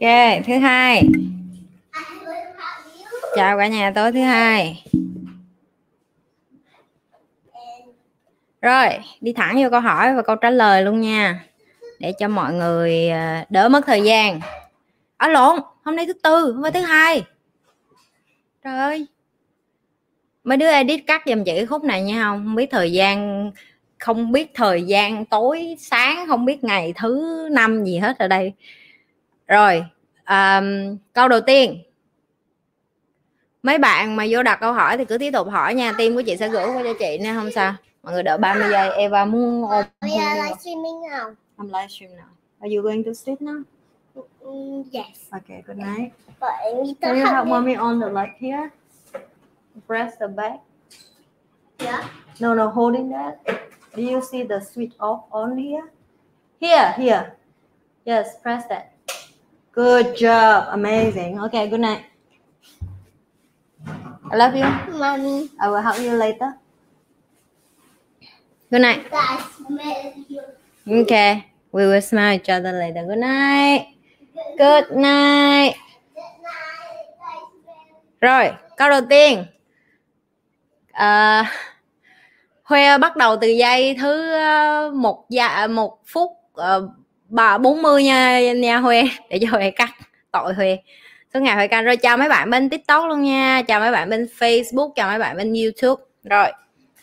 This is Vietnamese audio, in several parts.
ok, thứ hai. Chào cả nhà, tối thứ hai. Rồi, đi thẳng vô câu hỏi và câu trả lời luôn nha. Để cho mọi người à, đỡ mất thời gian. Ở lộn, hôm nay thứ tư, hôm nay thứ hai. Trời ơi. Mấy đứa edit cắt giùm chị khúc này nha không không biết thời gian, không biết thời gian tối sáng, không biết ngày thứ năm gì hết ở đây rồi um, câu đầu tiên. Mấy bạn mà vô đặt câu hỏi thì cứ tiếp tục hỏi nha. Team của chị sẽ gửi qua cho chị nha không sao. Mọi người đợi 30 giây. Eva muốn ôm Bây giờ livestreaming nào? I'm livestream now are you going to sleep now? Mm, yes. okay good night. But can you help mommy on the light here? Press the back. Yeah. no no holding that. Do you see the switch off on here? Here here. Yes press that good job. Amazing. Okay good night. I love you. Mommy, I will help you later. Good night. Okay we will smile each other later. Good night. Good night. Rồi câu đầu tiên. À, Huê bắt đầu từ giây thứ ờ, một dạ một phút ờ, bà bốn mươi nha nha Huê để cho Huê cắt tội Huê. Số ngày Huê can rồi chào mấy bạn bên TikTok luôn nha chào mấy bạn bên Facebook chào mấy bạn bên YouTube. Rồi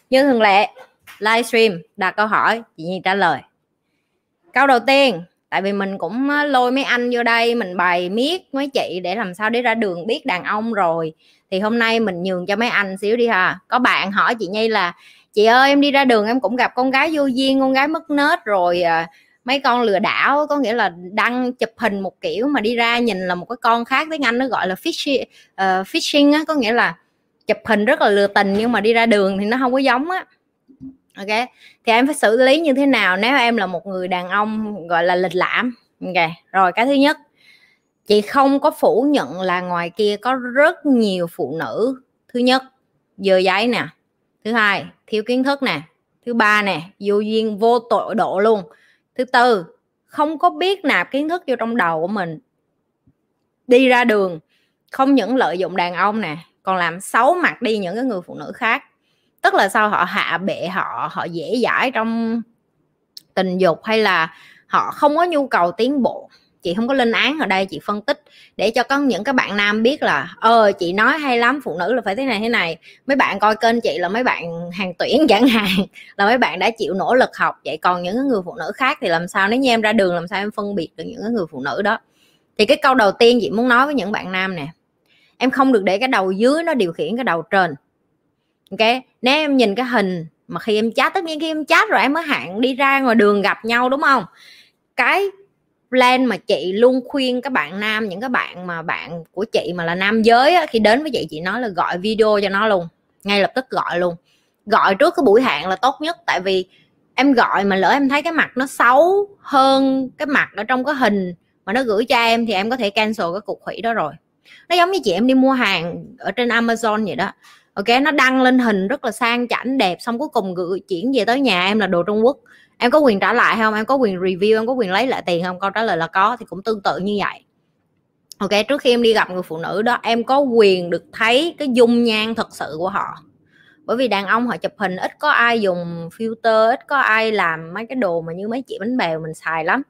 như thường lệ livestream đặt câu hỏi chị Nhi trả lời. Câu đầu tiên tại vì mình cũng ờ, lôi mấy anh vô đây mình bày miết mấy chị để làm sao để ra đường biết đàn ông rồi. Thì hôm nay mình nhường cho mấy anh xíu đi ha. Có bạn hỏi chị Nhi là chị ơi em đi ra đường em cũng gặp con gái vô duyên con gái mất nết rồi à, mấy con lừa đảo có nghĩa là đăng chụp hình một kiểu mà đi ra nhìn là một cái con khác tiếng Anh nó gọi là phishing uh, phishing á có nghĩa là chụp hình rất là lừa tình nhưng mà đi ra đường thì nó không có giống á. Ok thì em phải xử lý như thế nào nếu em là một người đàn ông gọi là lịch lãm? Ok rồi cái thứ nhất chị không có phủ nhận là ngoài kia có rất nhiều phụ nữ. Thứ nhất dơ giấy nè. Thứ hai thiếu kiến thức nè. Thứ ba nè vô duyên vô tội độ luôn thứ tư, không có biết nạp kiến thức vô trong đầu của mình. Đi ra đường, không những lợi dụng đàn ông nè, còn làm xấu mặt đi những cái người phụ nữ khác. Tức là sao? Họ hạ bệ họ họ dễ dãi trong tình dục hay là họ không có nhu cầu tiến bộ chị không có lên án ở đây, chị phân tích để cho có những các bạn nam biết là ờ chị nói hay lắm, phụ nữ là phải thế này thế này. Mấy bạn coi kênh chị là mấy bạn hàng tuyển chẳng hạn, là mấy bạn đã chịu nỗ lực học. Vậy còn những người phụ nữ khác thì làm sao? Nếu như em ra đường làm sao em phân biệt được những người phụ nữ đó? Thì cái câu đầu tiên chị muốn nói với những bạn nam nè, em không được để cái đầu dưới nó điều khiển cái đầu trên. Ok? Nếu em nhìn cái hình mà khi em chat, tất nhiên khi em chat rồi em mới hạn đi ra ngoài đường gặp nhau, đúng không? Cái plan mà chị luôn khuyên các bạn nam những các bạn mà bạn của chị mà là nam giới á, khi đến với chị chị nói là gọi video cho nó luôn ngay lập tức gọi luôn. Gọi trước cái buổi hẹn là tốt nhất tại vì em gọi mà lỡ em thấy cái mặt nó xấu hơn cái mặt ở trong cái hình mà nó gửi cho em thì em có thể cancel cái cuộc hủy đó rồi. Nó giống như chị em đi mua hàng ở trên Amazon vậy đó. Ok nó đăng lên hình rất là sang chảnh đẹp xong cuối cùng gửi chuyển về tới nhà em là đồ Trung Quốc em có quyền trả lại không? Em có quyền review, em có quyền lấy lại tiền không? Câu trả lời là có, thì cũng tương tự như vậy. Ok, trước khi em đi gặp người phụ nữ đó, em có quyền được thấy cái dung nhan thật sự của họ. Bởi vì đàn ông họ chụp hình ít có ai dùng filter, ít có ai làm mấy cái đồ mà như mấy chị bánh bèo mình xài lắm.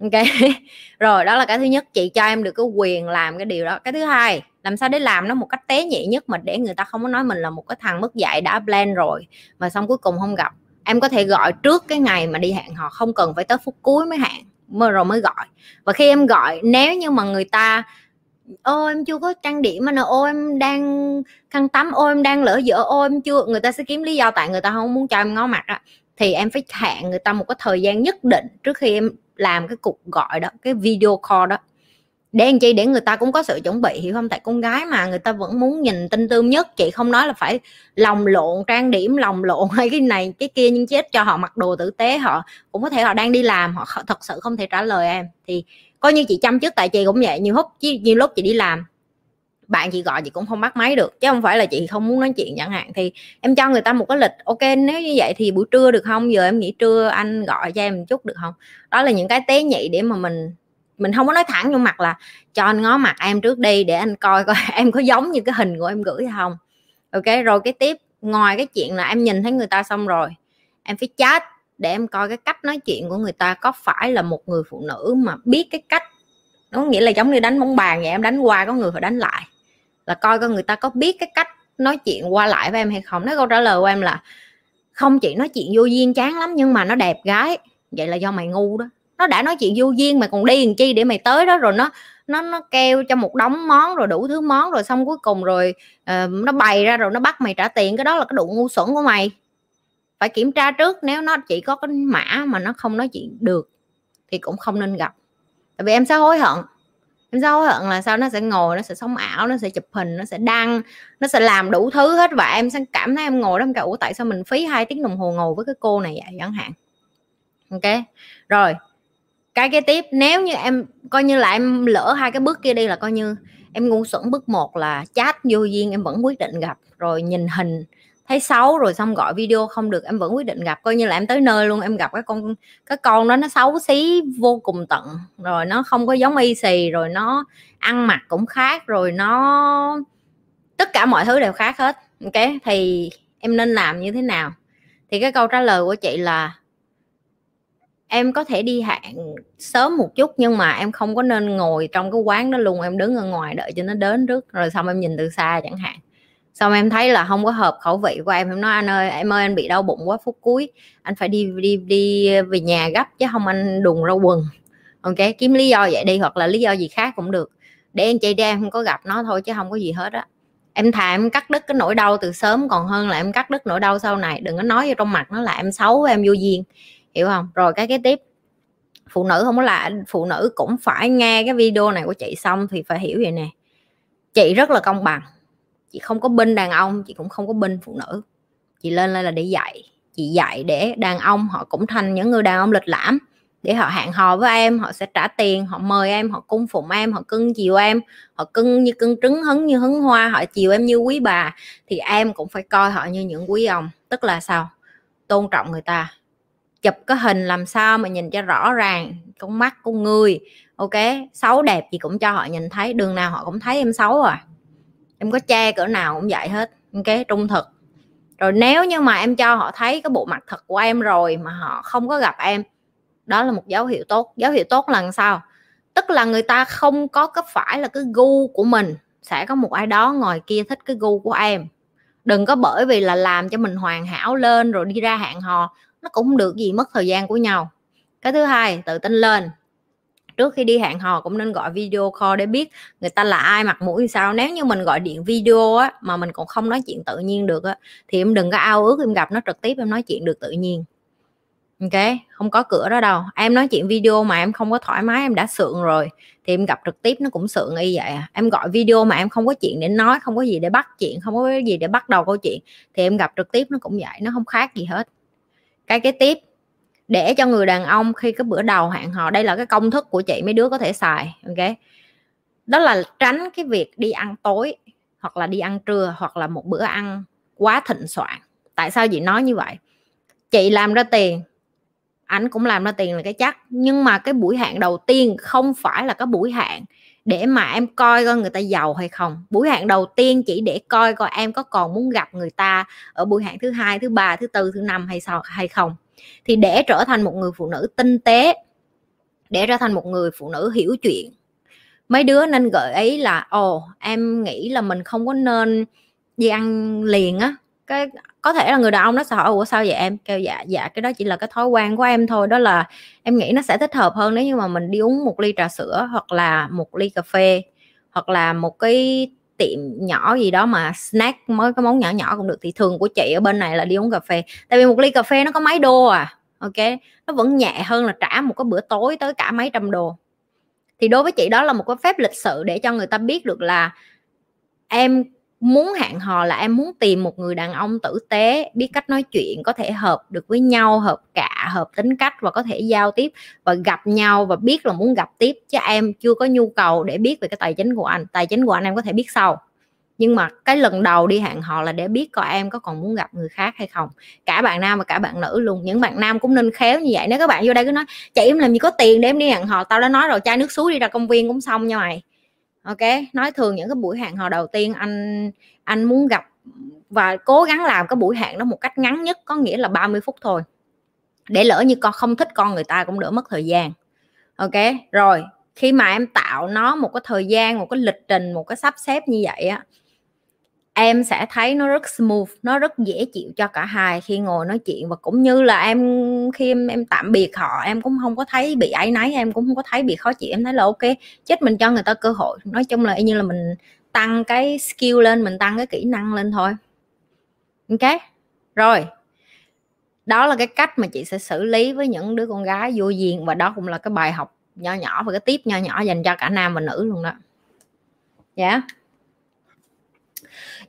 Ok, rồi, đó là cái thứ nhất. Chị cho em được cái quyền làm cái điều đó. Cái thứ hai, làm sao để làm nó một cách tế nhị nhất mà để người ta không có nói mình là một cái thằng mất dạy đã plan rồi, mà xong cuối cùng không gặp em có thể gọi trước cái ngày mà đi hẹn họ không cần phải tới phút cuối mới hẹn, mới rồi mới gọi. Và khi em gọi, nếu như mà người ta, ô, em chưa có trang điểm mà nè ô, em đang khăn tắm, ô, em đang lỡ dở, ô, em chưa người ta sẽ kiếm lý do tại người ta không muốn cho em ngó mặt á. Thì em phải hẹn người ta một cái thời gian nhất định trước khi em làm cái cuộc gọi đó, cái video call đó để anh chi để người ta cũng có sự chuẩn bị, hiểu không? Tại con gái mà người ta vẫn muốn nhìn tinh tươm nhất, chị không nói là phải lòng lộn, trang điểm lòng lộn hay cái này, cái kia, nhưng chết cho họ mặc đồ tử tế, họ cũng có thể họ đang đi làm, họ thật sự không thể trả lời em. Thì coi như chị chăm chút tại chị cũng vậy, nhiều lúc nhiều lúc chị đi làm, bạn chị gọi chị cũng không bắt máy được, chứ không phải là chị không muốn nói chuyện chẳng hạn. Thì em cho người ta một cái lịch, ok, nếu như vậy thì buổi trưa được không? Giờ em nghỉ trưa, anh gọi cho em một chút được không? Đó là những cái tế nhị để mà mình mình không có nói thẳng vô mặt là, cho anh ngó mặt em trước đi để anh coi coi em có giống như cái hình của em gửi hay không. Ok, rồi cái tiếp, ngoài cái chuyện là em nhìn thấy người ta xong rồi, em phải chat để em coi cái cách nói chuyện của người ta có phải là một người phụ nữ mà biết cái cách, nó nghĩa là giống như đánh bóng bàn vậy, em đánh qua có người phải đánh lại. Là coi coi người ta có biết cái cách nói chuyện qua lại với em hay không. Nó câu trả lời của em là, không chị, nói chuyện vô duyên chán lắm nhưng mà nó đẹp gái. Vậy là do mày ngu đó nó đã nói chuyện vô duyên mà còn đi làm chi để mày tới đó rồi nó nó nó kêu cho một đống món rồi đủ thứ món rồi xong cuối cùng rồi uh, nó bày ra rồi nó bắt mày trả tiền. Cái đó là cái độ ngu xuẩn của mày. Phải kiểm tra trước nếu nó chỉ có cái mã mà nó không nói chuyện được thì cũng không nên gặp. Tại vì em sẽ hối hận. Em sẽ hối hận là sao nó sẽ ngồi nó sẽ sống ảo nó sẽ chụp hình nó sẽ đăng nó sẽ làm đủ thứ hết. Và em sẽ cảm thấy em ngồi đó em kêu tại sao mình phí hai tiếng đồng hồ ngồi với cái cô này vậy? Chẳng hạn. Ok? Rồi cái kế tiếp, nếu như em, coi như là em lỡ hai cái bước kia đi là coi như em ngu xuẩn. Bước một là chat vô duyên, em vẫn quyết định gặp, rồi nhìn hình, thấy xấu rồi xong gọi video không được, em vẫn quyết định gặp. Coi như là em tới nơi luôn, em gặp cái con cái con đó nó xấu xí, vô cùng tận, rồi nó không có giống y xì, rồi nó ăn mặc cũng khác, rồi nó, tất cả mọi thứ đều khác hết. Ok, thì em nên làm như thế nào? Thì cái câu trả lời của chị là em có thể đi hạn sớm một chút nhưng mà em không có nên ngồi trong cái quán đó luôn, em đứng ở ngoài đợi cho nó đến trước, rồi xong em nhìn từ xa chẳng hạn. Xong em thấy là không có hợp khẩu vị của em em nói, anh ơi, em ơi, anh bị đau bụng quá, phút cuối anh phải đi đi đi về nhà gấp chứ không anh đùng ra quần. Ok, kiếm lý do vậy đi hoặc là lý do gì khác cũng được. Để em chạy ra em không có gặp nó thôi chứ không có gì hết á. Em thà em cắt đứt cái nỗi đau từ sớm, còn hơn là em cắt đứt nỗi đau sau này, đừng có nói vô trong mặt nó là em xấu, em vô duyên hiểu không? Rồi cái cái tiếp. Phụ nữ không có là phụ nữ cũng phải nghe cái video này của chị xong thì phải hiểu vậy nè. Chị rất là công bằng. Chị không có binh đàn ông, chị cũng không có binh phụ nữ. Chị lên đây là để dạy. Chị dạy để đàn ông họ cũng thành những người đàn ông lịch lãm. Để họ hẹn hò với em, họ sẽ trả tiền, họ mời em, họ cung phụng em, họ cưng chiều em, họ cưng như cưng trứng, hứng như hứng hoa, họ chiều em như quý bà. Thì em cũng phải coi họ như những quý ông. Tức là sao? Tôn trọng người ta chụp cái hình làm sao mà nhìn cho rõ ràng, con mắt, con người. Ok, xấu đẹp gì cũng cho họ nhìn thấy, đường nào họ cũng thấy em xấu à. Em có che cỡ nào cũng vậy hết, ok, trung thực. Rồi nếu như mà em cho họ thấy cái bộ mặt thật của em rồi mà họ không có gặp em, đó là một dấu hiệu tốt. Dấu hiệu tốt là sao? Tức là người ta không có cấp phải là cái gu của mình, sẽ có một ai đó ngồi kia thích cái gu của em. Đừng có bởi vì là làm cho mình hoàn hảo lên rồi đi ra hẹn hò nó cũng được gì mất thời gian của nhau. Cái thứ hai, tự tin lên. Trước khi đi hẹn hò cũng nên gọi video call để biết người ta là ai, mặt mũi sao. Nếu như mình gọi điện video á, mà mình còn không nói chuyện tự nhiên được á, thì em đừng có ao ước em gặp nó trực tiếp, em nói chuyện được tự nhiên. Ok? Không có cửa đó đâu. Em nói chuyện video mà em không có thoải mái, em đã sượng rồi, thì em gặp trực tiếp nó cũng sượng y vậy à. em gọi video mà em không có chuyện để nói, không có gì để bắt chuyện, không có gì để bắt đầu câu chuyện, thì em gặp trực tiếp nó cũng vậy, nó không khác gì hết cái kế tiếp. Để cho người đàn ông khi cái bữa đầu hẹn hò, đây là cái công thức của chị, mấy đứa có thể xài, ok? Đó là tránh cái việc đi ăn tối, hoặc là đi ăn trưa, hoặc là một bữa ăn quá thịnh soạn. Tại sao chị nói như vậy? Chị làm ra tiền anh cũng làm ra tiền là cái chắc. Nhưng mà cái buổi hẹn đầu tiên không phải là cái buổi hẹn để mà em coi coi người ta giàu hay không. Buổi hẹn đầu tiên chỉ để coi coi em có còn muốn gặp người ta ở buổi hẹn thứ hai, thứ ba, thứ tư, thứ năm hay sao, hay không. Thì để trở thành một người phụ nữ tinh tế, để trở thành một người phụ nữ hiểu chuyện. Mấy đứa nên gợi ý là, ồ, em nghĩ là mình không có nên đi ăn liền á. Cái có thể là người đàn ông nó sẽ hỏi, ủa, sao vậy em? Kêu dạ dạ cái đó chỉ là cái thói quen của em thôi, đó là em nghĩ nó sẽ thích hợp hơn nếu như mà mình đi uống một ly trà sữa hoặc là một ly cà phê hoặc là một cái tiệm nhỏ gì đó mà snack mới, cái món nhỏ nhỏ cũng được. Thì thường của chị ở bên này là đi uống cà phê. Tại vì một ly cà phê nó có mấy đô à ok? Nó vẫn nhẹ hơn là trả một cái bữa tối tới cả mấy trăm đô. Thì đối với chị đó là một cái phép lịch sự để cho người ta biết được là em muốn hẹn hò là em muốn tìm một người đàn ông tử tế, biết cách nói chuyện, có thể hợp được với nhau, hợp cả, hợp tính cách và có thể giao tiếp và gặp nhau và biết là muốn gặp tiếp. Chứ em chưa có nhu cầu để biết về cái tài chính của anh, tài chính của anh em có thể biết sau. Nhưng mà cái lần đầu đi hẹn hò là để biết coi em có còn muốn gặp người khác hay không. Cả bạn nam và cả bạn nữ luôn. Những bạn nam cũng nên khéo như vậy. Nếu các bạn vô đây cứ nói, chị, em làm gì có tiền để em đi hẹn hò? Tao đã nói rồi, chai nước suối đi ra công viên cũng xong nha mày ok, nói thường những cái buổi hẹn hò đầu tiên anh anh muốn gặp và cố gắng làm cái buổi hẹn đó một cách ngắn nhất, có nghĩa là 30 phút thôi. Để lỡ như con không thích con người ta cũng đỡ mất thời gian. Ok, rồi, khi mà em tạo nó một cái thời gian, một cái lịch trình, một cái sắp xếp như vậy á em sẽ thấy nó rất smooth nó rất dễ chịu cho cả hai khi ngồi nói chuyện. Và cũng như là em khi em, em tạm biệt họ em cũng không có thấy bị áy náy em cũng không có thấy bị khó chịu. Em thấy là ok chết mình cho người ta cơ hội. Nói chung là như là mình tăng cái skill lên mình tăng cái kỹ năng lên thôi. Ok rồi. Đó là cái cách mà chị sẽ xử lý với những đứa con gái vô duyên. Và đó cũng là cái bài học nho nhỏ và cái tiếp nho nhỏ dành cho cả nam và nữ luôn đó. Dạ? yeah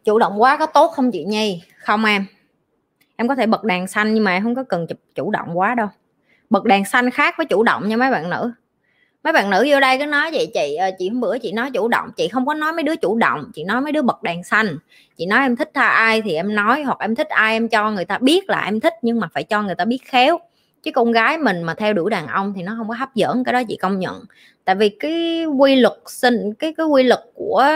chủ động quá có tốt không chị nhi? Không em. Em có thể bật đèn xanh nhưng mà em không có cần chụp chủ động quá đâu. Bật đèn xanh khác với chủ động nha mấy bạn nữ. Mấy bạn nữ vô đây cứ nói vậy, chị ờ, chị hôm bữa chị nói chủ động. Chị không có nói mấy đứa chủ động, chị nói mấy đứa bật đèn xanh. Chị nói em thích tha ai thì em nói, hoặc em thích ai em cho người ta biết là em thích, nhưng mà phải cho người ta biết khéo. Chứ con gái mình mà theo đuổi đàn ông thì nó không có hấp dẫn, cái đó chị công nhận. Tại vì cái quy luật sinh, cái cái quy luật của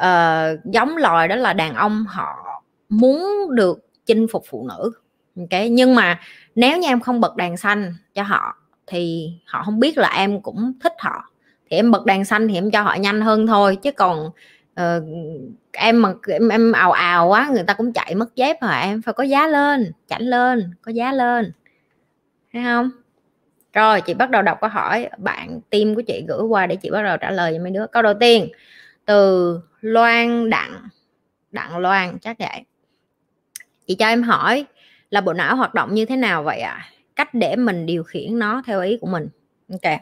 uh, giống loài đó là đàn ông họ muốn được chinh phục phụ nữ ok? Nhưng mà nếu như em không bật đèn xanh cho họ thì họ không biết là em cũng thích họ. Thì em bật đèn xanh thì em cho họ nhanh hơn thôi chứ còn uh, em mà em, em ào ào quá người ta cũng chạy mất dép rồi em? Phải có giá lên chảnh lên có giá lên. Thấy không? Rồi chị bắt đầu đọc câu hỏi bạn tim của chị gửi qua để chị bắt đầu trả lời cho mấy đứa. Câu đầu tiên từ loan đặng đặng loan chắc vậy. Chị cho em hỏi là bộ não hoạt động như thế nào vậy ạ? À? cách để mình điều khiển nó theo ý của mình. Ok.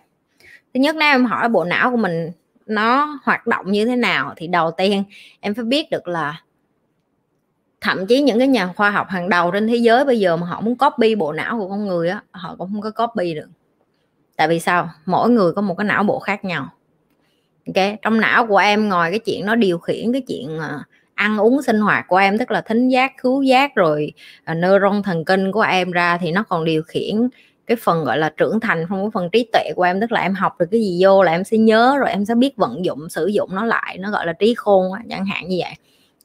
Thứ nhất nếu em hỏi bộ não của mình nó hoạt động như thế nào thì đầu tiên em phải biết được là thậm chí những cái nhà khoa học hàng đầu trên thế giới bây giờ mà họ muốn copy bộ não của con người á, họ cũng không có copy được. Tại vì sao? Mỗi người có một cái não bộ khác nhau ok trong não của em ngoài cái chuyện nó điều khiển cái chuyện ờ, ăn uống sinh hoạt của em tức là thính giác khứu giác rồi uh, neuron thần kinh của em ra thì nó còn điều khiển cái phần gọi là trưởng thành không có phần trí tuệ của em. Tức là em học được cái gì vô là em sẽ nhớ rồi em sẽ biết vận dụng sử dụng nó lại nó gọi là trí khôn á, chẳng hạn như vậy.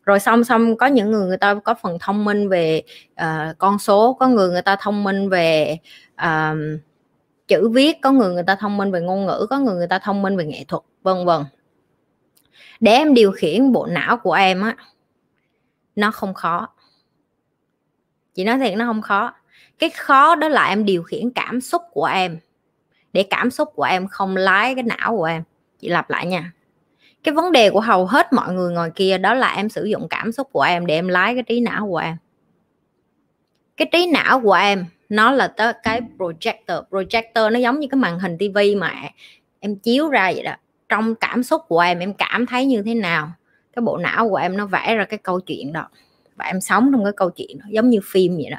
Rồi song song có những người người ta có phần thông minh về uh, con số có người người ta thông minh về uh, chữ viết, có người người ta thông minh về ngôn ngữ, có người người ta thông minh về nghệ thuật, vân vân. Để em điều khiển bộ não của em á, nó không khó. Chị nói thiệt nó không khó. Cái khó đó là em điều khiển cảm xúc của em, để cảm xúc của em không lái cái não của em. Chị lặp lại nha. Cái vấn đề của hầu hết mọi người ngồi kia đó là em sử dụng cảm xúc của em để em lái cái trí não của em. Cái trí não của em nó là cái projector. Projector nó giống như cái màn hình tivi mà em chiếu ra vậy đó. Trong cảm xúc của em em cảm thấy như thế nào? Cái bộ não của em nó vẽ ra cái câu chuyện đó. Và em sống trong cái câu chuyện đó, giống như phim vậy đó.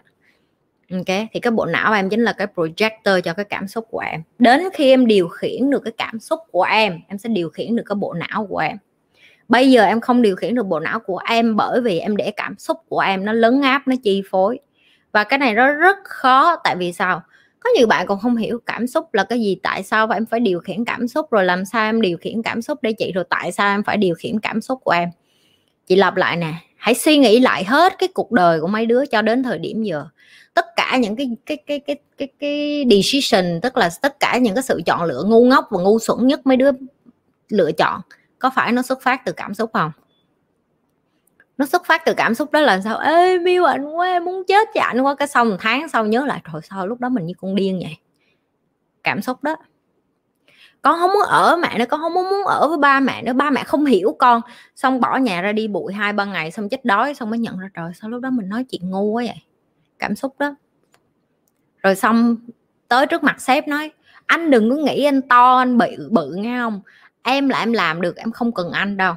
Ok, thì cái bộ não em chính là cái projector cho cái cảm xúc của em. Đến khi em điều khiển được cái cảm xúc của em em sẽ điều khiển được cái bộ não của em. Bây giờ em không điều khiển được bộ não của em bởi vì em để cảm xúc của em nó lấn áp, nó chi phối và cái này nó rất khó, tại vì sao? Có nhiều bạn còn không hiểu cảm xúc là cái gì, tại sao và em phải điều khiển cảm xúc, rồi làm sao em điều khiển cảm xúc để chị, rồi tại sao em phải điều khiển cảm xúc của em? Chị lặp lại nè, hãy suy nghĩ lại hết cái cuộc đời của mấy đứa cho đến thời điểm giờ. Tất cả những cái cái cái cái cái cái decision, tức là tất cả những cái sự chọn lựa ngu ngốc và ngu xuẩn nhất mấy đứa lựa chọn, có phải nó xuất phát từ cảm xúc không? Nó xuất phát từ cảm xúc đó là sao? Ê miêu anh quá, em muốn chết cho anh quá. Cái xong tháng sau nhớ lại rồi sao lúc đó mình như con điên vậy? Cảm xúc đó. Con không muốn ở mẹ nữa, con không muốn ở với ba mẹ nữa. Ba mẹ không hiểu con. Xong bỏ nhà ra đi bụi hai ba ngày, xong chết đói, xong mới nhận ra, trời, sao lúc đó mình nói chuyện ngu quá vậy? Cảm xúc đó. Rồi xong, tới trước mặt sếp nói, anh đừng có nghĩ anh to, anh bị bự nghe không? Em là em làm được, em không cần anh đâu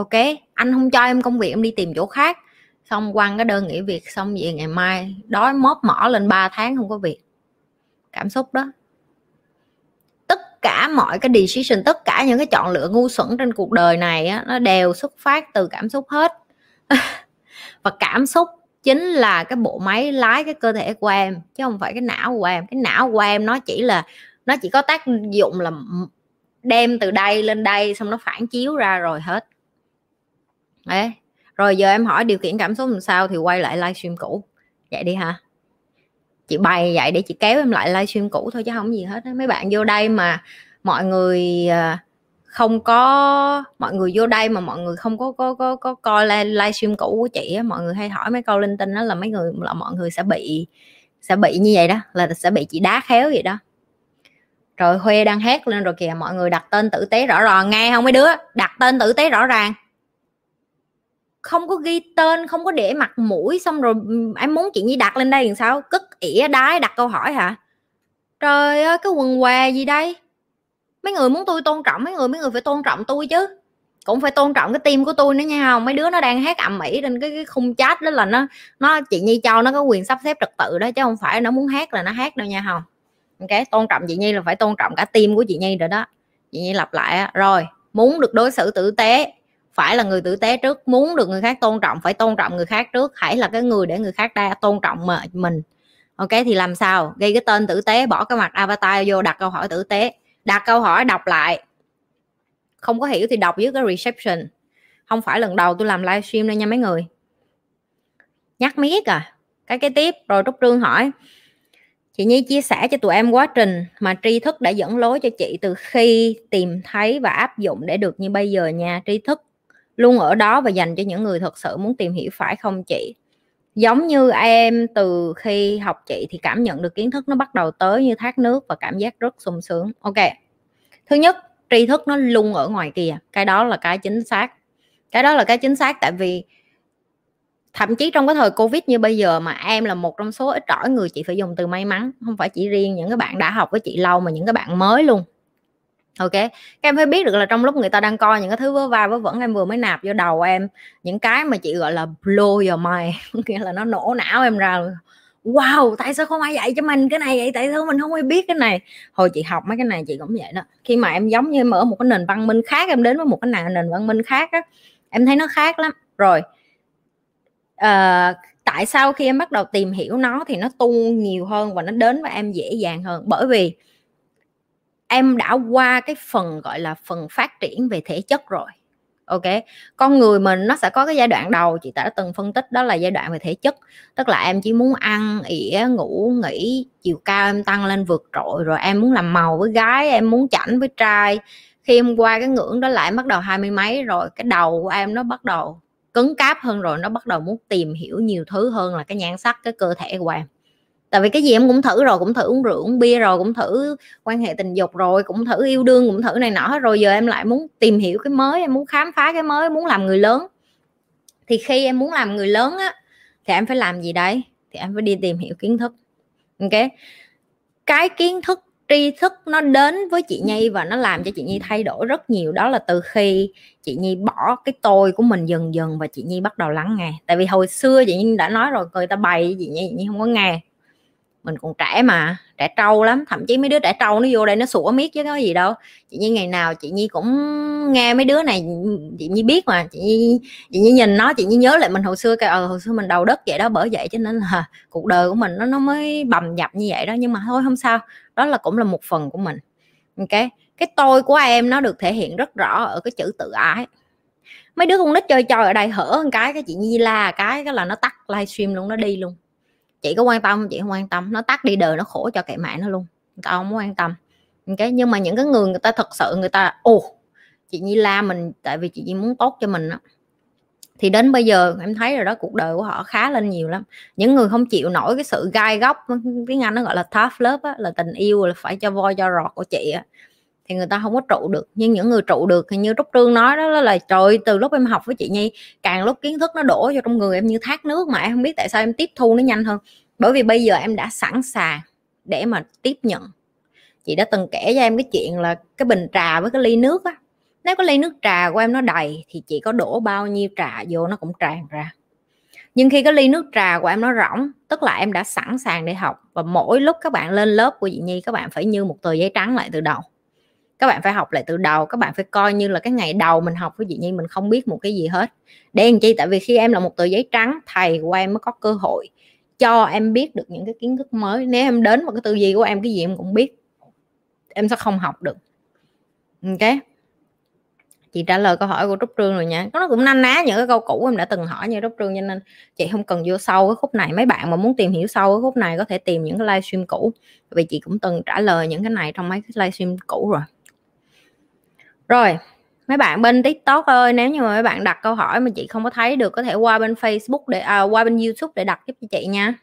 ok anh không cho em công việc em đi tìm chỗ khác. Xong quăng cái đơn nghỉ việc xong về ngày mai đói móp mỏ lên 3 tháng không có việc. Cảm xúc đó. Tất tất cả mọi cái decision tất cả những cái chọn lựa ngu xuẩn trên cuộc đời này á, nó đều xuất phát từ cảm xúc hết. Và cảm xúc chính là cái bộ máy lái cái cơ thể của em chứ không phải cái não của em. Cái não của em nó chỉ là nó chỉ có tác dụng là đem từ đây lên đây xong nó phản chiếu ra rồi hết đấy rồi giờ em hỏi điều khiển cảm xúc làm sao thì quay lại livestream cũ. Vậy đi hả? Chị bày vậy để chị kéo em lại livestream cũ thôi chứ không gì hết mấy bạn vô đây mà mọi người ờ, không có mọi người vô đây mà mọi người không có có có, có coi livestream cũ của chị á mọi người hay hỏi mấy câu linh tinh đó là mấy người là mọi người sẽ bị sẽ bị như vậy đó là sẽ bị chị đá khéo vậy đó. Rồi huê đang hét lên rồi kìa mọi người đặt tên tử tế rõ ràng. Nghe không mấy đứa? Đặt tên tử tế rõ ràng không có ghi tên không có để mặt mũi xong rồi ừ, em muốn chị nhi đặt lên đây làm sao? Cất ỉa đái đặt câu hỏi hả? Trời ơi cái quần què gì đây? Mấy người muốn tôi tôn trọng mấy người mấy người phải tôn trọng tôi chứ. Cũng phải tôn trọng cái tim của tôi nữa nha không? Mấy đứa nó đang hát ầm ĩ trên cái, cái khung chat đó là nó nó chị nhi cho nó có quyền sắp xếp trật tự đó chứ không phải nó muốn hát là nó hát đâu nha không? Ok tôn trọng chị nhi là phải tôn trọng cả tim của chị nhi rồi đó. Chị nhi lặp lại rồi muốn được đối xử tử tế phải là người tử tế trước, muốn được người khác tôn trọng, phải tôn trọng người khác trước, hãy là cái người để người khác đa, tôn trọng mà mình. Ok, thì làm sao? Gây cái tên tử tế, bỏ cái mặt avatar vô, đặt câu hỏi tử tế. Đặt câu hỏi, đọc lại. Không có hiểu thì đọc dưới cái reception. Không phải lần đầu tôi làm livestream đâu nha mấy người. Nhắc miết à. Cái cái tiếp, rồi trúc trương hỏi. Chị nhi chia sẻ cho tụi em quá trình mà tri thức đã dẫn lối cho chị từ khi tìm thấy và áp dụng để được như bây giờ nha. Tri thức luôn ở đó và dành cho những người thật sự muốn tìm hiểu, phải không chị? Giống như em, từ khi học chị thì cảm nhận được kiến thức nó bắt đầu tới như thác nước và cảm giác rất sung sướng. Ok. Thứ nhất, tri thức nó luôn ở ngoài kia. Cái đó là cái chính xác. Cái đó là cái chính xác tại vì thậm chí trong cái thời covid như bây giờ mà em là một trong số ít ỏi người chị phải dùng từ may mắn, không phải chỉ riêng những cái bạn đã học với chị lâu mà những cái bạn mới luôn ok các em phải biết được là trong lúc người ta đang coi những cái thứ vớ va vớ vẩn em vừa mới nạp vô đầu em những cái mà chị gọi là blow your mind nghĩa là nó nổ não em ra. Wow tại sao không ai dạy cho mình cái này vậy? Tại sao mình không ai biết cái này? Hồi chị học mấy cái này chị cũng vậy đó. Khi mà em giống như em ở một cái nền văn minh khác em đến với một cái nền văn minh khác á em thấy nó khác lắm. Rồi uh, tại sao khi em bắt đầu tìm hiểu nó thì nó tu nhiều hơn và nó đến với em dễ dàng hơn? Bởi vì em đã qua cái phần, gọi là, phần phát triển về thể chất rồi, ok? Con người mình nó sẽ có cái giai đoạn đầu, chị đã từng phân tích đó là giai đoạn về thể chất. Tức là em chỉ muốn ăn, ỉa, ngủ, nghỉ, chiều cao em tăng lên vượt trội, rồi em muốn làm màu với gái, em muốn chảnh với trai. Khi em qua cái ngưỡng đó lại bắt đầu hai mươi mấy rồi, cái đầu của em nó bắt đầu cứng cáp hơn rồi, nó bắt đầu muốn tìm hiểu nhiều thứ hơn là cái nhan sắc, cái cơ thể của em tại vì cái gì em cũng thử rồi, cũng thử uống rượu, uống bia rồi, cũng thử quan hệ tình dục rồi, cũng thử yêu đương, cũng thử này nọ hết rồi. Giờ em lại muốn tìm hiểu cái mới, em muốn khám phá cái mới, muốn làm người lớn. Thì khi em muốn làm người lớn á, thì em phải làm gì đấy thì em phải đi tìm hiểu kiến thức. Ok? Cái kiến thức, tri thức nó đến với chị nhi và nó làm cho chị nhi thay đổi rất nhiều. Đó là từ khi chị nhi bỏ cái tôi của mình dần dần và chị nhi bắt đầu lắng nghe. Tại vì hồi xưa chị nhi đã nói rồi, người ta bày chị nhi chị nhi không có nghe mình còn trẻ mà, trẻ trâu lắm, thậm chí mấy đứa trẻ trâu nó vô đây nó sủa miết chứ có gì đâu. Chị nhi ngày nào chị nhi cũng nghe mấy đứa này, chị nhi biết mà, chị nhi chị nhi nhìn nó, chị nhi nhớ lại mình hồi xưa cái ờ hồi xưa mình đầu đất vậy đó, bởi vậy cho nên là cuộc đời của mình nó nó mới bầm dập như vậy đó. Nhưng mà thôi không sao, đó là cũng là một phần của mình. Ok, cái tôi của em nó được thể hiện rất rõ ở cái chữ tự ái. Mấy đứa con nít chơi chơi ở đây hở một cái cái chị nhi la cái cái là nó tắt livestream luôn, nó đi luôn chị có quan tâm chị không quan tâm. Nó tắt đi đời nó khổ cho kệ mẹ nó luôn. Người ta không quan tâm. Cái nhưng mà những cái người người ta thật sự người ta ồ chị nhi la mình tại vì chị nhi muốn tốt cho mình đó. thì đến bây giờ em thấy rồi đó cuộc đời của họ khá lên nhiều lắm. Những người không chịu nổi cái sự gai góc tiếng anh nó gọi là tough love á, là tình yêu là phải cho voi cho rọt của chị á thì người ta không có trụ được. Nhưng những người trụ được thì như trúc trương nói đó là trời, từ lúc em học với chị nhi, càng lúc kiến thức nó đổ cho trong người em như thác nước mà em không biết tại sao em tiếp thu nó nhanh hơn. Bởi vì bây giờ em đã sẵn sàng để mà tiếp nhận. Chị đã từng kể cho em cái chuyện là cái bình trà với cái ly nước á, nếu cái ly nước trà của em nó đầy thì chị có đổ bao nhiêu trà vô nó cũng tràn ra. Nhưng khi cái ly nước trà của em nó rỗng, tức là em đã sẵn sàng để học và mỗi lúc các bạn lên lớp của chị nhi, các bạn phải như một tờ giấy trắng lại từ đầu các bạn phải học lại từ đầu, các bạn phải coi như là cái ngày đầu mình học với chị nhi mình không biết một cái gì hết. Để làm chi, tại vì khi em là một tờ giấy trắng, thầy của em mới có cơ hội cho em biết được những cái kiến thức mới. Nếu em đến một cái tư duy của em, cái gì em cũng biết, em sẽ không học được. Ok? Chị trả lời câu hỏi của trúc trương rồi nha. Nó cũng năn ná những cái câu cũ em đã từng hỏi như trúc trương, cho nên chị không cần vô sâu cái khúc này. Mấy bạn mà muốn tìm hiểu sâu cái khúc này có thể tìm những cái livestream cũ. Vì chị cũng từng trả lời những cái này trong mấy cái livestream cũ rồi rồi mấy bạn bên tiktok ơi nếu như mà mấy bạn đặt câu hỏi mà chị không có thấy được có thể qua bên facebook để à, qua bên youtube để đặt giúp cho chị nha.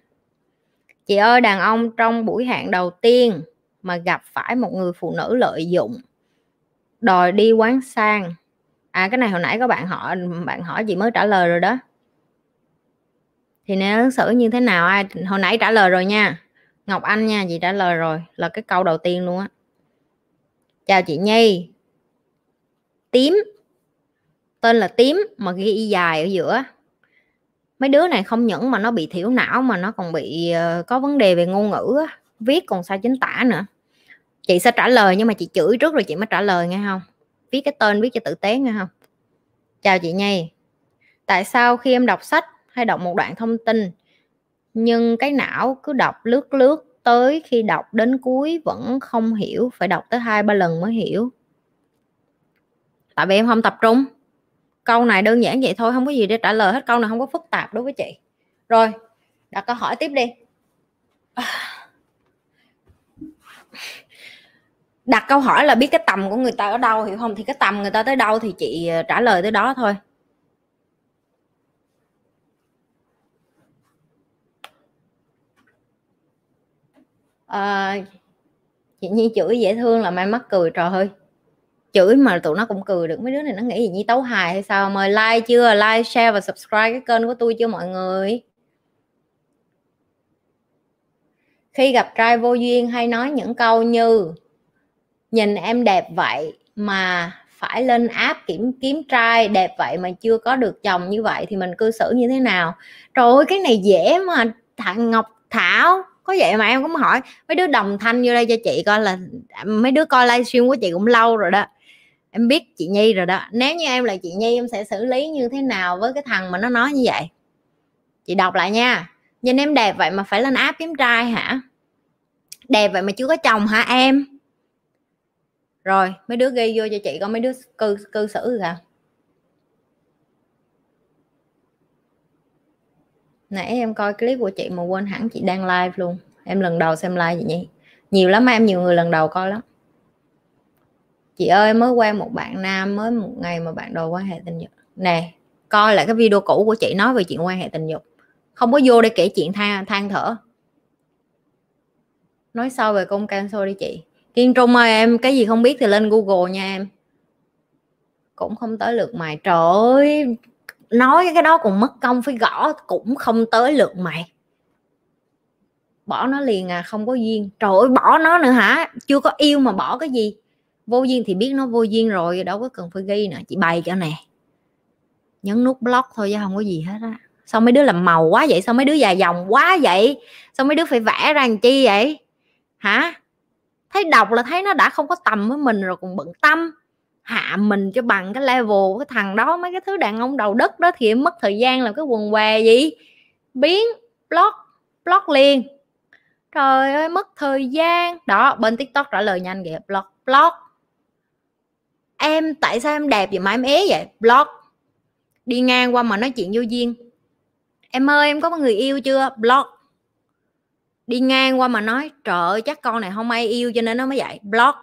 Chị ơi đàn ông trong buổi hẹn đầu tiên mà gặp phải một người phụ nữ lợi dụng đòi đi quán sang. À cái này hồi nãy có bạn hỏi bạn hỏi chị mới trả lời rồi đó. Thì nếu ứng xử như thế nào? Ai hồi nãy trả lời rồi nha. Ngọc anh nha chị trả lời rồi là cái câu đầu tiên luôn á. Chào chị nhi tím. Tên là tím mà ghi y dài ở giữa. Mấy đứa này không những mà nó bị thiểu não mà nó còn bị uh, có vấn đề về ngôn ngữ á, viết còn sai chính tả nữa. Chị sẽ trả lời nhưng mà chị chửi trước rồi chị mới trả lời nghe không? Viết cái tên viết cho tử tế nghe không? Chào chị nhi. Tại sao khi em đọc sách hay đọc một đoạn thông tin nhưng cái não cứ đọc lướt lướt tới khi đọc đến cuối vẫn không hiểu phải đọc tới hai ba lần mới hiểu? Tại vì em không tập trung. Câu này đơn giản vậy thôi không có gì để trả lời hết. Câu này không có phức tạp đối với chị. Rồi đặt câu hỏi tiếp đi. Đặt câu hỏi là biết cái tầm của người ta ở đâu hiểu không? Thì cái tầm người ta tới đâu thì chị ờ, trả lời tới đó thôi. À, chị nhi chửi dễ thương là mai mắc cười trời ơi chửi mà tụi nó cũng cười được. Mấy đứa này nó nghĩ gì, nhi tấu hài hay sao? Mời like chưa? Like, share và subscribe cái kênh của tôi chưa mọi người? Khi gặp trai vô duyên hay nói những câu như, nhìn em đẹp vậy mà phải lên app kiểm kiếm trai, đẹp vậy mà chưa có được chồng như vậy thì mình cư xử như thế nào? Trời ơi, cái này dễ mà. Thằng ngọc thảo, có vậy mà em cũng hỏi. Mấy đứa đồng thanh vô đây cho chị coi là, mấy đứa coi livestream của chị cũng lâu rồi đó em biết chị nhi rồi đó. Nếu như em là chị nhi, em sẽ xử lý như thế nào với cái thằng mà nó nói như vậy? Chị đọc lại nha. Nhìn em đẹp vậy mà phải lên áp kiếm trai hả? Đẹp vậy mà chưa có chồng hả em? Rồi, mấy đứa ghi vô cho chị có mấy đứa cư cư xử hả nãy em coi clip của chị mà quên hẳn chị đang live luôn. Em lần đầu xem live vậy nhỉ nhiều lắm em, nhiều người lần đầu coi lắm chị ơi, mới quen một bạn nam, mới một ngày mà bạn đòi quan hệ tình dục. Nè, coi lại cái video cũ của chị nói về chuyện quan hệ tình dục. Không có vô để kể chuyện than than thở. Nói sau về công cancer đi chị. Kiên trung ơi, em cái gì không biết thì lên google nha em. Cũng không tới lượt mày. Trời ơi, nói cái đó còn mất công phải gõ, cũng không tới lượt mày. Bỏ nó liền à không có duyên. Trời ơi, bỏ nó nữa hả? Chưa có yêu mà bỏ cái gì? Vô duyên thì biết nó vô duyên rồi, đâu có cần phải ghi nữa, chị bày cho nè. Nhấn nút block thôi chứ không có gì hết á. Sao mấy đứa làm màu quá vậy? Sao mấy đứa dài dòng quá vậy? Sao mấy đứa phải vẽ ra làm chi vậy? Hả? Thấy đọc là thấy nó đã không có tầm với mình rồi, còn bận tâm. Hạ mình cho bằng cái level cái thằng đó, mấy cái thứ đàn ông đầu đất đó thì em mất thời gian làm cái quần què gì? Biến block block liền. Trời ơi, mất thời gian. Đó, bên tiktok trả lời nhanh kìa, block block em, tại sao em đẹp vậy mà em ế vậy? Blog đi ngang qua mà nói chuyện vô duyên. Em ơi, em có người yêu chưa? Blog đi ngang qua mà nói, trời ơi, chắc con này không ai yêu cho nên nó mới vậy. Blog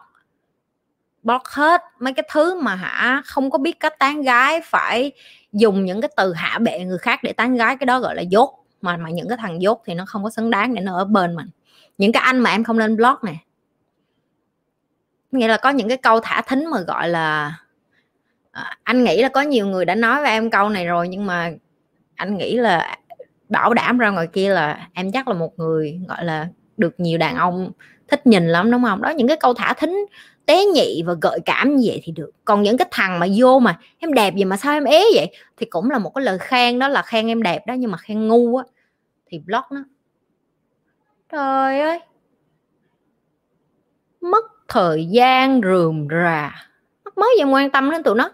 blog hết mấy cái thứ mà hả, không có biết cách tán gái, phải dùng những cái từ hạ bệ người khác để tán gái, cái đó gọi là dốt. Mà mà những cái thằng dốt thì nó không có xứng đáng để nó ở bên mình. Những cái anh mà em không nên blog này nghĩa là có những cái câu thả thính mà gọi là à, anh nghĩ là có nhiều người đã nói với em câu này rồi nhưng mà anh nghĩ là bảo đảm ra ngoài kia là em chắc là một người gọi là được nhiều đàn ông thích nhìn lắm đúng không? Đó những cái câu thả thính tế nhị và gợi cảm như vậy thì được. Còn những cái thằng mà vô mà em đẹp gì mà sao em ế vậy? Thì cũng là một cái lời khen đó là khen em đẹp đó nhưng mà khen ngu á thì block nó. Trời ơi! Mất thời gian rườm rà. Mắc mới gì quan tâm đến tụi nó.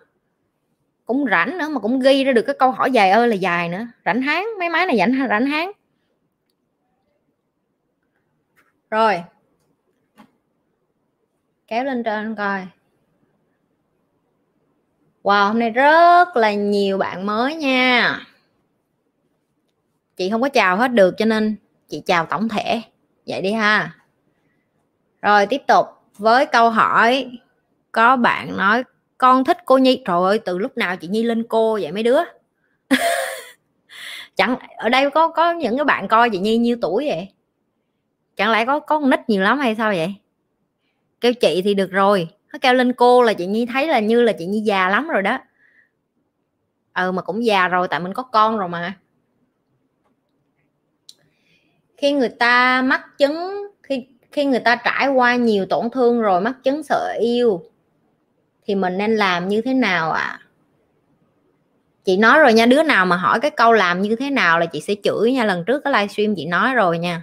Cũng rảnh nữa mà cũng ghi ra được cái câu hỏi dài ơi là dài nữa. Rảnh háng, mấy máy này rảnh rảnh háng. Rồi. Kéo lên trên coi. Wow, hôm nay rất là nhiều bạn mới nha. Chị không có chào hết được cho nên chị chào tổng thể. Vậy đi ha. Rồi, tiếp tục với câu hỏi, có bạn nói, con thích cô nhi. Trời ơi, từ lúc nào chị nhi lên cô vậy mấy đứa? Chẳng, ở đây có có những cái bạn coi chị nhi nhiêu tuổi vậy? Chẳng lẽ có có con nít nhiều lắm hay sao vậy? Kêu chị thì được rồi. Nó kêu lên cô là chị nhi thấy là như là chị nhi già lắm rồi đó. Ừ mà cũng già rồi, tại mình có con rồi mà. Khi người ta mắc chứng, khi khi người ta trải qua nhiều tổn thương rồi mắc chứng sợ yêu, thì mình nên làm như thế nào ạ? À? chị nói rồi nha, đứa nào mà hỏi cái câu làm như thế nào là chị sẽ chửi nha. Lần trước cái livestream chị nói rồi nha.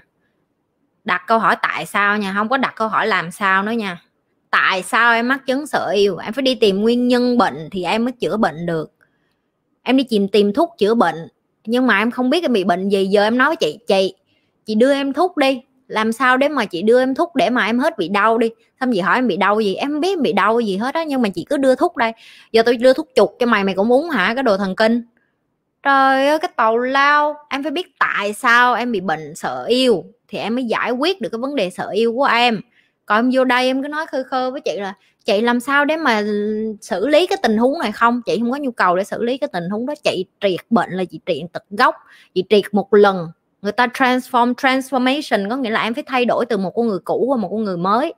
Đặt câu hỏi tại sao nha, không có đặt câu hỏi làm sao nữa nha. Tại sao em mắc chứng sợ yêu? Em phải đi tìm nguyên nhân bệnh thì em mới chữa bệnh được. Em đi tìm tìm thuốc chữa bệnh, nhưng mà em không biết em bị bệnh gì, giờ em nói với chị chị chị đưa em thuốc đi làm sao để mà chị đưa em thuốc để mà em hết bị đau đi? Xong chị hỏi em bị đau gì? Em không biết em bị đau gì hết á, nhưng mà chị cứ đưa thuốc đây. Giờ tôi đưa thuốc chuột cho mày mày cũng uống hả? Cái đồ thần kinh. Trời ơi, cái tàu lao. Em phải biết tại sao em bị bệnh sợ yêu thì em mới giải quyết được cái vấn đề sợ yêu của em. Còn em vô đây em cứ nói khơi khơ với chị là, chị làm sao để mà xử lý cái tình huống này không? Chị không có nhu cầu để xử lý cái tình huống đó. Chị triệt bệnh là chị triệt tật gốc. Chị triệt một lần người ta transform, transformation, có nghĩa là em phải thay đổi từ một con người cũ qua một con người mới.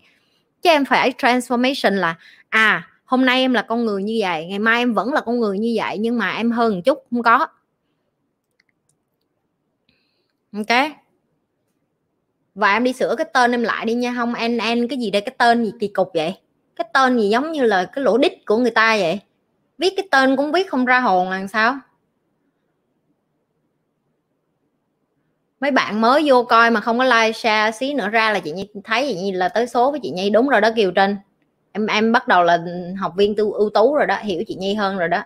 Chứ em phải transformation là à hôm nay em là con người như vậy, ngày mai em vẫn là con người như vậy, nhưng mà em hơn một chút, không có. Ok? Và em đi sửa cái tên em lại đi nha, không, en en, cái gì đây, cái tên gì kỳ cục vậy? Cái tên gì giống như là cái lỗ đít của người ta vậy? Viết cái tên cũng viết không ra hồn là sao? Mấy bạn mới vô coi mà không có like, share xí nữa ra là chị nhi thấy chị nhi là tới số với chị nhi đúng rồi đó, kiều trinh. Em em bắt đầu là học viên tu ưu tú rồi đó, hiểu chị nhi hơn rồi đó.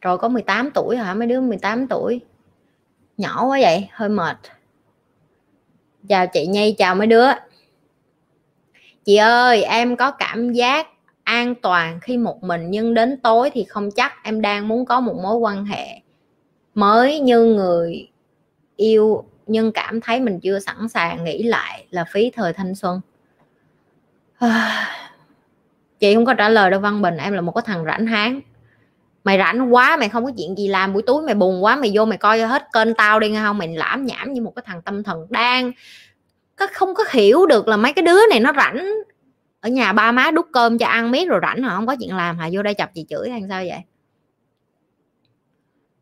Rồi có 18 tuổi hả? Mấy đứa 18 tuổi. Nhỏ quá vậy, hơi mệt. Chào chị nhi, chào mấy đứa. Chị ơi, em có cảm giác an toàn khi một mình, nhưng đến tối thì không chắc. Em đang muốn có một mối quan hệ mới như người yêu, nhưng cảm thấy mình chưa sẵn sàng nghĩ lại là phí thời thanh xuân. Chị không có trả lời đâu, văn bình, em là một cái thằng rảnh háng. Mày rảnh quá, mày không có chuyện gì làm, buổi tối mày buồn quá, mày vô mày coi hết kênh tao đi nghe không? Mày lãm nhảm như một cái thằng tâm thần đang, có không có hiểu được là mấy cái đứa này nó rảnh ở nhà ba má đút cơm cho ăn miết rồi rảnh hả? Không có chuyện làm hả? Vô đây chọc chị chửi hay sao vậy?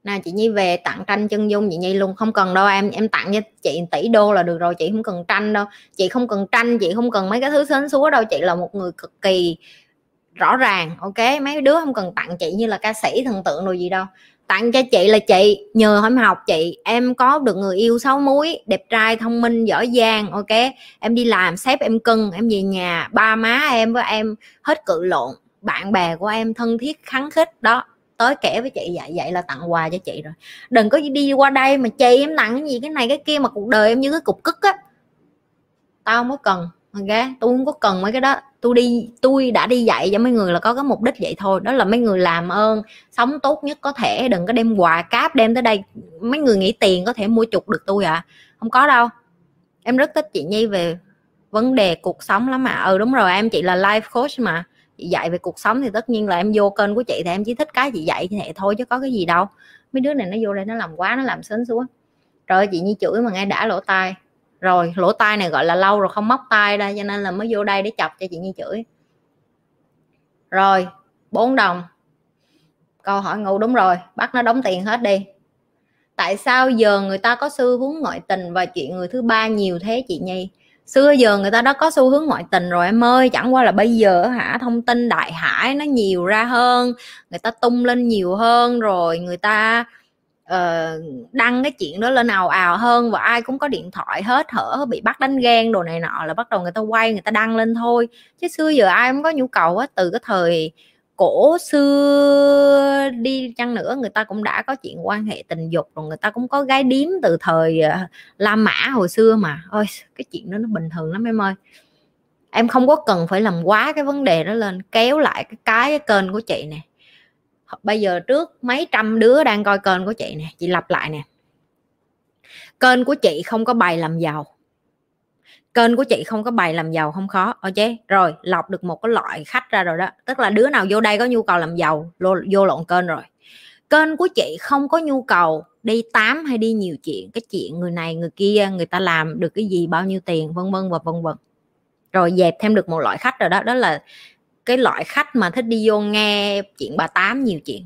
Nè chị nhi về tặng tranh chân dung chị nhi luôn. Không cần đâu em em tặng cho chị tỷ đô là được rồi, chị không cần tranh đâu. Chị không cần tranh, chị không cần mấy cái thứ sến súa đâu. Chị là một người cực kỳ rõ ràng, ok? Mấy đứa không cần tặng chị như là ca sĩ thần tượng đồ gì đâu tặng cho chị là chị, nhờ em học chị, em có được người yêu sáu múi, đẹp trai, thông minh, giỏi giang, ok? Em đi làm sếp em cưng, em về nhà, ba má em với em hết cự lộn, bạn bè của em thân thiết khắng khích, đó. Tới kể với chị vậy vậy là tặng quà cho chị rồi. Đừng có đi qua đây mà chị em tặng cái gì, cái này, cái kia mà cuộc đời em như cái cục cức á. Tao mới cần ok, tôi không có cần mấy cái đó. Tôi đi, tôi đã đi dạy cho mấy người là có cái mục đích vậy thôi. Đó là mấy người làm ơn, sống tốt nhất có thể. Đừng có đem quà cáp đem tới đây. Mấy người nghĩ tiền có thể mua chục được tôi à không có đâu. Em rất thích chị nhi về vấn đề cuộc sống lắm mà. Ừ đúng rồi, em chị là life coach mà. Chị dạy về cuộc sống thì tất nhiên là em vô kênh của chị thì em chỉ thích cái chị dạy thì thôi chứ có cái gì đâu. Mấy đứa này nó vô đây nó làm quá, nó làm sến xuống rồi chị nhi chửi mà nghe đã lỗ tai rồi, lỗ tai này gọi là lâu rồi không móc tai ra, cho nên là mới vô đây để chọc cho chị như chửi. Rồi 4 đồng. Câu hỏi ngu, đúng rồi, bắt nó đóng tiền hết đi. Tại sao giờ người ta có xu hướng ngoại tình và chuyện người thứ ba nhiều thế chị nhi? Xưa giờ người ta đã có xu hướng ngoại tình rồi, em ơi, chẳng qua là bây giờ hả, thông tin đại hải nó nhiều ra hơn, người ta tung lên nhiều hơn rồi người ta uh, đăng cái chuyện đó lên ào ào hơn và ai cũng có điện thoại hết hở bị bắt đánh ghen đồ này nọ là bắt đầu người ta quay người ta đăng lên thôi. Chứ xưa giờ ai cũng có nhu cầu á từ cái thời cổ xưa đi chăng nữa người ta cũng đã có chuyện quan hệ tình dục rồi người ta cũng có gái điếm từ thời ờ, La Mã hồi xưa mà. Ôi cái chuyện đó nó bình thường lắm em ơi. Em không có cần phải làm quá cái vấn đề đó lên kéo lại cái cái, cái kênh của chị nè bây giờ trước mấy trăm đứa đang coi kênh của chị nè, chị lặp lại nè. Kênh của chị không có bài làm giàu. Kênh của chị không có bài làm giàu không khó, ok? Rồi, lọc được một cái loại khách ra rồi đó. Tức là đứa nào vô đây có nhu cầu làm giàu vô lộn kênh rồi. Kênh của chị không có nhu cầu đi tám hay đi nhiều chuyện, cái chuyện người này, người kia, người ta làm được cái gì, bao nhiêu tiền, vân vân và vân vân. Rồi dẹp thêm được một loại khách rồi đó đó là cái loại khách mà thích đi vô nghe chuyện bà tám nhiều chuyện.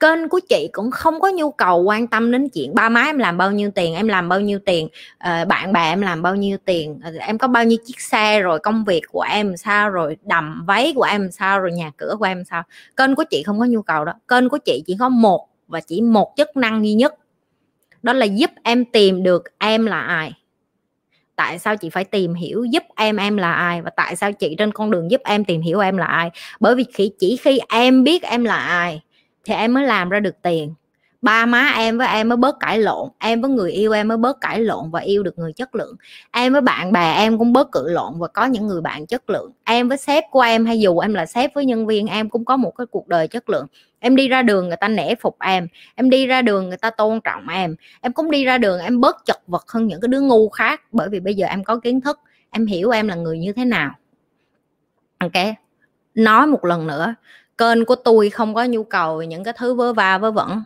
Kênh của chị cũng không có nhu cầu quan tâm đến chuyện ba má em làm bao nhiêu tiền, em làm bao nhiêu tiền ờ, bạn bè em làm bao nhiêu tiền ờ, em có bao nhiêu chiếc xe, rồi công việc của em sao, rồi đầm váy của em sao, rồi nhà cửa của em sao. Kênh của chị không có nhu cầu đó. Kênh của chị chỉ có một và chỉ một chức năng duy nhất. Đó là giúp em tìm được em là ai tại sao chị phải tìm hiểu giúp em em là ai? Và tại sao chị trên con đường giúp em tìm hiểu em là ai? Bởi vì chỉ khi em biết em là ai, thì em mới làm ra được tiền ba má em với em mới bớt cãi lộn. Em với người yêu em mới bớt cãi lộn và yêu được người chất lượng. Em với bạn bè em cũng bớt cự lộn và có những người bạn chất lượng. Em với sếp của em, hay dù em là sếp với nhân viên, em cũng có một cái cuộc đời chất lượng. Em đi ra đường người ta nể phục em. Em đi ra đường người ta tôn trọng em. Em cũng đi ra đường em bớt chật vật hơn những cái đứa ngu khác, bởi vì bây giờ em có kiến thức, em hiểu em là người như thế nào. Ok, nói một lần nữa, kênh của tôi không có nhu cầu những cái thứ vớ va vớ vẩn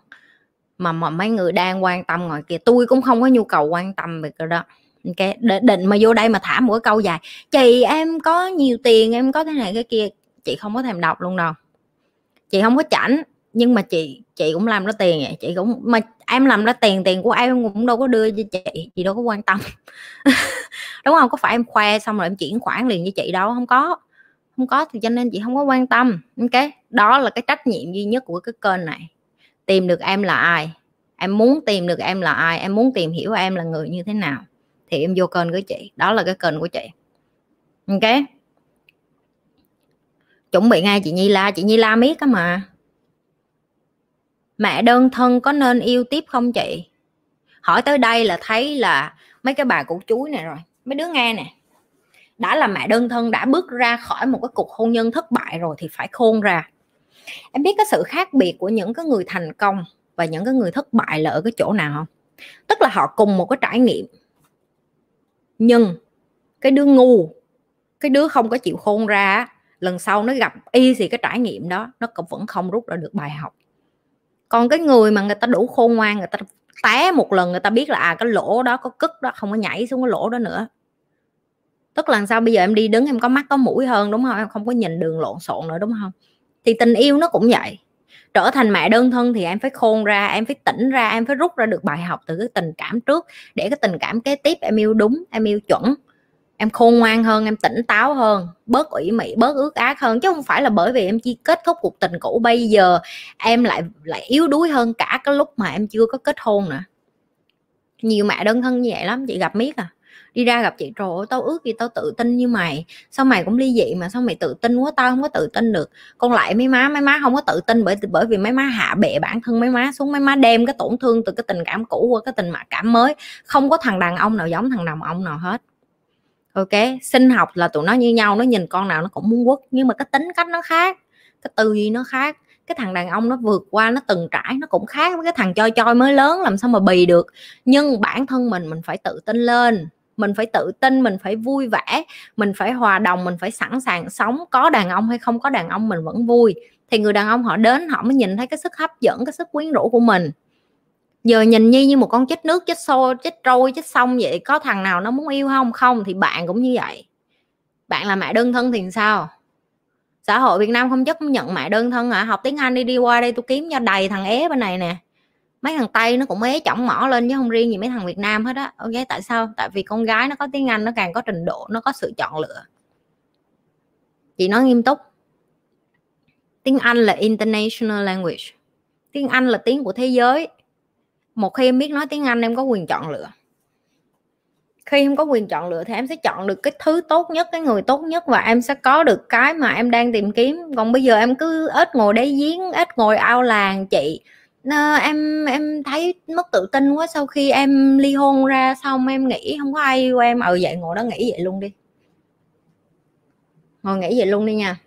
mà mà mấy người đang quan tâm ngoài kia. Tôi cũng không có nhu cầu quan tâm về cái đó. Ok định mà vô đây mà thả một cái câu dài, chị, em có nhiều tiền, em có thế này cái kia. Chị không có thèm đọc luôn đâu. Chị không có chảnh, nhưng mà chị chị cũng làm ra tiền vậy. Chị cũng, mà em làm ra tiền tiền của em cũng đâu có đưa cho chị chị đâu có quan tâm. Đúng không? Có phải em khoe xong rồi em chuyển khoản liền với chị đâu? Không có. Không có thì cho nên chị không có quan tâm. Ok đó là cái trách nhiệm duy nhất của cái kênh này tìm được em là ai? Em muốn tìm được em là ai? Em muốn tìm hiểu em là người như thế nào? Thì em vô kênh của chị. Đó là cái kênh của chị. Ok? Chuẩn bị ngay chị nhi la. Chị nhi la miết á mà. Mẹ đơn thân có nên yêu tiếp không chị? Hỏi tới đây là thấy là mấy cái bà cụ chuối này rồi. Mấy đứa nghe nè. Đã là mẹ đơn thân, đã bước ra khỏi một cái cuộc hôn nhân thất bại rồi thì phải khôn ra em biết cái sự khác biệt của những cái người thành công và những cái người thất bại là ở cái chỗ nào không? Tức là họ cùng một cái trải nghiệm. Nhưng cái đứa ngu, cái đứa không có chịu khôn ra lần sau nó gặp y thì cái trải nghiệm đó nó cũng vẫn không rút ra được bài học. Còn cái người mà người ta đủ khôn ngoan, người ta té một lần, người ta biết là à cái lỗ đó có cất đó không có nhảy xuống cái lỗ đó nữa. Tức là sao bây giờ em đi đứng em có mắt có mũi hơn, đúng không? Em không có nhìn đường lộn xộn nữa, đúng không? Thì tình yêu nó cũng vậy. Trở thành mẹ đơn thân thì em phải khôn ra, em phải tỉnh ra, em phải rút ra được bài học từ cái tình cảm trước. Để cái tình cảm kế tiếp em yêu đúng, em yêu chuẩn. Em khôn ngoan hơn, em tỉnh táo hơn, bớt ủy mị, bớt ước ác hơn. Chứ không phải là bởi vì em chỉ kết thúc cuộc tình cũ bây giờ, em lại lại yếu đuối hơn cả cái lúc mà em chưa có kết hôn nữa. Nhiều mẹ đơn thân như vậy lắm, chị gặp miết à đi ra gặp chị, trời ơi, tao ước gì tao tự tin như mày. Sao mày cũng ly dị mà, sao mày tự tin quá, tao không có tự tin được. Con lại mấy má mấy má không có tự tin bởi bởi vì mấy má hạ bệ bản thân mấy má xuống, mấy má đem cái tổn thương từ cái tình cảm cũ qua cái tình cảm mới. Không có thằng đàn ông nào giống thằng đàn ông nào hết. Ok, sinh học là tụi nó như nhau, nó nhìn con nào nó cũng muốn quất, nhưng mà cái tính cách nó khác, cái tư duy nó khác. Cái thằng đàn ông nó vượt qua, nó từng trải, nó cũng khác với cái thằng choi choi mới lớn, làm sao mà bì được. Nhưng bản thân mình mình phải tự tin lên mình phải tự tin, mình phải vui vẻ, mình phải hòa đồng, mình phải sẵn sàng sống. Có đàn ông hay không có đàn ông mình vẫn vui. Thì người đàn ông họ đến, họ mới nhìn thấy cái sức hấp dẫn, cái sức quyến rũ của mình. Giờ nhìn nhi như một con chết nước chết xô chết trôi chết xong vậy, có thằng nào nó muốn yêu không? Không, thì bạn cũng như vậy. Bạn là mẹ đơn thân thì sao? Xã hội việt nam không chấp nhận mẹ đơn thân à học tiếng anh đi đi qua đây tôi kiếm cho đầy thằng é bên này nè mấy thằng tây nó cũng mấy chỏng mỏ lên chứ không riêng gì mấy thằng việt nam hết á. Ok, tại sao? Tại vì con gái nó có tiếng anh, nó càng có trình độ, nó có sự chọn lựa. Chị nói nghiêm túc. Tiếng anh là international language. Tiếng anh là tiếng của thế giới. Một khi em biết nói tiếng anh, em có quyền chọn lựa. Khi em có quyền chọn lựa thì em sẽ chọn được cái thứ tốt nhất, cái người tốt nhất và em sẽ có được cái mà em đang tìm kiếm. Còn bây giờ em cứ ít ngồi đáy giếng ít ngồi ao làng chị à, em em thấy mất tự tin quá sau khi em ly hôn ra xong em nghĩ không có ai yêu em. Ừ vậy ngồi đó nghĩ vậy luôn đi. Ngồi nghĩ vậy luôn đi nha.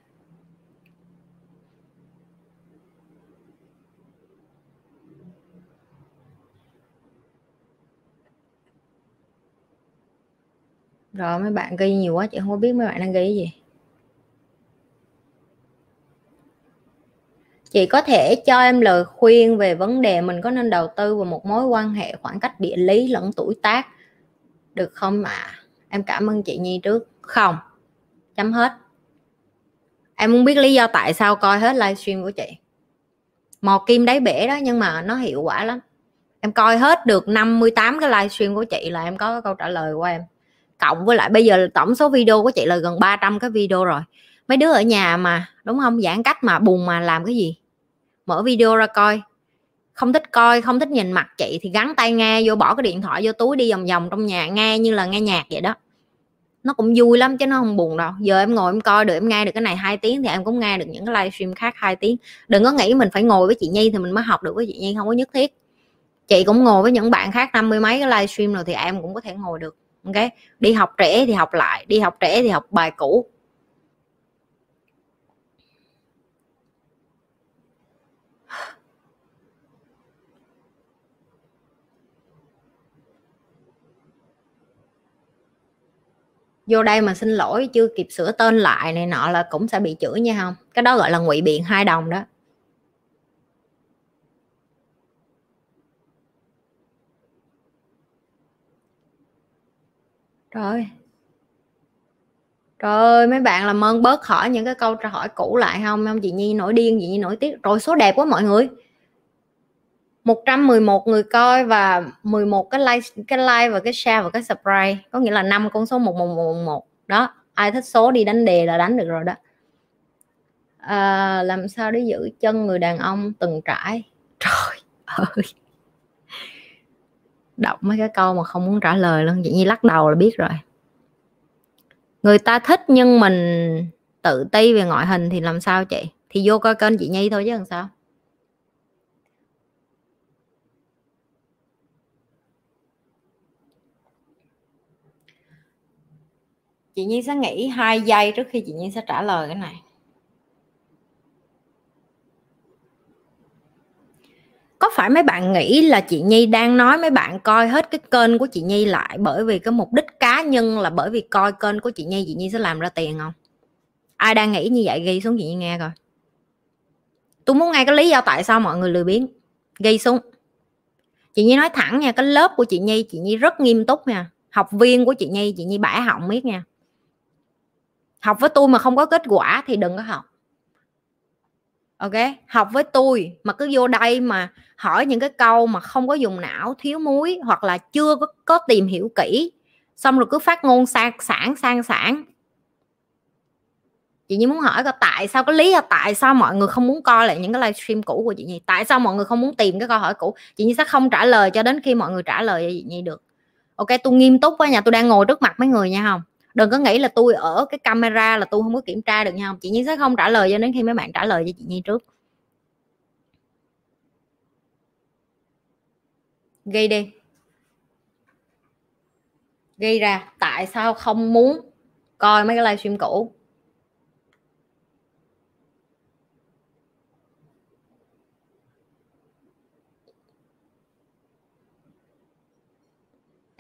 Rồi mấy bạn ghi nhiều quá chị không có biết mấy bạn đang ghi cái gì. Chị có thể cho em lời khuyên về vấn đề mình có nên đầu tư vào một mối quan hệ khoảng cách địa lý lẫn tuổi tác? Được không ạ? À? em cảm ơn chị nhi trước. Không, chấm hết. Em muốn biết lý do tại sao coi hết livestream của chị. Mò kim đáy bể đó nhưng mà nó hiệu quả lắm. Em coi hết được 58 cái livestream của chị là em có câu trả lời của em. Cộng với lại bây giờ tổng số video của chị là gần 300 cái video rồi. Mấy đứa ở nhà mà, đúng không? Giãn cách mà, buồn mà, làm cái gì? Mở video ra coi. Không thích coi, không thích nhìn mặt chị thì gắn tay nghe, vô bỏ cái điện thoại vô túi đi vòng vòng trong nhà, nghe như là nghe nhạc vậy đó. Nó cũng vui lắm chứ nó không buồn đâu. Giờ em ngồi em coi được, em nghe được cái này hai tiếng thì em cũng nghe được những cái livestream khác hai tiếng. Đừng có nghĩ mình phải ngồi với chị nhi thì mình mới học được với chị nhi, không có nhất thiết. Chị cũng ngồi với những bạn khác năm mươi mấy cái livestream rồi thì em cũng có thể ngồi được, ok? Đi học trễ thì học lại, đi học trễ thì học bài cũ. Vô đây mà xin lỗi, chưa kịp sửa tên lại này nọ là cũng sẽ bị chửi nha không? Cái đó gọi là ngụy biện hai đồng đó. Rồi. Trời ơi, mấy bạn làm ơn bớt hỏi những cái câu trả hỏi cũ lại không? Không chị nhi nổi điên, chị nhi nổi tiếc. Rồi số đẹp quá mọi người. 111 người coi và 11 cái like cái like và cái share và cái subscribe. Có nghĩa là năm con số 1111 đó ai thích số đi đánh đề là đánh được rồi đó. À, làm sao để giữ chân người đàn ông từng trải? Trời ơi. Đọc mấy cái câu mà không muốn trả lời luôn chị nhi lắc đầu là biết rồi. Người ta thích nhưng mình tự ti về ngoại hình thì làm sao chị? Thì vô coi kênh chị nhi thôi chứ làm sao? Chị Nhi sẽ nghĩ hai giây trước khi chị Nhi sẽ trả lời cái này. Có phải mấy bạn nghĩ là chị Nhi đang nói mấy bạn coi hết cái kênh của chị Nhi lại bởi vì cái mục đích cá nhân là bởi vì coi kênh của chị Nhi chị Nhi sẽ làm ra tiền không? Ai đang nghĩ như vậy ghi xuống chị Nhi nghe coi. Tôi muốn nghe cái lý do tại sao mọi người lười biếng. Ghi xuống. Chị Nhi nói thẳng nha, cái lớp của chị Nhi chị Nhi rất nghiêm túc nha. Học viên của chị Nhi chị Nhi bả họng biết nha học với tôi mà không có kết quả thì đừng có học. Ok? Học với tôi mà cứ vô đây mà hỏi những cái câu mà không có dùng não thiếu muối hoặc là chưa có, có tìm hiểu kỹ xong rồi cứ phát ngôn sang sản sang sản chị nhi muốn hỏi là tại sao cái lý là tại sao mọi người không muốn coi lại những cái livestream cũ của chị nhi? Tại sao mọi người không muốn tìm cái câu hỏi cũ? Chị nhi sẽ không trả lời cho đến khi mọi người trả lời cho chị nhi được. Ok tôi nghiêm túc quá nhà tôi đang ngồi trước mặt mấy người nha không? Đừng có nghĩ là tôi ở cái camera là tôi không có kiểm tra được nha. Không chị nhi sẽ không trả lời cho đến khi mấy bạn trả lời cho chị nhi trước. Ghi đi. Ghi ra tại sao không muốn coi mấy cái livestream cũ.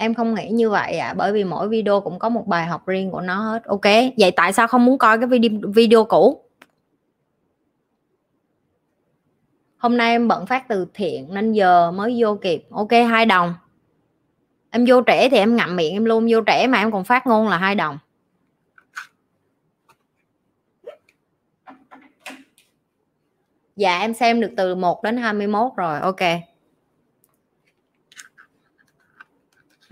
Em không nghĩ như vậy ạ à, bởi vì mỗi video cũng có một bài học riêng của nó hết. Ok vậy tại sao không muốn coi cái video video cũ? Hôm nay em bận phát từ thiện nên giờ mới vô kịp. Ok hai đồng. Em vô trễ thì em ngậm miệng em luôn. Vô trễ mà em còn phát ngôn là hai đồng. Dạ em xem được từ 1 đến 21 rồi. Ok.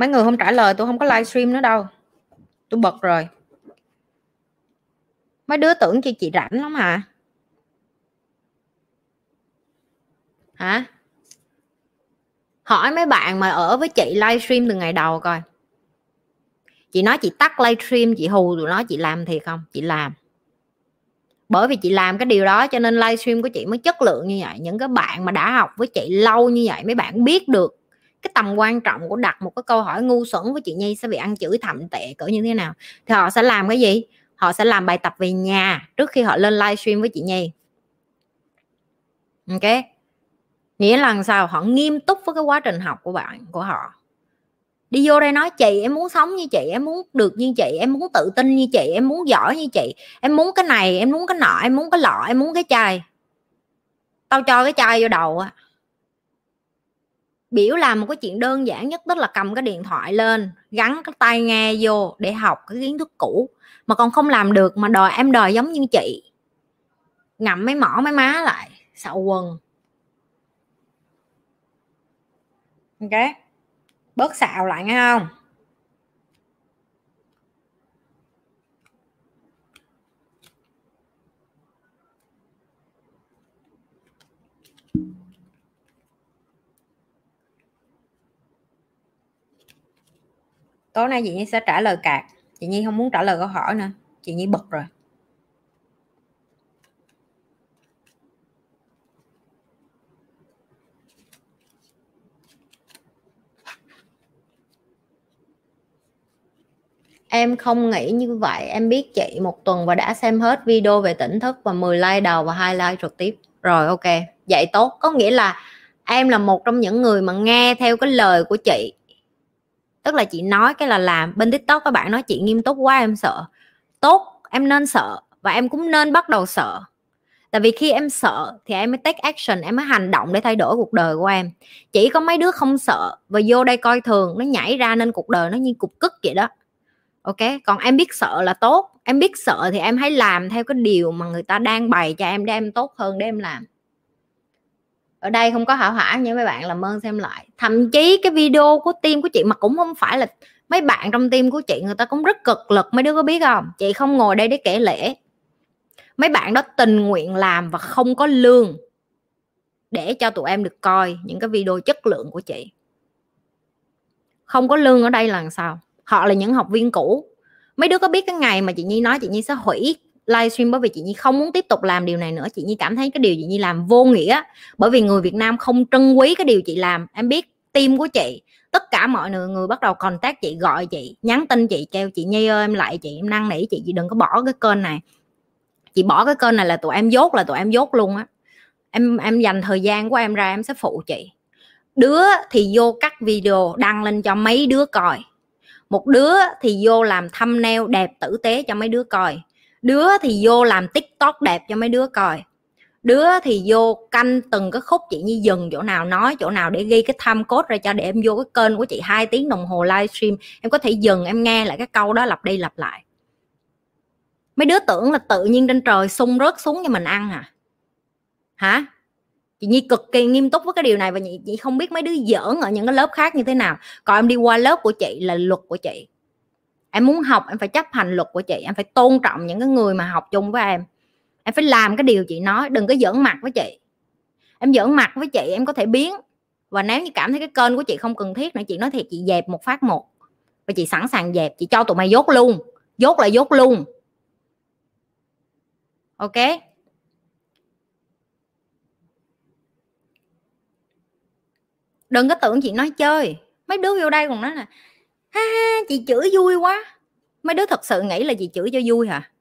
Mấy người không trả lời, tôi không có livestream nữa đâu. Tôi bật rồi. Mấy đứa tưởng chị chị rảnh lắm hả? Hả? Hỏi mấy bạn mà ở với chị livestream từ ngày đầu coi. Chị nói chị tắt livestream, chị hù tụi nó, chị làm thiệt không? Chị làm. Bởi vì chị làm cái điều đó cho nên livestream của chị mới chất lượng như vậy. Những cái bạn mà đã học với chị lâu như vậy, mấy bạn biết được cái tầm quan trọng của đặt một cái câu hỏi ngu xuẩn với chị nhi sẽ bị ăn chửi thậm tệ cỡ như thế nào? Thì họ sẽ làm cái gì? Họ sẽ làm bài tập về nhà trước khi họ lên livestream với chị nhi. Ok? Nghĩa là sao? Họ nghiêm túc với cái quá trình học của bạn, của họ. Đi vô đây nói, chị, em muốn sống như chị, em muốn được như chị, em muốn tự tin như chị, em muốn giỏi như chị, em muốn cái này, em muốn cái nọ, em muốn cái lọ, em muốn cái chai. Tao cho cái chai vô đầu á biểu làm một cái chuyện đơn giản nhất tức là cầm cái điện thoại lên, gắn cái tai nghe vô để học cái kiến thức cũ, mà còn không làm được mà đòi em đòi giống như chị. Ngậm mấy mỏ mấy má lại sợ quần. Ok? Bớt xạo lại nghe không? Tối nay chị nhi sẽ trả lời cạc. Chị nhi không muốn trả lời câu hỏi nữa. Chị nhi bực rồi. Em không nghĩ như vậy. Em biết chị một tuần và đã xem hết video về tỉnh thức và 10 like đầu và hai like trực tiếp. Rồi, ok. Vậy tốt. Có nghĩa là em là một trong những người mà nghe theo cái lời của chị tức là chị nói cái là làm bên tiktok các bạn nói chị nghiêm túc quá em sợ. Tốt, em nên sợ và em cũng nên bắt đầu sợ. Tại vì khi em sợ thì em mới take action, em mới hành động để thay đổi cuộc đời của em. Chỉ có mấy đứa không sợ và vô đây coi thường, nó nhảy ra nên cuộc đời nó như cục cức vậy đó. Ok? Còn em biết sợ là tốt. Em biết sợ thì em hãy làm theo cái điều mà người ta đang bày cho em để em tốt hơn, để em làm ở đây không có hảo hảo nha, mấy bạn làm ơn xem lại. Thậm chí cái video của team của chị mà cũng không phải là mấy bạn trong team của chị, người ta cũng rất cực lực, mấy đứa có biết không? Chị không ngồi đây để kể lễ mấy bạn đó tình nguyện làm và không có lương để cho tụi em được coi những cái video chất lượng của chị. Không có lương ở đây là làm sao? Họ là những học viên cũ. Mấy đứa có biết cái ngày mà chị nhi nói chị nhi sẽ hủy livestream bởi vì chị nhi không muốn tiếp tục làm điều này nữa. Chị nhi cảm thấy cái điều chị nhi làm vô nghĩa, bởi vì người việt nam không trân quý cái điều chị làm. Em biết tim của chị, tất cả mọi người người bắt đầu contact chị, gọi chị, nhắn tin chị, kêu chị nhi ơi, em lại chị, em năn nỉ chị chị đừng có bỏ cái kênh này. Chị bỏ cái kênh này là tụi em dốt, là tụi em dốt luôn á. Em em dành thời gian của em ra em sẽ phụ chị. Đứa thì vô cắt video, đăng lên cho mấy đứa coi. Một đứa thì vô làm thumbnail đẹp tử tế cho mấy đứa coi đứa thì vô làm tiktok đẹp cho mấy đứa coi. Đứa thì vô canh từng cái khúc chị như dừng chỗ nào nói chỗ nào để ghi cái tham cốt ra cho để em vô cái kênh của chị hai tiếng đồng hồ livestream. Em có thể dừng em nghe lại cái câu đó lặp đi lặp lại. Mấy đứa tưởng là tự nhiên trên trời sung rớt xuống cho mình ăn à? Hả? Chị nhi cực kỳ nghiêm túc với cái điều này và chị, chị không biết mấy đứa giỡn ở những cái lớp khác như thế nào. Còn em đi qua lớp của chị là luật của chị em muốn học, em phải chấp hành luật của chị, em phải tôn trọng những cái người mà học chung với em. Em phải làm cái điều chị nói, đừng có giỡn mặt với chị. Em giỡn mặt với chị, em có thể biến. Và nếu như cảm thấy cái kênh của chị không cần thiết nữa, chị nói thiệt, chị dẹp một phát một. Và chị sẵn sàng dẹp, chị cho tụi mày dốt luôn. Dốt là dốt luôn. Ok? Đừng có tưởng chị nói chơi. Mấy đứa vô đây còn nói là ha ha, chị chửi vui quá. Mấy đứa thật sự nghĩ là chị chửi cho vui hả?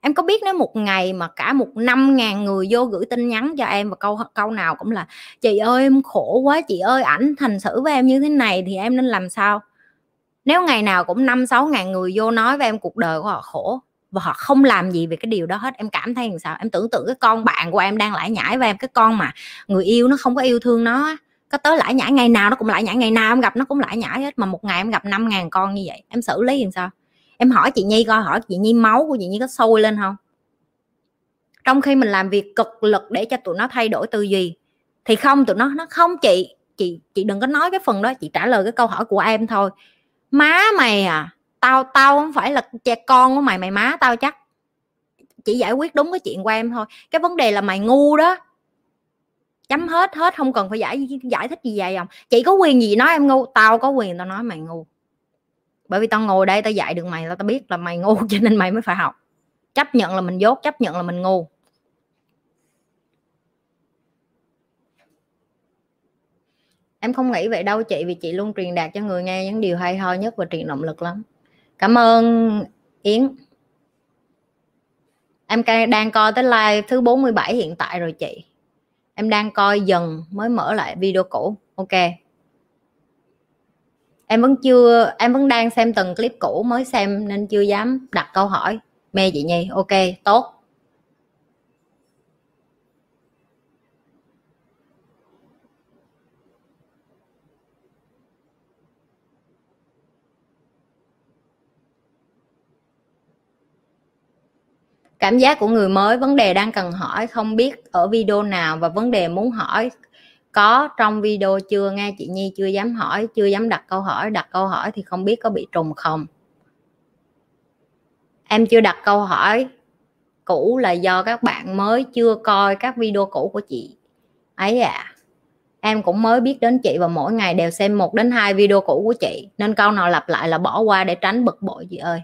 Em có biết nếu một ngày mà cả một năm ngàn người vô gửi tin nhắn cho em và câu câu nào cũng là, chị ơi, em khổ quá, chị ơi, ảnh thành xử với em như thế này thì em nên làm sao? Nếu ngày nào cũng năm, sáu ngàn người vô nói với em cuộc đời của họ khổ và họ không làm gì về cái điều đó hết, em cảm thấy làm sao? Em tưởng tượng cái con bạn của em đang lải nhải với em, cái con mà người yêu nó không có yêu thương nó có tới lãi nhãi ngày nào nó cũng lãi nhãi, ngày nào em gặp nó cũng lãi nhãi hết, mà một ngày em gặp 5 ngàn con như vậy, em xử lý làm sao? Em hỏi chị nhi coi, hỏi chị nhi máu của chị nhi có sôi lên không? Trong khi mình làm việc cực lực để cho tụi nó thay đổi tư duy, thì không, tụi nó nó không, chị chị chị đừng có nói cái phần đó, chị trả lời cái câu hỏi của em thôi. Má mày à tao tao không phải là cha con của mày mày má tao chắc. Chỉ giải quyết đúng cái chuyện của em thôi. Cái vấn đề là mày ngu đó chấm hết hết, không cần phải giải giải thích gì vậy không chị có quyền gì nói em ngu, tao có quyền tao nói mày ngu. Bởi vì tao ngồi đây tao dạy được mày, tao biết là mày ngu, cho nên mày mới phải học. Chấp nhận là mình dốt, chấp nhận là mình ngu. Em không nghĩ vậy đâu chị, vì chị luôn truyền đạt cho người nghe những điều hay ho nhất và truyền động lực lắm. Cảm ơn yến. Em đang coi tới live thứ 47 hiện tại rồi chị em đang coi dần mới mở lại video cũ. Ok. Em vẫn chưa, em vẫn đang xem từng clip cũ mới xem nên chưa dám đặt câu hỏi. Mê chị nhi. Ok, tốt. Cảm giác của người mới, vấn đề đang cần hỏi, không biết ở video nào và vấn đề muốn hỏi có trong video chưa? Nghe chị Nhi chưa dám hỏi, chưa dám đặt câu hỏi, đặt câu hỏi thì không biết có bị trùng không? Em chưa đặt câu hỏi cũ là do các bạn mới chưa coi các video cũ của chị ấy à em cũng mới biết đến chị và mỗi ngày đều xem một đến hai video cũ của chị, nên câu nào lặp lại là bỏ qua để tránh bực bội, chị ơi.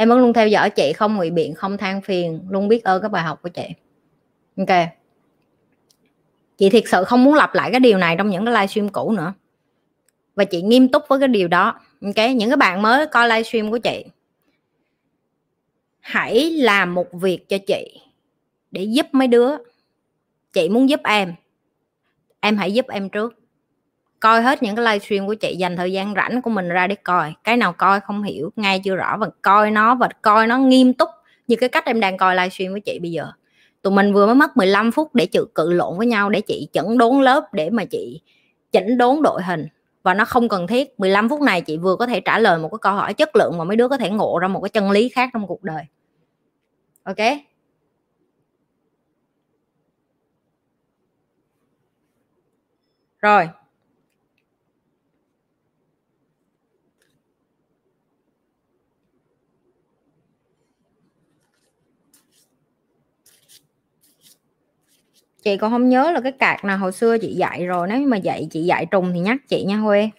Em vẫn luôn theo dõi chị, không ngụy biện, không than phiền, luôn biết ơn các bài học của chị. Ok. Chị thiệt sự không muốn lặp lại cái điều này trong những cái livestream cũ nữa. Và chị nghiêm túc với cái điều đó. Ok, những cái bạn mới coi livestream của chị. Hãy làm một việc cho chị để giúp mấy đứa. Chị muốn giúp em. Em hãy giúp em trước coi hết những cái livestream của chị, dành thời gian rảnh của mình ra để coi. Cái nào coi không hiểu ngay chưa rõ và coi nó và coi nó nghiêm túc như cái cách em đang coi livestream của chị bây giờ. Tụi mình vừa mới mất 15 phút để chữ cự lộn với nhau, để chị chẩn đốn lớp, để mà chị chỉnh đốn đội hình. Và nó không cần thiết 15 phút này chị vừa có thể trả lời một cái câu hỏi chất lượng mà mấy đứa có thể ngộ ra một cái chân lý khác trong cuộc đời. Ok? Rồi. Chị còn không nhớ là cái cạc nào hồi xưa chị dạy rồi. Nếu mà dạy, chị dạy trùng thì nhắc chị nha huê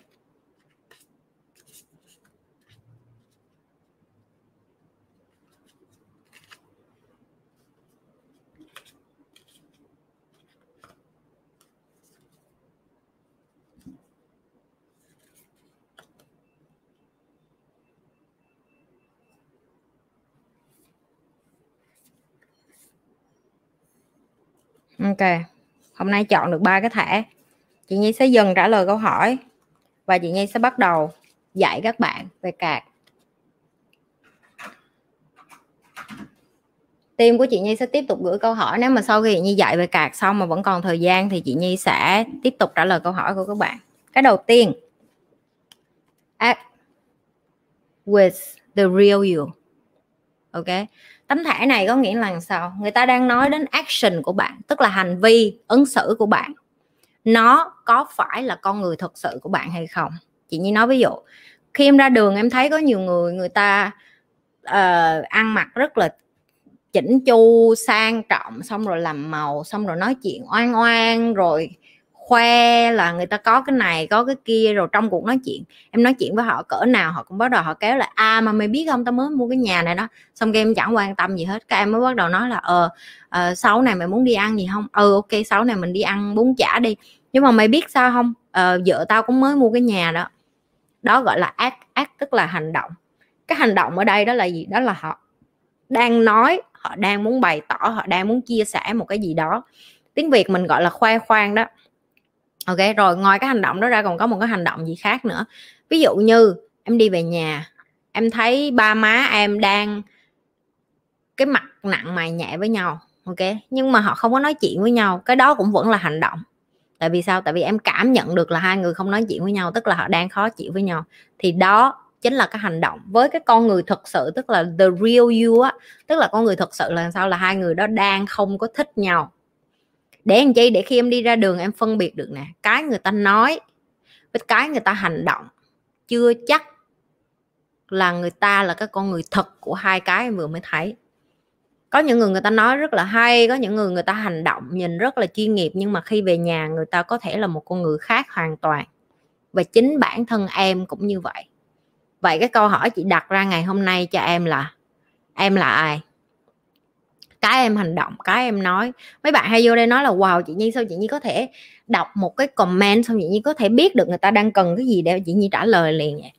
ok, hôm nay chọn được ba cái thẻ. Chị nhi sẽ dần trả lời câu hỏi và chị nhi sẽ bắt đầu dạy các bạn về cạc. Team của chị Nhi sẽ tiếp tục gửi câu hỏi. Nếu mà sau khi chị Nhi dạy về cạc xong mà vẫn còn thời gian thì chị Nhi sẽ tiếp tục trả lời câu hỏi của các bạn. Cái đầu tiên. Act with the real you. Ok tấm thẻ này có nghĩa là sao? Người ta đang nói đến action của bạn tức là hành vi ứng xử của bạn. Nó có phải là con người thật sự của bạn hay không? Chị như nói ví dụ khi em ra đường em thấy có nhiều người người ta uh, ăn mặc rất là chỉnh chu sang trọng xong rồi làm màu xong rồi nói chuyện oan oan rồi khoe là người ta có cái này có cái kia rồi trong cuộc nói chuyện em nói chuyện với họ cỡ nào họ cũng bắt đầu họ kéo là a à, mà mày biết không tao mới mua cái nhà này đó. Xong cái em chẳng quan tâm gì hết các em mới bắt đầu nói là ờ à, sáu này mày muốn đi ăn gì không? Ừ ok sáu này mình đi ăn bún chả đi. Nhưng mà mày biết sao không? Uh, vợ tao cũng mới mua cái nhà đó. Đó gọi là ác ác tức là hành động. Cái hành động ở đây đó là gì? Đó là họ đang nói họ đang muốn bày tỏ họ đang muốn chia sẻ một cái gì đó. Tiếng việt mình gọi là khoe khoang đó ok, rồi ngoài cái hành động đó ra còn có một cái hành động gì khác nữa. Ví dụ như em đi về nhà, em thấy ba má em đang cái mặt nặng mày nhẹ với nhau, ok? Nhưng mà họ không có nói chuyện với nhau, cái đó cũng vẫn là hành động. Tại vì sao? Tại vì em cảm nhận được là hai người không nói chuyện với nhau, tức là họ đang khó chịu với nhau. Thì đó chính là cái hành động với cái con người thật sự, tức là the real you á. Tức là con người thật sự là sao? Là hai người đó đang không có thích nhau để anh chi? Để khi em đi ra đường em phân biệt được nè, cái người ta nói với cái người ta hành động chưa chắc là người ta là cái con người thật của hai cái em vừa mới thấy. Có những người người ta nói rất là hay, có những người người ta hành động nhìn rất là chuyên nghiệp, nhưng mà khi về nhà người ta có thể là một con người khác hoàn toàn. Và chính bản thân em cũng như vậy. Vậy cái câu hỏi chị đặt ra ngày hôm nay cho em là em là ai? Cái em hành động, cái em nói. Mấy bạn hay vô đây nói là, wow, chị nhi, sao chị nhi có thể đọc một cái comment, xong chị nhi có thể biết được người ta đang cần cái gì để chị nhi trả lời liền vậy?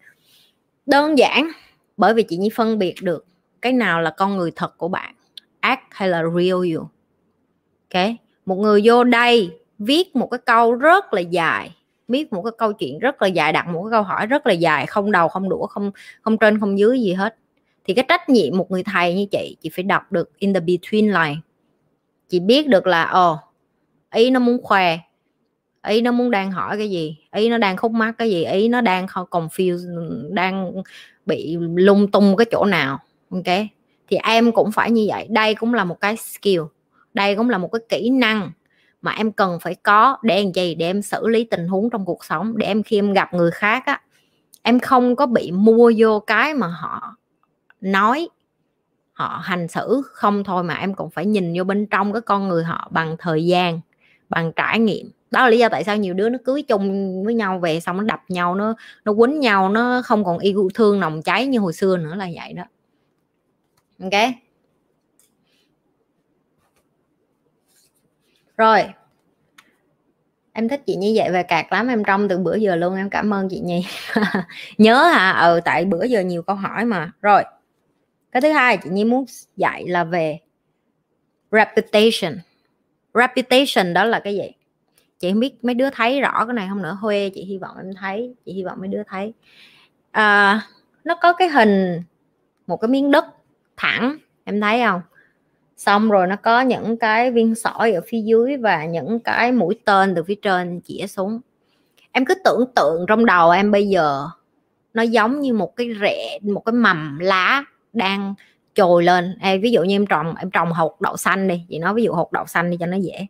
Đơn giản, bởi vì chị nhi phân biệt được cái nào là con người thật của bạn, act hay là real you. Ok? Một người vô đây viết một cái câu rất là dài, viết một cái câu chuyện rất là dài, đặt một cái câu hỏi rất là dài, không đầu, không đũa, không không trên, không dưới gì hết thì cái trách nhiệm một người thầy như chị chị phải đọc được in the between line. Chị biết được là ồ ý nó muốn khoe, ý nó muốn đang hỏi cái gì, ý nó đang khúc mắc cái gì, ý nó đang không confused, đang bị lung tung cái chỗ nào, ok? Thì em cũng phải như vậy. Đây cũng là một cái skill, đây cũng là một cái kỹ năng mà em cần phải có để làm gì? Để em xử lý tình huống trong cuộc sống, để em khi em gặp người khác á, em không có bị mua vô cái mà họ nói, họ hành xử không thôi mà em còn phải nhìn vô bên trong cái con người họ bằng thời gian, bằng trải nghiệm. Đó là lý do tại sao nhiều đứa nó cưới chung với nhau về xong nó đập nhau, nó nó quýnh nhau, nó không còn yêu thương, nồng cháy như hồi xưa nữa là vậy đó. Ok? Rồi. Em thích chị như vậy về cạc lắm, em trong từ bữa giờ luôn, em cảm ơn chị nhi. Nhớ hả? Ừ tại bữa giờ nhiều câu hỏi mà. Rồi cái thứ hai chị nhi muốn dạy là về reputation. Reputation đó là cái gì? Chị không biết mấy đứa thấy rõ cái này không nữa. Huê chị hy vọng em thấy. Chị hy vọng mấy đứa thấy. À, nó có cái hình một cái miếng đất thẳng em thấy không? Xong rồi nó có những cái viên sỏi ở phía dưới và những cái mũi tên từ phía trên chĩa xuống. Em cứ tưởng tượng trong đầu em bây giờ nó giống như một cái rễ một cái mầm lá đang trồi lên. Ê, ví dụ như em trồng em trồng hột đậu xanh đi chị nói ví dụ hột đậu xanh đi cho nó dễ.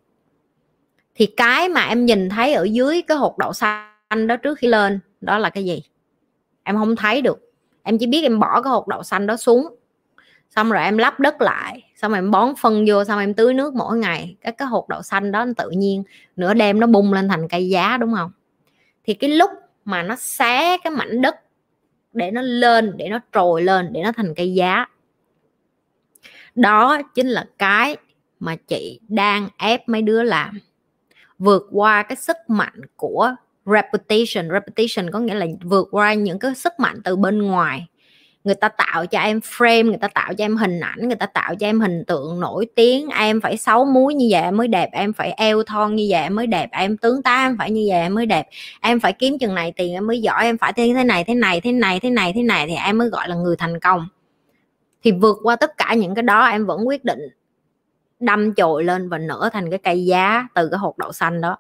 Thì cái mà em nhìn thấy ở dưới cái hột đậu xanh đó trước khi lên đó là cái gì? Em không thấy được. Em chỉ biết em bỏ cái hột đậu xanh đó xuống. Xong rồi em lắp đất lại xong rồi em bón phân vô xong em tưới nước mỗi ngày. Các cái hột đậu xanh đó tự nhiên nửa đêm nó bung lên thành cây giá đúng không? Thì cái lúc mà nó xé cái mảnh đất để nó lên, để nó trồi lên, để nó thành cây giá. Đó chính là cái mà chị đang ép mấy đứa làm. Vượt qua cái sức mạnh của reputation. Reputation có nghĩa là vượt qua những cái sức mạnh từ bên ngoài người ta tạo cho em frame, người ta tạo cho em hình ảnh, người ta tạo cho em hình tượng nổi tiếng. Em phải xấu muối như vậy mới đẹp, em phải eo thon như vậy mới đẹp, em tướng tá em phải như vậy mới đẹp. Em phải kiếm chừng này tiền em mới giỏi, em phải thế này thế này thế này thế này thế này thì em mới gọi là người thành công. Thì vượt qua tất cả những cái đó em vẫn quyết định đâm chồi lên và nở thành cái cây giá từ cái hột đậu xanh đó.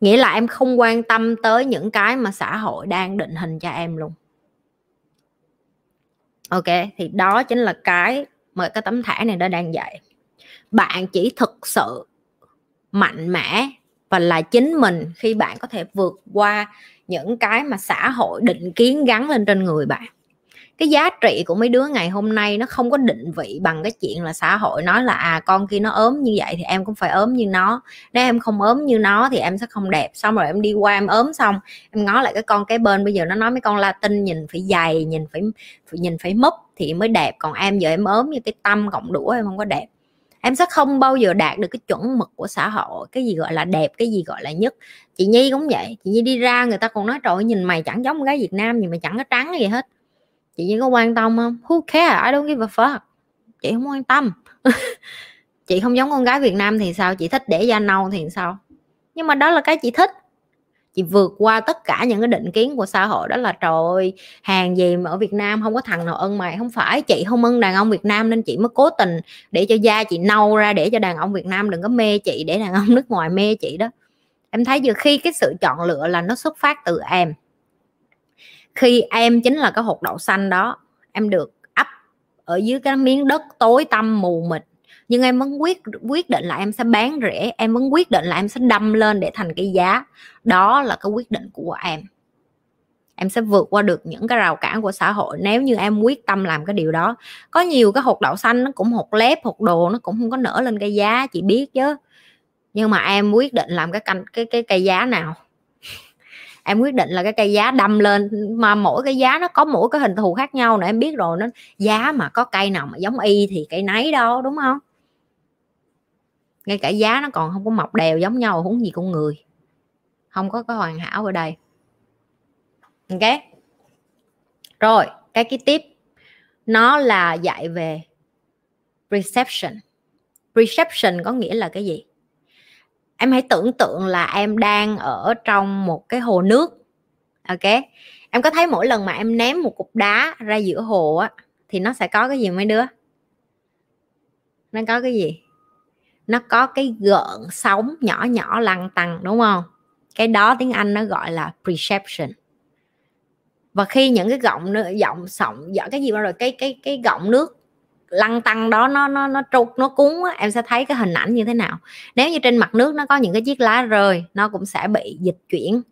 Nghĩa là em không quan tâm tới những cái mà xã hội đang định hình cho em luôn ok, thì đó chính là cái mà cái tấm thẻ này nó đang dạy. Bạn chỉ thực sự mạnh mẽ và là chính mình khi bạn có thể vượt qua những cái mà xã hội định kiến gắn lên trên người bạn cái giá trị của mấy đứa ngày hôm nay nó không có định vị bằng cái chuyện là xã hội nói là à con kia nó ốm như vậy thì em cũng phải ốm như nó. Nếu em không ốm như nó thì em sẽ không đẹp. Xong rồi em đi qua em ốm xong em ngó lại cái con cái bên. Bây giờ nó nói mấy con latin nhìn phải dày nhìn phải, phải nhìn phải mấp thì mới đẹp. Còn em giờ em ốm như cái tâm cộng đũa em không có đẹp. Em sẽ không bao giờ đạt được cái chuẩn mực của xã hội cái gì gọi là đẹp cái gì gọi là nhất. Chị nhi cũng vậy. Chị nhi đi ra người ta còn nói trời nhìn mày chẳng giống gái việt nam gì mà chẳng có trắng gì hết chị Nhi có quan tâm không? Who care? I don't give a fuck. Chị không quan tâm. Chị không giống con gái Việt Nam thì sao? Chị thích để da nâu thì sao? Nhưng mà đó là cái chị thích. Chị vượt qua tất cả những cái định kiến của xã hội đó là, trời ơi, hàng gì mà ở Việt Nam không có thằng nào ân mày? Không phải, chị không ân đàn ông Việt Nam nên chị mới cố tình để cho da chị nâu ra, để cho đàn ông Việt Nam đừng có mê chị, để đàn ông nước ngoài mê chị đó. Em thấy giờ khi cái sự chọn lựa là nó xuất phát từ em khi em chính là cái hột đậu xanh đó, em được ấp ở dưới cái miếng đất tối tăm mù mịt. Nhưng em vẫn quyết quyết định là em sẽ bán rẻ em vẫn quyết định là em sẽ đâm lên để thành cái giá. Đó là cái quyết định của em. Em sẽ vượt qua được những cái rào cản của xã hội nếu như em quyết tâm làm cái điều đó. Có nhiều cái hột đậu xanh nó cũng hột lép, hột đồ nó cũng không có nở lên cây giá, chị biết chứ. Nhưng mà em quyết định làm cái canh cái cái cây giá nào? Em quyết định là cái cây giá đâm lên, mà mỗi cái giá nó có mỗi cái hình thù khác nhau nữa, em biết rồi, nó giá mà có cây nào mà giống y thì cây nấy đâu, đúng không? Ngay cả giá nó còn không có mọc đều giống nhau, huống gì con người. Không có cái hoàn hảo ở đây. Ok. Rồi, cái cái tiếp. Nó là dạy về perception perception có nghĩa là cái gì? Em hãy tưởng tượng là em đang ở trong một cái hồ nước, ok? Em có thấy mỗi lần mà em ném một cục đá ra giữa hồ á, thì nó sẽ có cái gì mấy đứa? Nó có cái gì? Nó có cái gợn sóng nhỏ nhỏ lăn tăng đúng không? Cái đó tiếng anh nó gọi là perception. Và khi những cái gọng giọng sọng dở cái gì bao rồi, cái cái cái gọng nước lăn tăng đó nó nó nó trục nó cuốn á, em sẽ thấy cái hình ảnh như thế nào. Nếu như trên mặt nước nó có những cái chiếc lá rơi nó cũng sẽ bị dịch chuyển.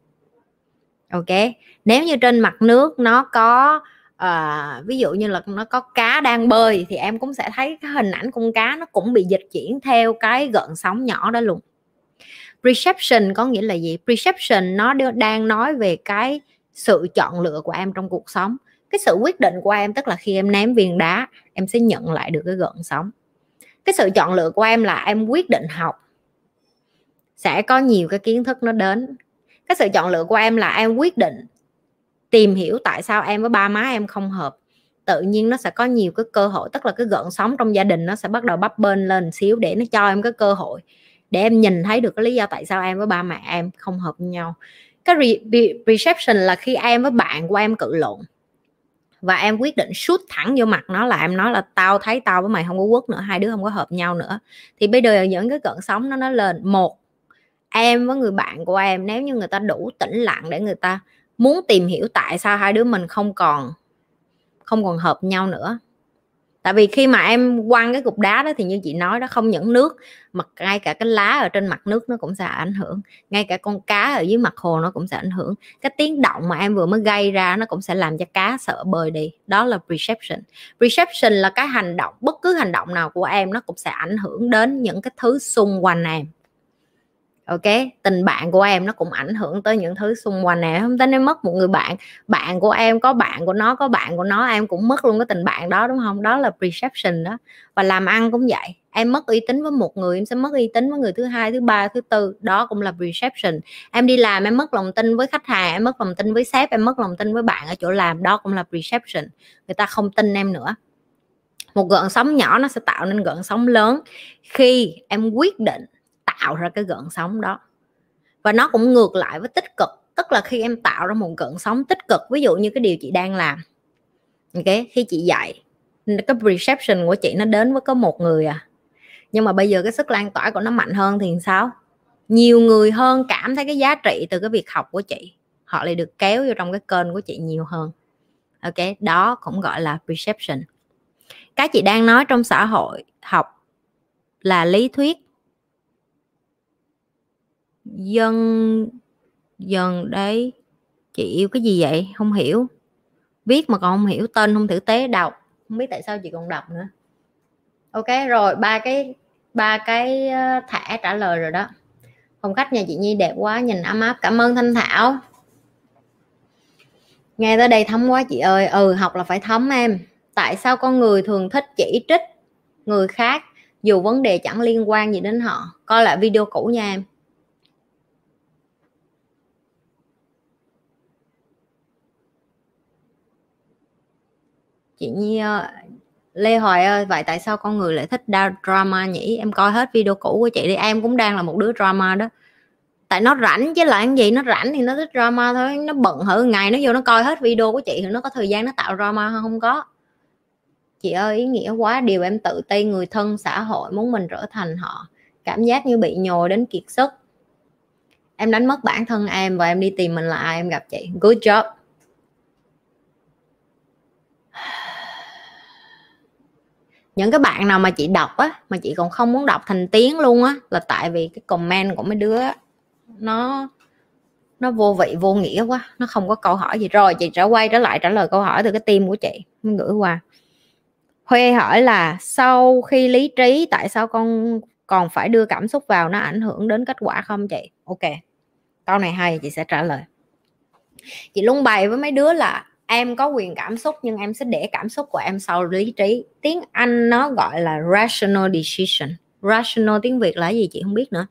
Ok. Nếu như trên mặt nước nó có uh, ví dụ như là nó có cá đang bơi thì em cũng sẽ thấy cái hình ảnh con cá nó cũng bị dịch chuyển theo cái gợn sóng nhỏ đó luôn. Perception có nghĩa là gì? Perception nó đang nói về cái sự chọn lựa của em trong cuộc sống. Cái sự quyết định của em tức là khi em ném viên đá em sẽ nhận lại được cái gợn sóng. Cái sự chọn lựa của em là em quyết định học. Sẽ có nhiều cái kiến thức nó đến. Cái sự chọn lựa của em là em quyết định tìm hiểu tại sao em với ba má em không hợp. Tự nhiên nó sẽ có nhiều cái cơ hội, tức là cái gợn sóng trong gia đình nó sẽ bắt đầu bắp bên lên xíu để nó cho em cái cơ hội để em nhìn thấy được cái lý do tại sao em với ba mẹ em không hợp với nhau. Cái reception là khi em với bạn của em cự lộn và em quyết định sút thẳng vô mặt nó là em nói là tao thấy tao với mày không có quất nữa, hai đứa không có hợp nhau nữa. Thì bây giờ những cái cận sóng nó nó lên. Một, em với người bạn của em, nếu như người ta đủ tĩnh lặng để người ta muốn tìm hiểu tại sao hai đứa mình không còn không còn hợp nhau nữa tại vì khi mà em quăng cái cục đá đó thì như chị nói đó, không những nước, mà ngay cả cái lá ở trên mặt nước nó cũng sẽ ảnh hưởng. Ngay cả con cá ở dưới mặt hồ nó cũng sẽ ảnh hưởng. Cái tiếng động mà em vừa mới gây ra nó cũng sẽ làm cho cá sợ bơi đi. Đó là perception. Perception là cái hành động, bất cứ hành động nào của em nó cũng sẽ ảnh hưởng đến những cái thứ xung quanh em ok, tình bạn của em nó cũng ảnh hưởng tới những thứ xung quanh này không tính em mất một người bạn bạn của em có bạn của nó, có bạn của nó, em cũng mất luôn cái tình bạn đó, đúng không? Đó là perception đó. Và làm ăn cũng vậy. Em mất uy tín với một người, em sẽ mất uy tín với người thứ hai, thứ ba, thứ tư. Đó cũng là perception. Em đi làm, em mất lòng tin với khách hàng, em mất lòng tin với sếp, em mất lòng tin với bạn ở chỗ làm. Đó cũng là perception. Người ta không tin em nữa. Một gợn sóng nhỏ nó sẽ tạo nên gợn sóng lớn khi em quyết định tạo ra cái gợn sóng đó. Và nó cũng ngược lại với tích cực, tức là khi em tạo ra một gợn sóng tích cực, ví dụ như cái điều chị đang làm, ok, khi chị dạy, cái perception của chị nó đến với có một người à. Nhưng mà bây giờ cái sức lan tỏa của nó mạnh hơn thì sao? Nhiều người hơn cảm thấy cái giá trị từ cái việc học của chị, họ lại được kéo vô trong cái kênh của chị nhiều hơn, ok? Đó cũng gọi là perception. Cái chị đang nói trong xã hội học là lý thuyết dân dần đấy, chị yêu cái gì vậy? Không hiểu. Viết mà còn không hiểu tên, không tử tế, đọc. Không biết tại sao chị còn đọc nữa. Ok, rồi, ba cái ba cái ờ, thẻ trả lời rồi đó. Phong khách nhà chị nhi đẹp quá, nhìn ấm áp. Cảm ơn thanh thảo. Nghe tới đây thấm quá chị ơi. Ừ học là phải thấm em. Tại sao con người thường thích chỉ trích người khác, dù vấn đề chẳng liên quan gì đến họ? Coi lại video cũ nha em. Chị Nhi ờ, Lê Hoài ơi, vậy tại sao con người lại thích drama nhỉ? Em coi hết video cũ của chị đi, em cũng đang là một đứa drama đó. Tại nó rảnh chứ là cái gì, nó rảnh thì nó thích drama thôi, nó bận hở ngày nó vô nó coi hết video của chị thì nó có thời gian nó tạo drama không có. Chị ơi, ý nghĩa quá, điều em tự ti, người thân, xã hội, muốn mình trở thành họ. Cảm giác như bị nhồi đến kiệt sức. Em đánh mất bản thân em và em đi tìm mình là ai em gặp chị. Good job. Những cái bạn nào mà chị đọc á, mà chị còn không muốn đọc thành tiếng luôn á, là tại vì cái comment của mấy đứa nó nó vô vị, vô nghĩa quá, nó không có câu hỏi gì. Rồi chị sẽ quay trở lại trả lời câu hỏi từ cái tim của chị, mới gửi qua. Huê hỏi là, sau khi lý trí, tại sao con còn phải đưa cảm xúc vào, nó ảnh hưởng đến kết quả không chị? Ok, câu này hay, chị sẽ trả lời. Chị luôn bày với mấy đứa là em có quyền cảm xúc nhưng em sẽ để cảm xúc của em sau lý trí. Tiếng anh nó gọi là rational decision. Rational tiếng việt là gì chị không biết nữa.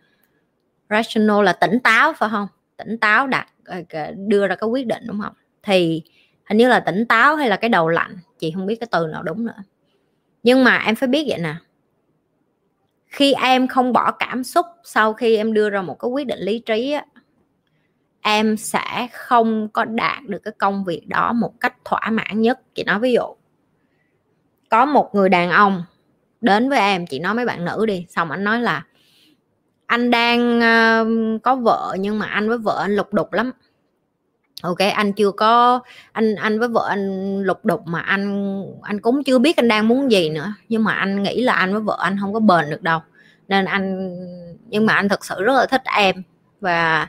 Rational là tỉnh táo phải không? Tỉnh táo đặt ờ, đưa ra cái quyết định đúng không? Thì hình như là tỉnh táo hay là cái đầu lạnh chị không biết cái từ nào đúng nữa. Nhưng mà em phải biết vậy nè. Khi em không bỏ cảm xúc sau khi em đưa ra một cái quyết định lý trí á, em sẽ không có đạt được cái công việc đó một cách thỏa mãn nhất. Chị nói ví dụ có một người đàn ông đến với em chị nói mấy bạn nữ đi xong anh nói là anh đang uh, có vợ nhưng mà anh với vợ anh lục đục lắm. Ok anh chưa có anh anh với vợ anh lục đục mà anh anh cũng chưa biết anh đang muốn gì nữa. Nhưng mà anh nghĩ là anh với vợ anh không có bền được đâu. Nên anh nhưng mà anh thật sự rất là thích em. Và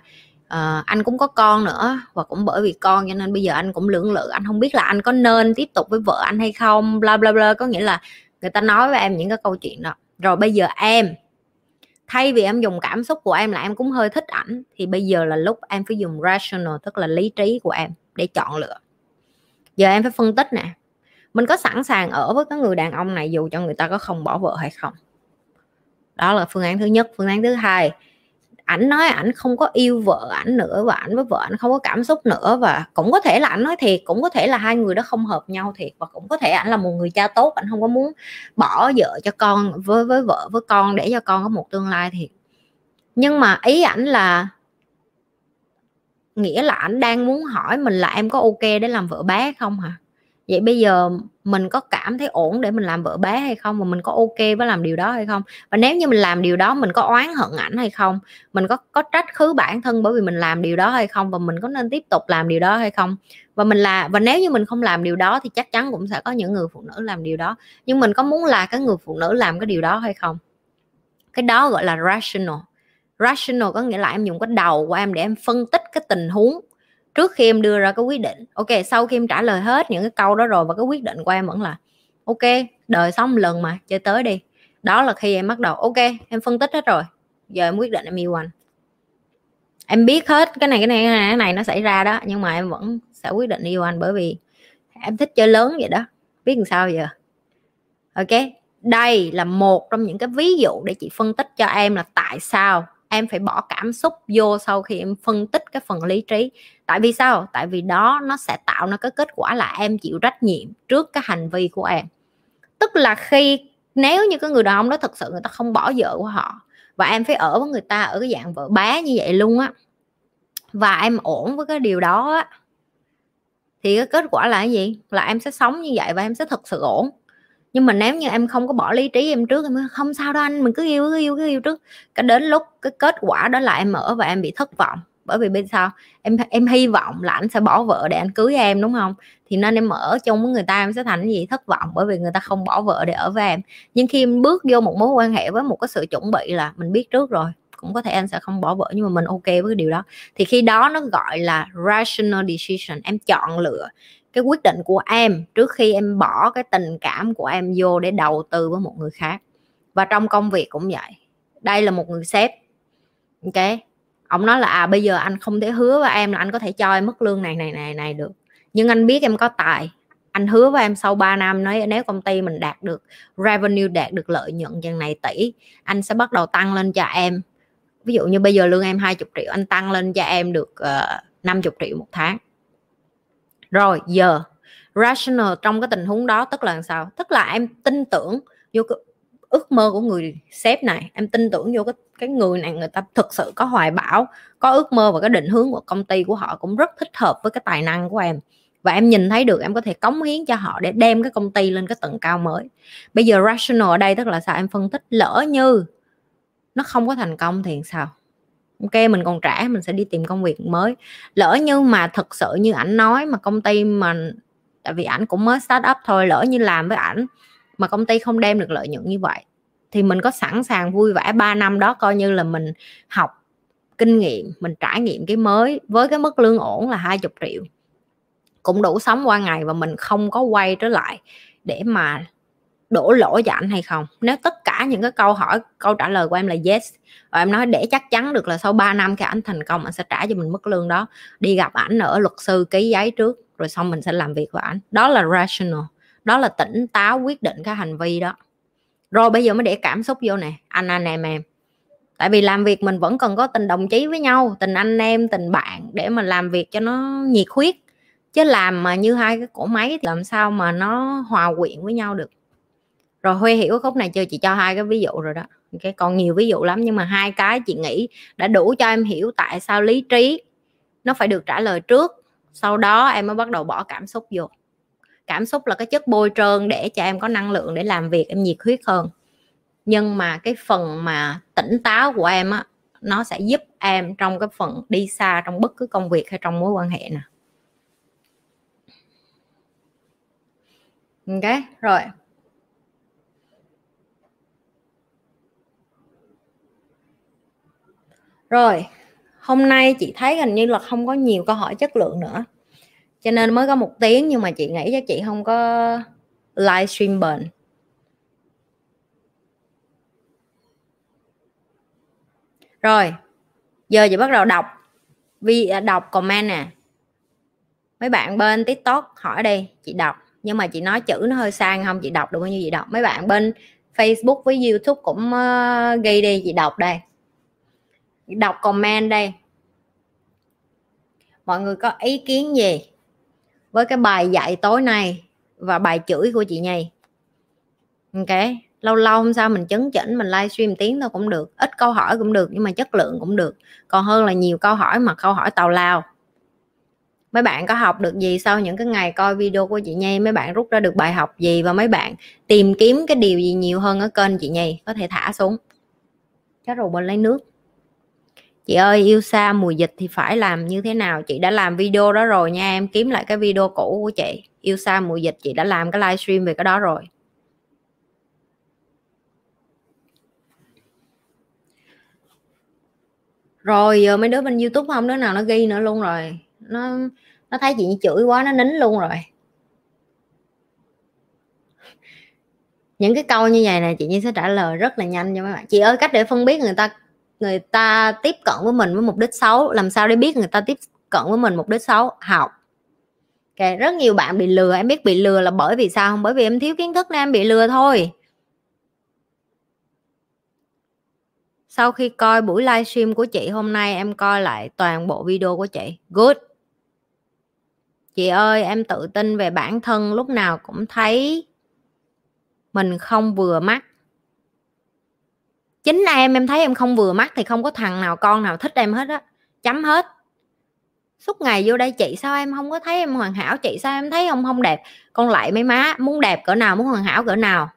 à, anh cũng có con nữa và cũng bởi vì con cho nên bây giờ anh cũng lưỡng lự. Anh không biết là anh có nên tiếp tục với vợ anh hay không bla bla bla. Có nghĩa là người ta nói với em những cái câu chuyện đó. Rồi bây giờ em thay vì em dùng cảm xúc của em là em cũng hơi thích ảnh thì bây giờ là lúc em phải dùng rational tức là lý trí của em để chọn lựa. Giờ em phải phân tích nè. Mình có sẵn sàng ở với cái người đàn ông này dù cho người ta có không bỏ vợ hay không. Đó là phương án thứ nhất. Phương án thứ hai ảnh nói ảnh không có yêu vợ ảnh nữa và ảnh với vợ ảnh không có cảm xúc nữa và cũng có thể là ảnh nói thiệt, cũng có thể là hai người đó không hợp nhau thiệt và cũng có thể ảnh là một người cha tốt, ảnh không có muốn bỏ vợ cho con với với vợ, với con để cho con có một tương lai thiệt. Nhưng mà ý ảnh là nghĩa là ảnh đang muốn hỏi mình là em có ok để làm vợ bé không hả? Vậy bây giờ mình có cảm thấy ổn để mình làm vợ bé hay không và mình có ok với làm điều đó hay không? Và nếu như mình làm điều đó, mình có oán hận ảnh hay không? Mình có có trách khứ bản thân bởi vì mình làm điều đó hay không? Và mình có nên tiếp tục làm điều đó hay không? Và mình là, và nếu như mình không làm điều đó thì chắc chắn cũng sẽ có những người phụ nữ làm điều đó. Nhưng mình có muốn là cái người phụ nữ làm cái điều đó hay không? Cái đó gọi là rational. Rational có nghĩa là em dùng cái đầu của em để em phân tích cái tình huống trước khi em đưa ra cái quyết định ok sau khi em trả lời hết những cái câu đó rồi và cái quyết định của em vẫn là ok đời sống lần mà chơi tới đi. Đó là khi em bắt đầu ok em phân tích hết rồi giờ em quyết định em yêu anh. Em biết hết cái này cái này cái này, cái này nó xảy ra đó nhưng mà em vẫn sẽ quyết định yêu anh bởi vì em thích chơi lớn vậy đó. Biết làm sao giờ? Ok đây là một trong những cái ví dụ để chị phân tích cho em là tại sao em phải bỏ cảm xúc vô sau khi em phân tích cái phần lý trí tại vì sao? Tại vì đó nó sẽ tạo nó cái kết quả là em chịu trách nhiệm trước cái hành vi của em. Tức là khi, nếu như cái người đàn ông đó thật sự người ta không bỏ vợ của họ và em phải ở với người ta ở cái dạng vợ bá như vậy luôn á, và em ổn với cái điều đó á, thì cái kết quả là cái gì? Là em sẽ sống như vậy và em sẽ thật sự ổn. Nhưng mà nếu như em không có bỏ lý trí em trước, em không sao đâu anh, mình cứ yêu cứ yêu cứ yêu trước. Cái đến lúc cái kết quả đó là em ở và em bị thất vọng bởi vì bên sao em em hy vọng là anh sẽ bỏ vợ để anh cưới em, đúng không? Thì nên em ở chung với người ta em sẽ thành cái gì? Thất vọng, bởi vì người ta không bỏ vợ để ở với em. Nhưng khi em bước vô một mối quan hệ với một cái sự chuẩn bị là mình biết trước rồi, cũng có thể anh sẽ không bỏ vợ, nhưng mà mình ok với cái điều đó. Thì khi đó nó gọi là rational decision, em chọn lựa cái quyết định của em trước khi em bỏ cái tình cảm của em vô để đầu tư với một người khác. Và trong công việc cũng vậy. Đây là một người sếp, ok? Ông nói là à bây giờ anh không thể hứa với em là anh có thể cho em mức lương này này này này được. Nhưng anh biết em có tài. Anh hứa với em sau 3 năm nói nếu công ty mình đạt được revenue đạt được lợi nhuận chừng này tỷ anh sẽ bắt đầu tăng lên cho em. Ví dụ như bây giờ lương em 20 triệu anh tăng lên cho em được ờ, uh, 50 triệu một tháng. Rồi giờ rational trong cái tình huống đó tức là sao? Tức là em tin tưởng vô cái ước mơ của người sếp này em tin tưởng vô cái cái người này người ta thực sự có hoài bão, có ước mơ và cái định hướng của công ty của họ cũng rất thích hợp với cái tài năng của em. Và em nhìn thấy được em có thể cống hiến cho họ để đem cái công ty lên cái tầng cao mới. Bây giờ rational ở đây tức là sao? Em phân tích lỡ như nó không có thành công thì sao? Ok, mình còn trẻ, mình sẽ đi tìm công việc mới. Lỡ như mà thật sự như ảnh nói mà công ty mà, tại vì ảnh cũng mới start up thôi, lỡ như làm với ảnh mà công ty không đem được lợi nhuận như vậy thì mình có sẵn sàng vui vẻ 3 năm đó coi như là mình học kinh nghiệm, mình trải nghiệm cái mới với cái mức lương ổn là 20 triệu. Cũng đủ sống qua ngày và mình không có quay trở lại để mà đổ lỗi cho anh hay không. Nếu tất cả những cái câu hỏi, câu trả lời của em là yes, và em nói để chắc chắn được là sau 3 năm khi anh thành công anh sẽ trả cho mình mức lương đó, đi gặp ảnh ở luật sư ký giấy trước, rồi xong mình sẽ làm việc với ảnh. Đó là rational, đó là tỉnh táo quyết định cái hành vi đó rồi bây giờ mới để cảm xúc vô nè. Anh anh, em em. Tại vì làm việc mình vẫn cần có tình đồng chí với nhau, tình anh em, tình bạn để mà làm việc cho nó nhiệt huyết. Chứ làm mà như hai cái cổ máy thì làm sao mà nó hòa quyện với nhau được. Rồi huê hiểu khúc này chưa? Chị cho hai cái ví dụ rồi đó. Cái còn nhiều ví dụ lắm, nhưng mà hai cái chị nghĩ đã đủ cho em hiểu tại sao lý trí nó phải được trả lời trước. Sau đó em mới bắt đầu bỏ cảm xúc vô cảm xúc là cái chất bôi trơn để cho em có năng lượng để làm việc, em nhiệt huyết hơn. Nhưng mà cái phần mà tỉnh táo của em á, nó sẽ giúp em trong cái phần đi xa trong bất cứ công việc hay trong mối quan hệ nè ok, rồi. Rồi, hôm nay chị thấy hình như là không có nhiều câu hỏi chất lượng nữa cho nên mới có một tiếng nhưng mà chị nghĩ chắc chị không có livestream bền. Rồi giờ chị bắt đầu đọc vì à, đọc comment nè. Mấy bạn bên tiktok hỏi đi chị đọc. Nhưng mà chị nói chữ nó hơi sang không? Chị đọc được bao nhiêu chị đọc? Mấy bạn bên facebook với youtube cũng uh, ghi đi chị đọc đây. Đọc comment đây. Mọi người có ý kiến gì? Với cái bài dạy tối nay và bài chửi của chị nhây ok, lâu lâu không sao mình chấn chỉnh, mình livestream tiếng thôi cũng được, ít câu hỏi cũng được nhưng mà chất lượng cũng được. Còn hơn là nhiều câu hỏi mà câu hỏi tào lao. Mấy bạn có học được gì sau những cái ngày coi video của chị Nhi mấy bạn rút ra được bài học gì? Và mấy bạn tìm kiếm cái điều gì nhiều hơn ở kênh chị Nhi có thể thả xuống. Chắc rồi bên lấy nước chị ơi, yêu xa mùa dịch thì phải làm như thế nào? Chị đã làm video đó rồi nha, em kiếm lại cái video cũ của chị. Yêu xa mùa dịch, chị đã làm cái livestream về cái đó rồi. Rồi giờ mấy đứa bên youtube không đứa nào nó ghi nữa luôn rồi. Nó nó thấy chị chửi quá, nó nín luôn rồi. Những cái câu như vậy này, chị Nhi sẽ trả lời rất là nhanh cho mấy bạn. Chị ơi, cách để phân biết người ta người ta tiếp cận với mình với mục đích xấu, làm sao để biết người ta tiếp cận với mình mục đích xấu? Học. Okay. rất nhiều bạn bị lừa, em biết bị lừa là bởi vì sao không? Bởi vì em thiếu kiến thức nên em bị lừa thôi. Sau khi coi buổi livestream của chị hôm nay, em coi lại toàn bộ video của chị. Good. Chị ơi, em tự tin về bản thân, lúc nào cũng thấy mình không vừa mắt chính em em thấy em không vừa mắt thì không có thằng nào, con nào thích em hết á. Chấm hết. Suốt ngày vô đây chị sao em không có thấy em hoàn hảo, chị sao em thấy ông không đẹp? Con lại mấy má, muốn đẹp cỡ nào, muốn hoàn hảo cỡ nào?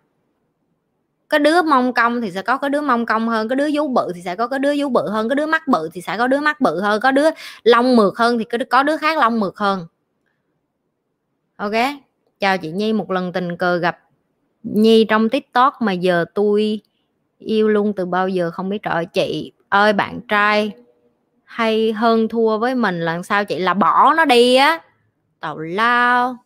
Có đứa mông cong thì sẽ có cái đứa mông cong hơn, có đứa vú bự thì sẽ có cái đứa vú bự hơn, có đứa mắt bự thì sẽ có đứa mắt bự hơn, có đứa lông mượt hơn thì có đứa khác lông mượt hơn. Ok, chào chị nhi, một lần tình cờ gặp nhi trong tiktok mà giờ tôi yêu luôn từ bao giờ không biết trời chị ơi, bạn trai hay hơn thua với mình lần sau chị? Là bỏ nó đi á. Tào lao.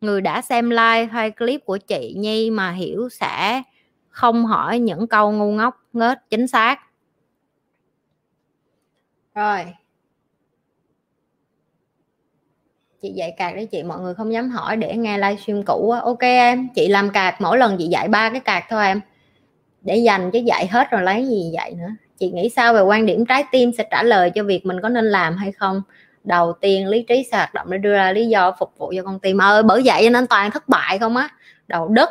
Người đã xem like hay clip của chị nhi mà hiểu sẽ không hỏi những câu ngu ngốc, ngớt, chính xác. Rồi. Chị dạy cạc đấy chị, mọi người không dám hỏi để nghe livestream cũ ok em, chị làm cạc, mỗi lần chị dạy ba cái cạc thôi em để dành chứ dạy hết rồi lấy gì dạy nữa. Chị nghĩ sao về quan điểm trái tim sẽ trả lời cho việc mình có nên làm hay không? Đầu tiên, lý trí sẽ hoạt động để đưa ra lý do phục vụ cho con tim. Ơi, bởi vậy nên toàn thất bại không á. Đầu đất,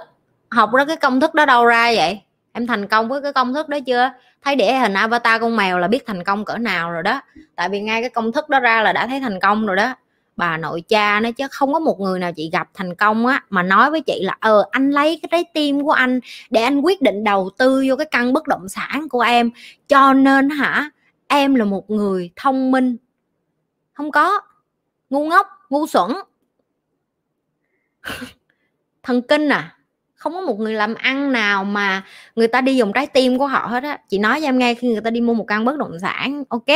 học ra cái công thức đó đâu ra vậy? Em thành công với cái công thức đó chưa? Thấy để hình avatar con mèo là biết thành công cỡ nào rồi đó. Tại vì ngay cái công thức đó ra là đã thấy thành công rồi đó bà nội cha nó chứ không có một người nào chị gặp thành công á. Mà nói với chị là ờ anh lấy cái trái tim của anh để anh quyết định đầu tư vô cái căn bất động sản của em. Cho nên hả em là một người thông minh. Không có. Ngu ngốc ngu xuẩn. Thần kinh à không có một người làm ăn nào mà người ta đi dùng trái tim của họ hết á. Chị nói cho em nghe, khi người ta đi mua một căn bất động sản, ok,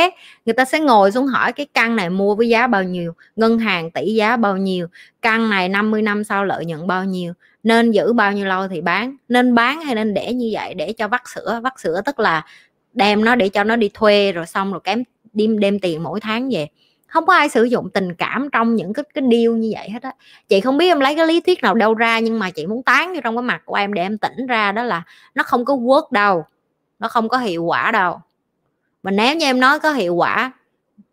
người ta sẽ ngồi xuống hỏi cái căn này mua với giá bao nhiêu, ngân hàng tỷ giá bao nhiêu, căn này 50 năm sau lợi nhuận bao nhiêu, nên giữ bao nhiêu lâu thì bán, nên bán hay nên để như vậy, để cho vắt sữa vắt sữa tức là đem nó để cho nó đi thuê rồi xong rồi kém, đem đem tiền mỗi tháng về không có ai sử dụng tình cảm trong những cái cái điều như vậy hết á. Chị không biết em lấy cái lý thuyết nào đâu ra, nhưng mà chị muốn tán vô trong cái mặt của em để em tỉnh ra đó là nó không có work đâu, nó không có hiệu quả đâu. Mà nếu như em nói có hiệu quả,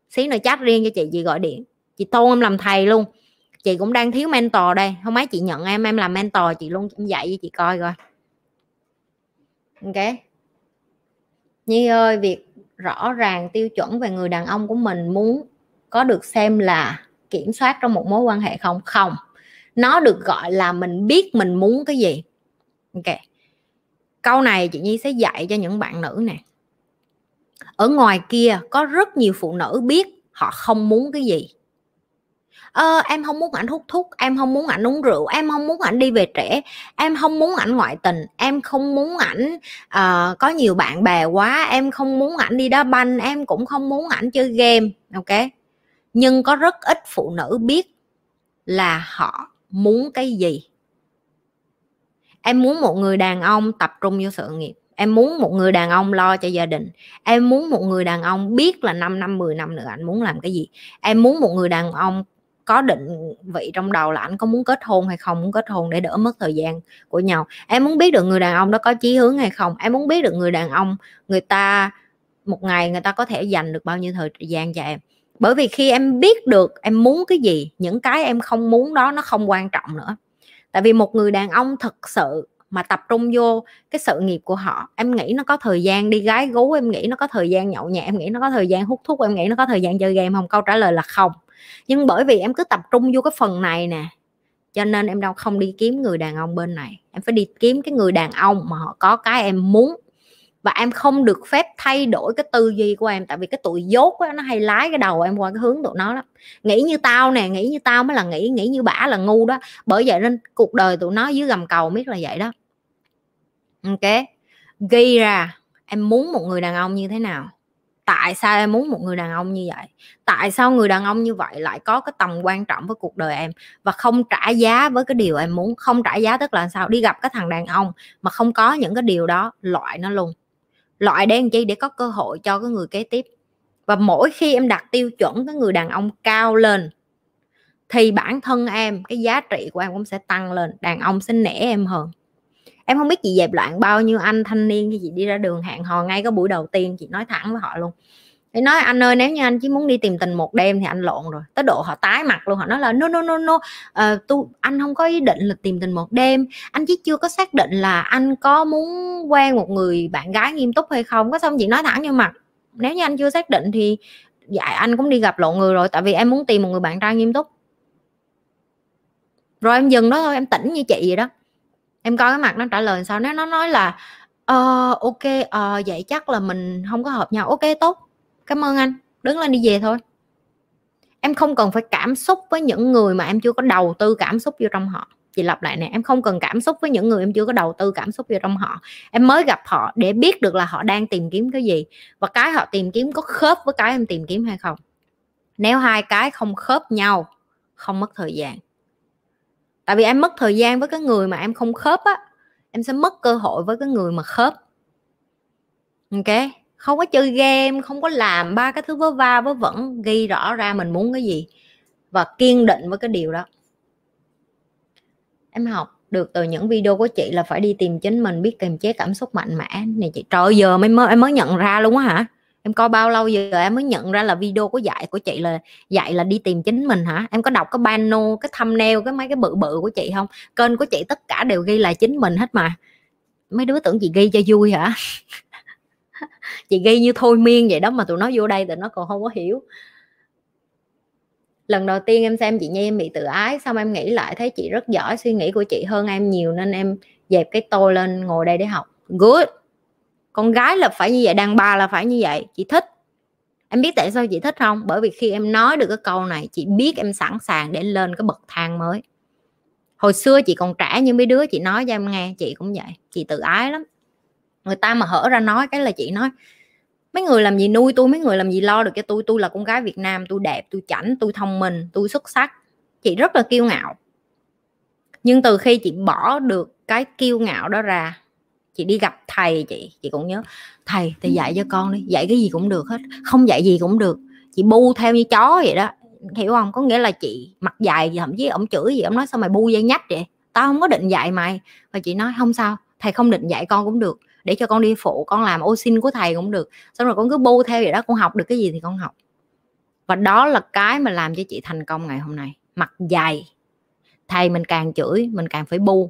xí nữa chat riêng cho chị chị gọi điện, chị tôn em làm thầy luôn. Chị cũng đang thiếu mentor đây không mấy chị nhận em em làm mentor, chị luôn em dạy cho chị coi rồi ok. Nhi ơi, việc rõ ràng tiêu chuẩn về người đàn ông của mình muốn có được xem là kiểm soát trong một mối quan hệ không? Không. Nó được gọi là mình biết mình muốn cái gì. Ok. Câu này chị nhi sẽ dạy cho những bạn nữ nè. Ở ngoài kia có rất nhiều phụ nữ biết họ không muốn cái gì. Ờ, em không muốn ảnh hút thuốc em không muốn ảnh uống rượu em không muốn ảnh đi về trẻ em không muốn ảnh ngoại tình em không muốn ảnh uh, có nhiều bạn bè quá em không muốn ảnh đi đá banh em cũng không muốn ảnh chơi game ok? Nhưng có rất ít phụ nữ biết là họ muốn cái gì. Em muốn một người đàn ông tập trung vô sự nghiệp. Em muốn một người đàn ông lo cho gia đình. Em muốn một người đàn ông biết là 5 năm 10 năm nữa anh muốn làm cái gì. Em muốn một người đàn ông có định vị trong đầu là anh có muốn kết hôn hay không, muốn kết hôn để đỡ mất thời gian của nhau. Em muốn biết được người đàn ông đó có chí hướng hay không. Em muốn biết được người đàn ông, người ta, một ngày người ta có thể dành được bao nhiêu thời gian cho em bởi vì khi em biết được em muốn cái gì, những cái em không muốn đó nó không quan trọng nữa. Tại vì một người đàn ông thực sự mà tập trung vô cái sự nghiệp của họ, em nghĩ nó có thời gian đi gái gú, em nghĩ nó có thời gian nhậu nhẹt, em nghĩ nó có thời gian hút thuốc, em nghĩ nó có thời gian chơi game không? Câu trả lời là không. Nhưng bởi vì em cứ tập trung vô cái phần này nè, cho nên em đâu, không đi kiếm người đàn ông bên này. Em phải đi kiếm cái người đàn ông mà họ có cái em muốn và em không được phép thay đổi cái tư duy của em tại vì cái tụi dốt đó, nó hay lái cái đầu em qua cái hướng tụi nó lắm. Nghĩ như tao nè nghĩ như tao mới là nghĩ nghĩ như bả là ngu đó. Bởi vậy nên cuộc đời tụi nó dưới gầm cầu biết là vậy đó. Ok. Ghi ra em muốn một người đàn ông như thế nào? Tại sao em muốn một người đàn ông như vậy? Tại sao người đàn ông như vậy lại có cái tầm quan trọng với cuộc đời em? Và không trả giá với cái điều em muốn không trả giá tức là sao? Đi gặp cái thằng đàn ông mà không có những cái điều đó loại nó luôn loại đen chi để có cơ hội cho cái người kế tiếp. Và mỗi khi em đặt tiêu chuẩn, cái người đàn ông cao lên, thì bản thân em, cái giá trị của em cũng sẽ tăng lên, đàn ông sẽ nể em hơn. Em không biết chị dẹp loạn bao nhiêu anh thanh niên khi chị đi ra đường hẹn hò ngay cái buổi đầu tiên, chị nói thẳng với họ luôn thì nói anh ơi nếu như anh chỉ muốn đi tìm tình một đêm thì anh lộn rồi. Tới độ họ tái mặt luôn họ nói là no no no no. Ờ, uh, tu anh không có ý định là tìm tình một đêm. Anh chỉ chưa có xác định là anh có muốn quen một người bạn gái nghiêm túc hay không. Có xong chị nói thẳng như mặt nếu như anh chưa xác định thì dạ anh cũng đi gặp lộn người rồi tại vì em muốn tìm một người bạn trai nghiêm túc. Rồi em dừng đó thôi em tỉnh như chị vậy đó. Em coi cái mặt nó trả lời sao nếu nó nói là ờ ok ờ vậy chắc là mình không có hợp nhau. Ok tốt cảm ơn anh. Đứng lên đi về thôi. Em không cần phải cảm xúc với những người mà em chưa có đầu tư cảm xúc vô trong họ. Chị lặp lại nè, em không cần cảm xúc với những người em chưa có đầu tư cảm xúc vô trong họ. Em mới gặp họ để biết được là họ đang tìm kiếm cái gì và cái họ tìm kiếm có khớp với cái em tìm kiếm hay không. Nếu hai cái không khớp nhau, không mất thời gian. Tại vì em mất thời gian với cái người mà em không khớp á, em sẽ mất cơ hội với cái người mà khớp. Ok? Không có chơi game, không có làm ba cái thứ vớ va, vớ vẩn, ghi rõ ra mình muốn cái gì và kiên định với cái điều đó. Em học được từ những video của chị là phải đi tìm chính mình, biết kiềm chế cảm xúc mạnh mẽ. Này chị, trời giờ mới mới, em mới nhận ra luôn á hả? Em coi bao lâu giờ em mới nhận ra là video của dạy của chị là dạy là đi tìm chính mình hả? Em có đọc cái pano, cái thumbnail, cái mấy cái bự bự của chị không? Kênh của chị tất cả đều ghi là chính mình hết mà. Mấy đứa tưởng chị ghi cho vui hả? chị ghi như thôi miên vậy đó mà tụi nó vô đây tụi nó còn không có hiểu. Lần đầu tiên em xem chị nhi, em bị tự ái, xong em nghĩ lại thấy chị rất giỏi suy nghĩ của chị hơn em nhiều nên em dẹp cái tô lên ngồi đây để học. Good. Con gái là phải như vậy, đàn bà là phải như vậy. Chị thích. Em biết tại sao chị thích không? Bởi vì khi em nói được cái câu này, chị biết em sẵn sàng để lên cái bậc thang mới. Hồi xưa chị còn trẻ những mấy đứa chị nói cho em nghe, chị cũng vậy. Chị tự ái lắm người ta mà hở ra nói cái là chị nói, mấy người làm gì nuôi tôi, mấy người làm gì lo được cho tôi? Tôi là con gái việt nam, tôi đẹp, tôi chảnh, tôi thông minh, tôi xuất sắc. Chị rất là kiêu ngạo. Nhưng từ khi chị bỏ được cái kiêu ngạo đó ra, chị đi gặp thầy chị chị cũng nhớ, thầy thầy dạy cho con đi, dạy cái gì cũng được hết, không dạy gì cũng được, chị bu theo như chó vậy đó. Hiểu không? Có nghĩa là chị mặt dài thậm chí ông chửi gì ông nói sao mày bu dây nhách vậy? Tao không có định dạy mày. Và chị nói, không sao, thầy không định dạy con cũng được để cho con đi phụ, con làm ô xin của thầy cũng được. Xong rồi con cứ bu theo vậy đó, con học được cái gì thì con học. Và đó là cái mà làm cho chị thành công ngày hôm nay. Mặt dày. Thầy mình càng chửi, mình càng phải bu.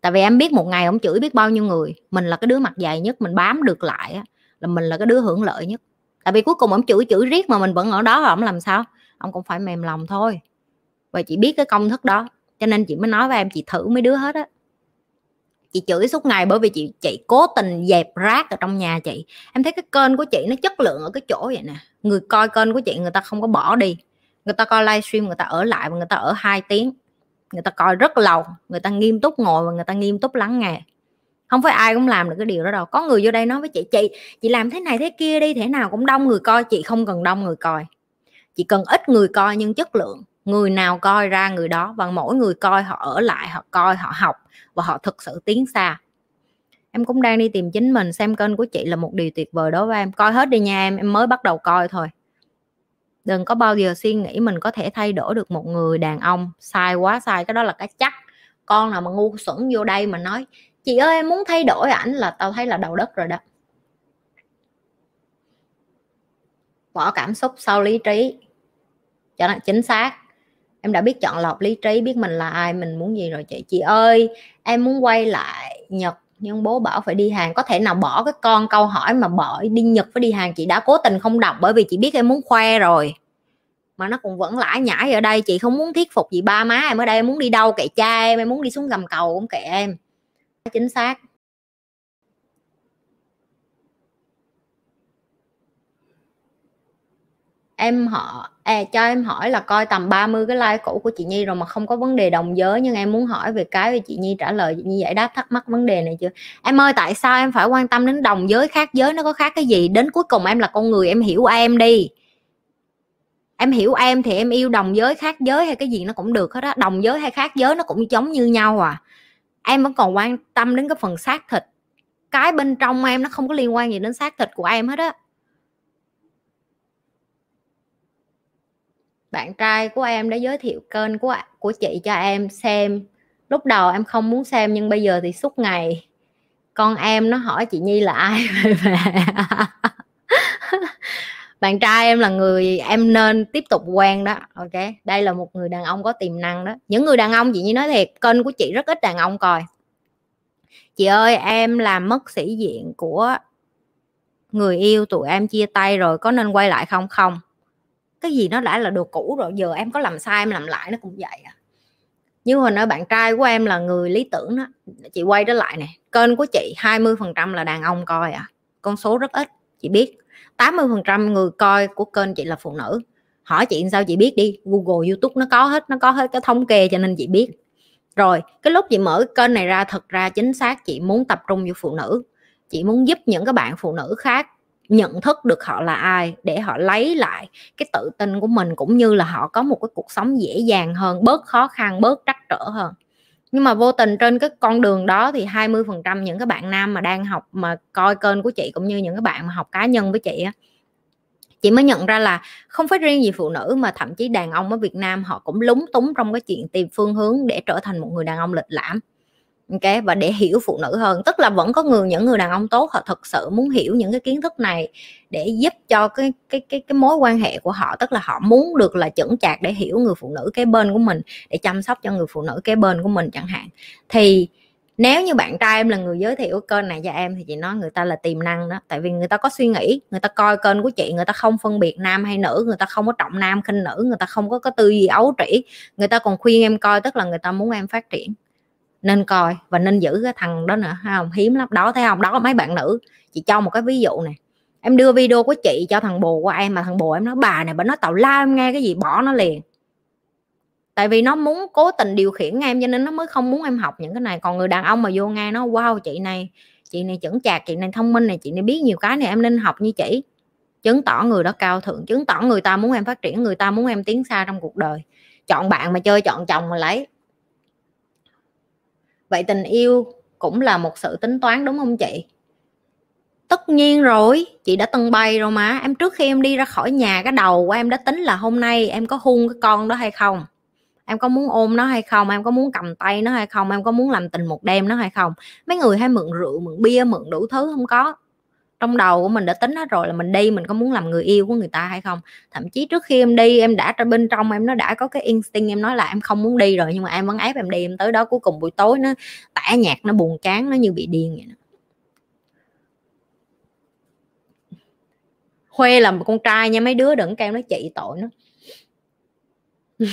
Tại vì em biết một ngày ông chửi biết bao nhiêu người. Mình là cái đứa mặt dày nhất, mình bám được lại là mình là cái đứa hưởng lợi nhất. Tại vì cuối cùng ông chửi chửi riết mà mình vẫn ở đó, ông làm sao? Ông cũng phải mềm lòng thôi. Và chị biết cái công thức đó, cho nên chị mới nói với em, chị thử mấy đứa hết á chị chửi suốt ngày bởi vì chị chị cố tình dẹp rác ở trong nhà chị. Em thấy cái kênh của chị nó chất lượng ở cái chỗ vậy nè. Người coi kênh của chị người ta không có bỏ đi. Người ta coi livestream, người ta ở lại và người ta ở hai tiếng. Người ta coi rất lâu, người ta nghiêm túc ngồi và người ta nghiêm túc lắng nghe. Không phải ai cũng làm được cái điều đó đâu. Có người vô đây nói với chị chị chị làm thế này thế kia đi, thế nào cũng đông người coi, chị không cần đông người coi. Chị cần ít người coi nhưng chất lượng người nào coi ra người đó và mỗi người coi họ ở lại, họ coi họ học và họ thực sự tiến xa. Em cũng đang đi tìm chính mình xem kênh của chị là một điều tuyệt vời đối với em. Coi hết đi nha em em mới bắt đầu coi thôi. Đừng có bao giờ suy nghĩ mình có thể thay đổi được một người đàn ông. Sai quá, sai. Cái đó là cái chắc. Con nào mà ngu xuẩn vô đây mà nói, chị ơi, em muốn thay đổi ảnh là tao thấy là đầu đất rồi đó. Bỏ cảm xúc sau lý trí. Cho nó chính xác em đã biết chọn lọc lý trí, biết mình là ai, mình muốn gì rồi chị. Chị ơi, em muốn quay lại nhật, nhưng bố bảo phải đi hàng có thể nào bỏ cái con câu hỏi mà bỏ đi nhật phải đi hàng chị đã cố tình không đọc bởi vì chị biết em muốn khoe rồi. Mà nó cũng vẫn lãi nhãi ở đây, chị không muốn thuyết phục gì ba má em ở đây. Em muốn đi đâu kệ cha em em muốn đi xuống gầm cầu cũng kệ em. Chính xác. Em họ à, cho em hỏi là coi tầm 30 cái like cũ của chị Nhi rồi mà không có vấn đề đồng giới nhưng em muốn hỏi về cái về chị Nhi trả lời chị Nhi giải đáp thắc mắc vấn đề này chưa? Em ơi tại sao em phải quan tâm đến đồng giới khác giới nó có khác cái gì? Đến cuối cùng em là con người em hiểu em đi. Em hiểu em thì em yêu đồng giới khác giới hay cái gì nó cũng được hết á. Đồng giới hay khác giới nó cũng giống như nhau à. Em vẫn còn quan tâm đến cái phần xác thịt. Cái bên trong em nó không có liên quan gì đến xác thịt của em hết á. Bạn trai của em đã giới thiệu kênh của của chị cho em xem. Lúc đầu em không muốn xem nhưng bây giờ thì suốt ngày con em nó hỏi chị Nhi là ai. Về bạn trai em là người, em nên tiếp tục quen đó, ok? Đây là một người đàn ông có tiềm năng đó. Những người đàn ông, chị Nhi nói thiệt, kênh của chị rất ít đàn ông coi. Chị ơi, em làm mất sĩ diện của người yêu tụi em chia tay rồi, có nên quay lại không? Không cái gì nó đã là đồ cũ rồi, giờ em có làm sai, em làm lại, nó cũng vậy à. Như hồi nãy bạn trai của em là người lý tưởng đó, chị quay trở lại nè, kênh của chị 20% là đàn ông coi à con số rất ít, chị biết. 80% người coi của kênh chị là phụ nữ. Hỏi chị sao chị biết đi, Google, YouTube nó có hết, nó có hết cái thống kê cho nên chị biết. Rồi, cái lúc chị mở kênh này ra, thật ra chính xác chị muốn tập trung vào phụ nữ. Chị muốn giúp những các bạn phụ nữ khác nhận thức được họ là ai, để họ lấy lại cái tự tin của mình, cũng như là họ có một cái cuộc sống dễ dàng hơn, bớt khó khăn, bớt trắc trở hơn. Nhưng mà vô tình trên cái con đường đó thì 20% những cái bạn nam mà đang học, mà coi kênh của chị cũng như những cái bạn mà học cá nhân với chị á, chị mới nhận ra là không phải riêng gì phụ nữ, mà thậm chí đàn ông ở Việt Nam họ cũng lúng túng trong cái chuyện tìm phương hướng để trở thành một người đàn ông lịch lãm ok và để hiểu phụ nữ hơn. Tức là vẫn có người, những người đàn ông tốt, họ thật sự muốn hiểu những cái kiến thức này để giúp cho cái cái cái cái mối quan hệ của họ. Tức là họ muốn được là chững chạc để hiểu người phụ nữ kế bên của mình, để chăm sóc cho người phụ nữ kế bên của mình chẳng hạn. Thì nếu như bạn trai em là người giới thiệu kênh này cho em thì chị nói người ta là tiềm năng đó. Tại vì người ta có suy nghĩ, người ta coi kênh của chị, người ta không phân biệt nam hay nữ, người ta không có trọng nam khinh nữ, người ta không có cái tư duy ấu trĩ. Người ta còn khuyên em coi, tức là người ta muốn em phát triển nên coi và nên giữ cái thằng đó nữa không? Hiếm lắm. Đó, thấy không? Đó là mấy bạn nữ. Chị cho một cái ví dụ này em đưa video của chị cho thằng bồ của em mà thằng bồ em nói, bà này bà nói tào lao em nghe cái gì, bỏ nó liền. Tại vì nó muốn cố tình điều khiển em cho nên nó mới không muốn em học những cái này. Còn người đàn ông mà vô nghe nó, wow, chị này chị này chững chạc, chị này thông minh này, chị này biết nhiều cái này, em nên học như chị. Chứng tỏ người đó cao thượng, chứng tỏ người ta muốn em phát triển, người ta muốn em tiến xa trong cuộc đời. Chọn bạn mà chơi chọn chồng mà lấy vậy tình yêu cũng là một sự tính toán, đúng không chị? Tất nhiên rồi, chị đã từng bay rồi mà. Em trước khi em đi ra khỏi nhà, cái đầu của em đã tính là hôm nay em có hung cái con đó hay không? Em có muốn ôm nó hay không? Em có muốn cầm tay nó hay không? Em có muốn làm tình một đêm nó hay không? Mấy người hay mượn rượu, mượn bia, mượn đủ thứ không có trong đầu của mình đã tính hết rồi là mình đi, mình có muốn làm người yêu của người ta hay không? Thậm chí trước khi em đi, em đã ra bên trong em nó đã có cái instinct em nói là em không muốn đi rồi, nhưng mà em vẫn ép em đi. Em tới đó cuối cùng buổi tối nó tẻ nhạc, nó buồn chán, nó như bị điên vậy đó. Huê là một con trai nha, mấy đứa đừng kêu nó chị tội nó.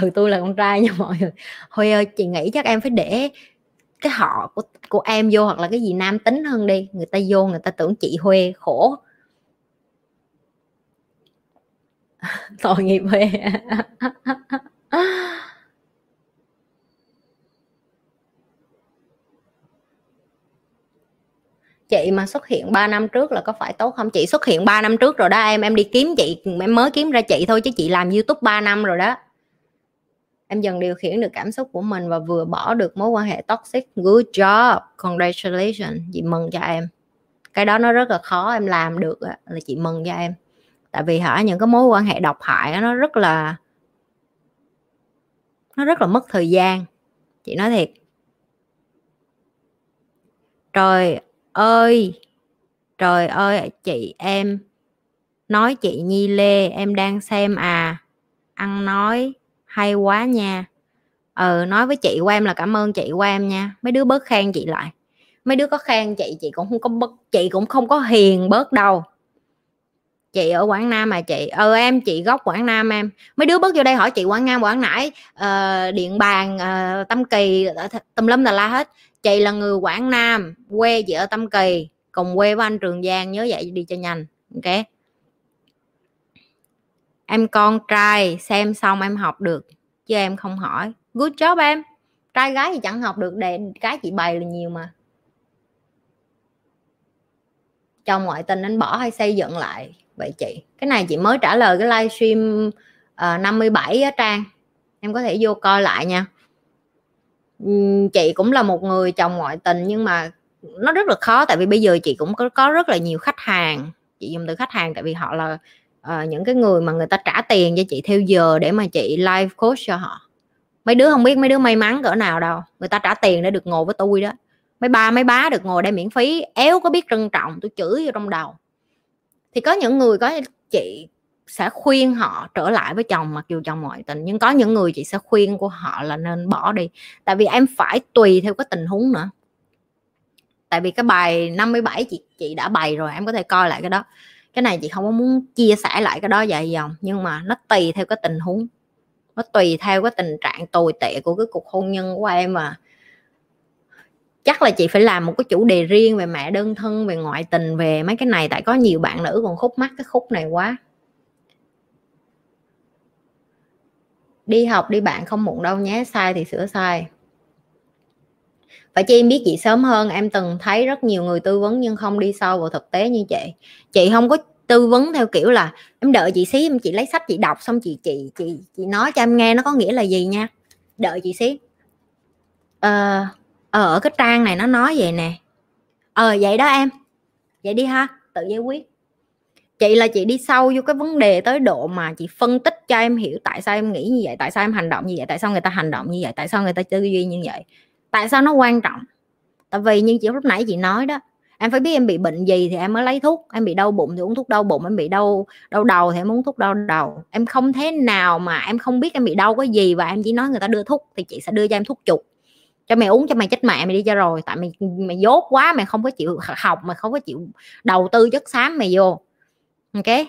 Ừ tôi là con trai nha mọi người. Huê ơi, chị nghĩ chắc em phải để cái họ của của em vô hoặc là cái gì nam tính hơn đi, người ta vô người ta tưởng chị Huê khổ. Tội nghiệp Huê. Chị mà xuất hiện 3 năm trước là có phải tốt không? Chị xuất hiện 3 năm trước rồi đó, em em đi kiếm chị, em mới kiếm ra chị thôi chứ chị làm youtube 3 năm rồi đó em dần điều khiển được cảm xúc của mình và vừa bỏ được mối quan hệ toxic. Good job. Congratulations. Chị mừng cho em. Cái đó nó rất là khó em làm được là chị mừng cho em. Tại vì hả, những cái mối quan hệ độc hại nó rất là, nó rất là mất thời gian. Chị nói thiệt. Trời ơi! Trời ơi, chị em, nói chị nhi lê, em đang xem à. Ăn nói hay quá nha. Ừ nói với chị của em là cảm ơn chị của em nha. Mấy đứa bớt khen chị lại. Mấy đứa có khen chị chị cũng không có bớt chị cũng không có hiền bớt đâu. Chị ở quảng nam mà chị. Ờ em chị gốc quảng nam em. Mấy đứa bước vô đây hỏi chị quảng nam quảng ngãi uh, ờ, điện bàn uh, tâm kỳ ờ, tùm lum là la hết. Chị là người quảng nam quê chị ở tâm kỳ cùng quê với anh trường giang nhớ vậy đi cho nhanh. Ok? Em con trai xem xong em học được chứ em không hỏi. Good job em. Trai gái thì chẳng học được để cái chị bày là nhiều mà. Chồng ngoại tình anh bỏ hay xây dựng lại vậy chị. Cái này chị mới trả lời cái livestream ờ, uh, 57 á trang. Em có thể vô coi lại nha. Chị cũng là một người chồng ngoại tình nhưng mà nó rất là khó tại vì bây giờ chị cũng có, có rất là nhiều khách hàng. Chị dùng từ khách hàng tại vì họ là uh, những cái người mà người ta trả tiền cho chị theo giờ để mà chị live coach cho họ. Mấy đứa không biết mấy đứa may mắn cỡ nào đâu. Người ta trả tiền để được ngồi với tôi đó. Mấy ba mấy bá được ngồi đây miễn phí éo có biết trân trọng tôi chửi vô trong đầu. Thì có những người có chị sẽ khuyên họ trở lại với chồng mặc dù chồng ngoại tình nhưng có những người chị sẽ khuyên của họ là nên bỏ đi. Tại vì em phải tùy theo cái tình huống nữa. Tại vì cái bài 57 chị chị đã bày rồi em có thể coi lại cái đó cái này chị không có muốn chia sẻ lại cái đó dài dòng nhưng mà nó tùy theo cái tình huống. Nó tùy theo cái tình trạng tồi tệ của cái cuộc hôn nhân của em mà. Chắc là chị phải làm một cái chủ đề riêng về mẹ đơn thân, về ngoại tình, về mấy cái này, tại có nhiều bạn nữ còn khúc mắc cái khúc này quá. Đi học đi bạn không muộn đâu nhé, sai thì sửa sai phải chị em biết chị sớm hơn, em từng thấy rất nhiều người tư vấn nhưng không đi sâu vào thực tế như chị. Chị không có tư vấn theo kiểu là em đợi chị xí em chị lấy sách chị đọc xong chị chị chị chị nói cho em nghe nó có nghĩa là gì nha. Đợi chị xí ờ, ờ ở cái trang này nó nói vậy nè. Ờ vậy đó em. Vậy đi ha, tự giải quyết. Chị là chị đi sâu vô cái vấn đề tới độ mà chị phân tích cho em hiểu tại sao em nghĩ như vậy, tại sao em hành động như vậy, tại sao người ta hành động như vậy, tại sao người ta tư duy như vậy tại sao nó quan trọng? Tại vì như chị lúc nãy chị nói đó, em phải biết em bị bệnh gì thì em mới lấy thuốc. Em bị đau bụng thì uống thuốc đau bụng, em bị đau đau đầu thì em uống thuốc đau đầu. Em không thế nào mà em không biết em bị đau cái gì và em chỉ nói người ta đưa thuốc thì chị sẽ đưa cho em thuốc chuột. Cho mày uống cho mày chết mẹ, mày đi cho rồi. Tại mày mày dốt quá, mày không có chịu học, mày không có chịu đầu tư chất xám mày vô. Ok?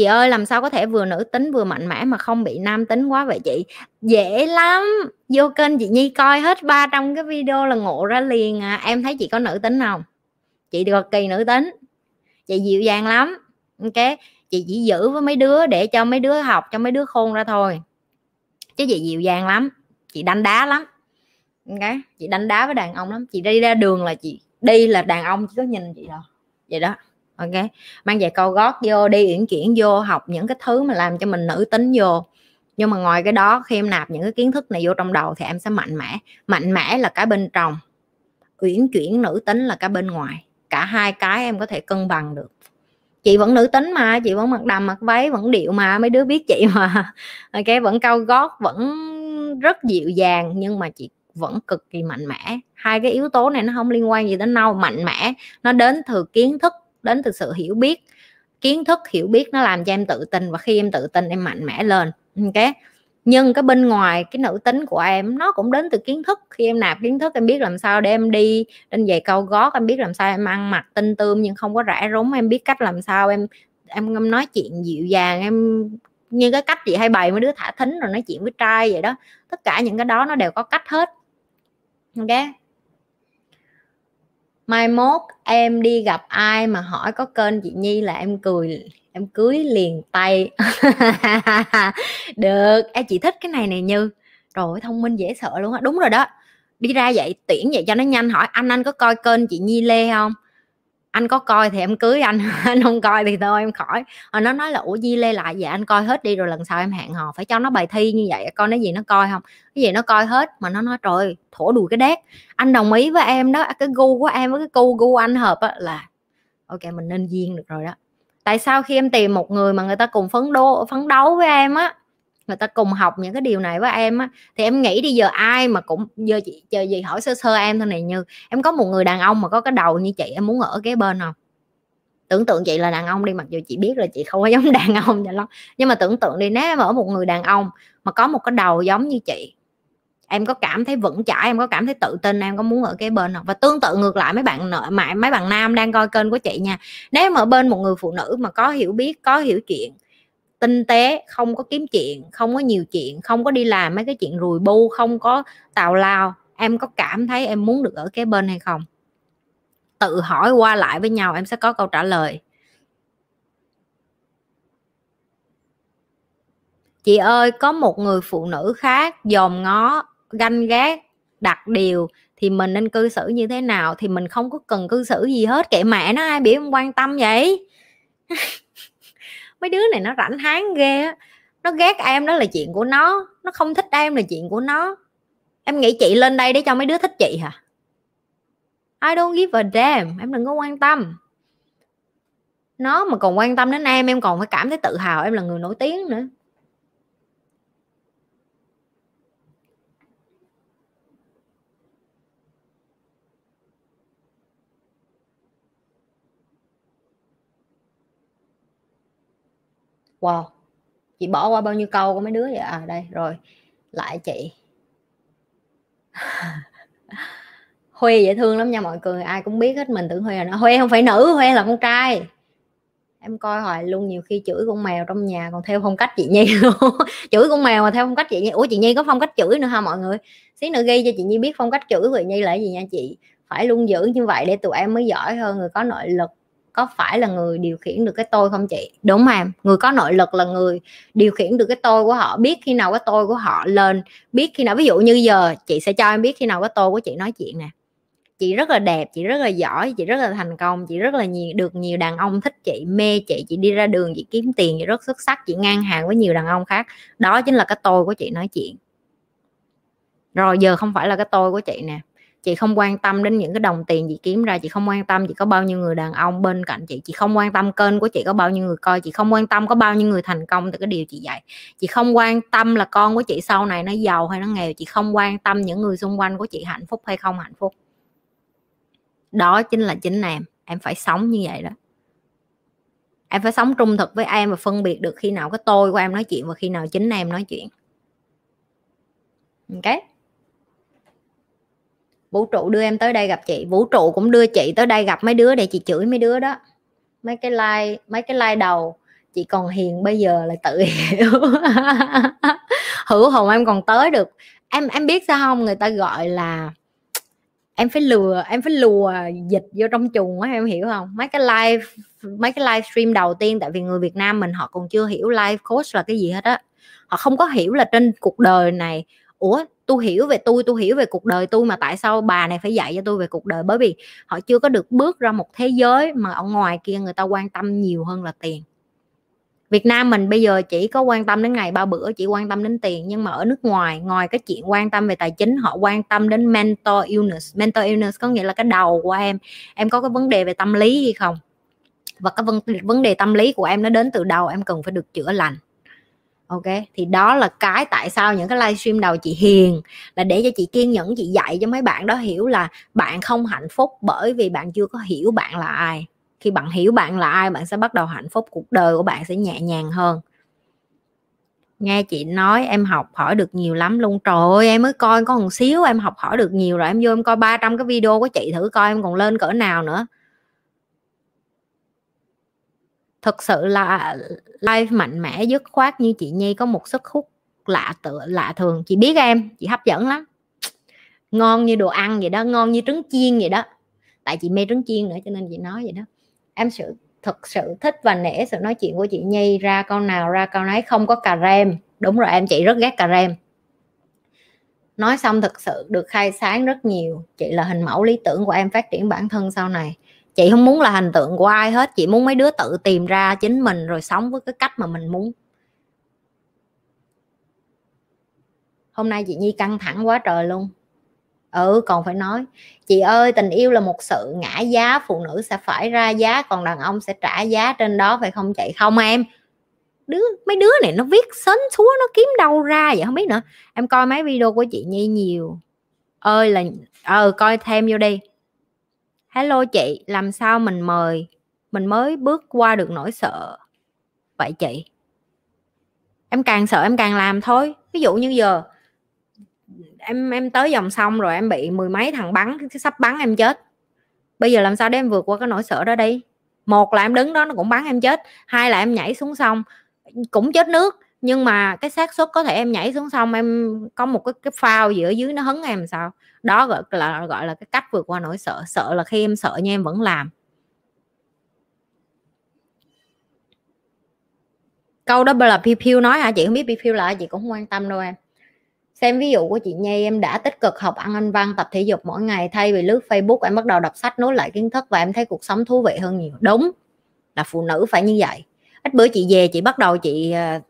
Chị ơi, làm sao có thể vừa nữ tính vừa mạnh mẽ mà không bị nam tính quá vậy chị? Dễ lắm. Vô kênh chị nhi coi hết ba trong cái video là ngộ ra liền à. Em thấy chị có nữ tính không? Chị cực kỳ nữ tính. Chị dịu dàng lắm. Ok, chị chỉ giữ với mấy đứa để cho mấy đứa học, cho mấy đứa khôn ra thôi. Chứ chị dịu dàng lắm. Chị đánh đá lắm. Ok, chị đánh đá với đàn ông lắm. Chị đi ra đường là chị đi là đàn ông chỉ có nhìn chị thôi. Vậy đó ok, mang giày cao gót vô đi uyển chuyển vô, học những cái thứ mà làm cho mình nữ tính vô. Nhưng mà ngoài cái đó, khi em nạp những cái kiến thức này vô trong đầu thì em sẽ mạnh mẽ. Mạnh mẽ là cái bên trong uyển chuyển nữ tính là cái bên ngoài. Cả hai cái em có thể cân bằng được. Chị vẫn nữ tính mà, chị vẫn mặc đầm, mặc váy, vẫn điệu mà, mấy đứa biết chị mà. Ok, vẫn cao gót, vẫn rất dịu dàng, nhưng mà chị vẫn cực kỳ mạnh mẽ. Hai cái yếu tố này nó không liên quan gì đến nhau mạnh mẽ. Nó đến từ kiến thức đến từ sự hiểu biết kiến thức hiểu biết nó làm cho em tự tin và khi em tự tin em mạnh mẽ lên ok? Nhưng cái bên ngoài cái nữ tính của em nó cũng đến từ kiến thức. Khi em nạp kiến thức em biết làm sao để em đi lên giày cao gót em biết làm sao em ăn mặc tinh tươm nhưng không có rã rúng em biết cách làm sao em em, em nói chuyện dịu dàng em như cái cách chị hay bày mấy đứa thả thính rồi nói chuyện với trai vậy đó. Tất cả những cái đó nó đều có cách hết ok? Mai mốt em đi gặp ai mà hỏi có kênh chị nhi là em cười, em cưới liền tay. Được. Em chị thích cái này này như. Rồi thông minh, dễ sợ luôn á. Đúng rồi đó. Đi ra vậy tuyển vậy cho nó nhanh. Hỏi anh anh có coi kênh chị nhi lê không? Anh có coi thì em cưới anh anh không coi thì thôi, em khỏi. Rồi nó nói là, ủa, di lê lại vậy, anh coi hết đi rồi lần sau em hẹn hò phải cho nó bài thi như vậy, coi nói gì nó coi không? Cái gì nó coi hết mà nó nói, trời thổ đùi cái đét. Anh đồng ý với em đó, cái gu của em với cái gu gu anh hợp á, là, ok, mình nên duyên được rồi đó. Tại sao khi em tìm một người mà người ta cùng phấn đô, phấn đấu với em á người ta cùng học những cái điều này với em á, thì em nghĩ đi, giờ ai mà cũng, giờ chị chờ gì hỏi sơ sơ em thôi này, như em có một người đàn ông mà có cái đầu như chị, em muốn ở kế bên không? Tưởng tượng chị là đàn ông đi, mặc dù chị biết là chị không có giống đàn ông vậy lắm, nhưng mà tưởng tượng đi, nếu em ở một người đàn ông mà có một cái đầu giống như chị, em có cảm thấy vững chãi, em có cảm thấy tự tin, em có muốn ở cái bên không? Và tương tự ngược lại, mấy bạn nợ mà mấy bạn nam đang coi kênh của chị nha, nếu mà ở bên một người phụ nữ mà có hiểu biết, có hiểu chuyện tinh tế, không có kiếm chuyện, không có nhiều chuyện, không có đi làm mấy cái chuyện rùi bu, không có tào lao. Em có cảm thấy em muốn được ở cái bên hay không? Tự hỏi qua lại với nhau em sẽ có câu trả lời. Chị ơi, có một người phụ nữ khác dòm ngó, ganh ghét, đặt điều, thì mình nên cư xử như thế nào? Thì mình không có cần cư xử gì hết, kệ mẹ nó, ai biểu không quan tâm vậy? mấy đứa này nó rảnh háng ghê á. Nó ghét em đó là chuyện của nó. Nó không thích em là chuyện của nó. Em nghĩ chị lên đây để cho mấy đứa thích chị hả? I don't give a damn. Em đừng có quan tâm. Nó mà còn quan tâm đến em em còn phải cảm thấy tự hào em là người nổi tiếng nữa. Wow. Chị bỏ qua bao nhiêu câu của mấy đứa vậy? À đây, rồi. Lại chị. Huy dễ thương lắm nha mọi người. Ai cũng biết hết mình tưởng Huy là nó. Huy không phải nữ, Huy là con trai. Em coi hoài, luôn nhiều khi chửi con mèo trong nhà còn theo phong cách chị Nhi luôn. Chửi con mèo mà theo phong cách chị Nhi. Ủa, chị Nhi có phong cách chửi nữa ha mọi người? Xí nữa ghi cho chị Nhi biết phong cách chửi của chị Nhi là gì nha chị. Phải luôn giữ như vậy để tụi em mới giỏi hơn người có nội lực có phải là người điều khiển được cái tôi không chị? Đúng mà người có nội lực là người điều khiển được cái tôi của họ, biết khi nào cái tôi của họ lên, biết khi nào, ví dụ như giờ chị sẽ cho em biết khi nào cái tôi của chị nói chuyện nè. Chị rất là đẹp, chị rất là giỏi, chị rất là thành công, chị rất là nhiều, được nhiều đàn ông thích chị, mê chị chị đi ra đường, chị kiếm tiền, chị rất xuất sắc, chị ngang hàng với nhiều đàn ông khác. Đó chính là cái tôi của chị nói chuyện. Rồi giờ không phải là cái tôi của chị nè chị không quan tâm đến những cái đồng tiền chị kiếm ra, chị không quan tâm chị có bao nhiêu người đàn ông bên cạnh chị chị không quan tâm kênh của chị có bao nhiêu người coi, chị không quan tâm có bao nhiêu người thành công từ cái điều chị dạy. Chị không quan tâm là con của chị sau này nó giàu hay nó nghèo, chị không quan tâm những người xung quanh của chị hạnh phúc hay không hạnh phúc. Đó chính là chính em em phải sống như vậy đó. Em phải sống trung thực với em và phân biệt được khi nào cái tôi của em nói chuyện và khi nào chính em nói chuyện. Ok? Vũ trụ đưa em tới đây gặp chị. Vũ trụ cũng đưa chị tới đây gặp mấy đứa để chị chửi mấy đứa đó. Mấy cái like, mấy cái like đầu. Chị còn hiền bây giờ là tự hiểu. Hữu hồn em còn tới được. Em em biết sao không? Người ta gọi là em phải lừa, em phải lùa dịch vô trong chuồng á, em hiểu không? Mấy cái live, mấy cái live stream đầu tiên, tại vì người Việt Nam mình họ còn chưa hiểu live coach là cái gì hết á. Họ không có hiểu là trên cuộc đời này, ủa tôi hiểu về tôi tôi hiểu về cuộc đời tôi mà tại sao bà này phải dạy cho tôi về cuộc đời? Bởi vì họ chưa có được bước ra một thế giới mà ở ngoài kia người ta quan tâm nhiều hơn là tiền. Việt Nam mình bây giờ chỉ có quan tâm đến ngày ba bữa, chỉ quan tâm đến tiền, nhưng mà ở nước ngoài ngoài cái chuyện quan tâm về tài chính, họ quan tâm đến mental illness. Mental illness có nghĩa là cái đầu của em. Em có cái vấn đề về tâm lý hay không? Và cái vấn vấn đề tâm lý của em nó đến từ đầu em cần phải được chữa lành ok? Thì đó là cái tại sao những cái livestream đầu chị hiền, là để cho chị kiên nhẫn, chị dạy cho mấy bạn đó hiểu là bạn không hạnh phúc bởi vì bạn chưa có hiểu bạn là ai. Khi bạn hiểu bạn là ai, bạn sẽ bắt đầu hạnh phúc, cuộc đời của bạn sẽ nhẹ nhàng hơn. Nghe chị nói em học hỏi được nhiều lắm luôn. Trời ơi, em mới coi có một xíu, em học hỏi được nhiều rồi, em vô em coi 300 cái video của chị thử coi em còn lên cỡ nào nữa thực sự là live mạnh mẽ, dứt khoát như chị Nhi, có một sức hút lạ tự lạ thường. Chị biết em, chị hấp dẫn lắm. Ngon như đồ ăn vậy đó, ngon như trứng chiên vậy đó. Tại chị mê trứng chiên nữa, cho nên chị nói vậy đó. Em sự, thực sự thích và nể sự nói chuyện của chị Nhi. Ra câu nào, ra câu nấy, không có cà rem. Đúng rồi, em, chị rất ghét cà rem. Nói xong thực sự được khai sáng rất nhiều. Chị là hình mẫu lý tưởng của em phát triển bản thân sau này chị không muốn là hình tượng của ai hết, chị muốn mấy đứa tự tìm ra chính mình rồi sống với cái cách mà mình muốn. Hôm nay chị nhi căng thẳng quá trời luôn. Ừ còn phải nói, chị ơi, tình yêu là một sự ngã giá, phụ nữ sẽ phải ra giá, còn đàn ông sẽ trả giá trên đó, phải không chị? Không em. Đứa, mấy đứa này nó viết sến xúa, nó kiếm đâu ra vậy? Không biết nữa. Em coi mấy video của chị nhi nhiều. Ơi là ờ coi thêm vô đi hello chị, làm sao mình mời, mình mới bước qua được nỗi sợ vậy chị? Em càng sợ em càng làm thôi. Ví dụ như giờ, em em tới dòng xong rồi em bị mười mấy thằng bắn sắp bắn em chết. Bây giờ làm sao để em vượt qua cái nỗi sợ đó đi? Một là em đứng đó nó cũng bắn em chết, hai là em nhảy xuống sông, cũng chết nước. Nhưng mà cái xác suất có thể em nhảy xuống sông, em có một cái cái phao gì ở dưới nó hấn em sao? Đó gọi là gọi là cái cách vượt qua nỗi sợ. Sợ là khi em sợ nhưng em vẫn làm. Câu đó là piu piu nói hả? Chị không biết piu piu là chị cũng không quan tâm đâu em. Xem ví dụ của chị Nhi, em đã tích cực học ăn anh văn, tập thể dục mỗi ngày, thay vì lướt Facebook, em bắt đầu đọc sách, nối lại kiến thức và em thấy cuộc sống thú vị hơn nhiều. Đúng, là phụ nữ phải như vậy. Ít bữa chị về, chị bắt đầu chị à,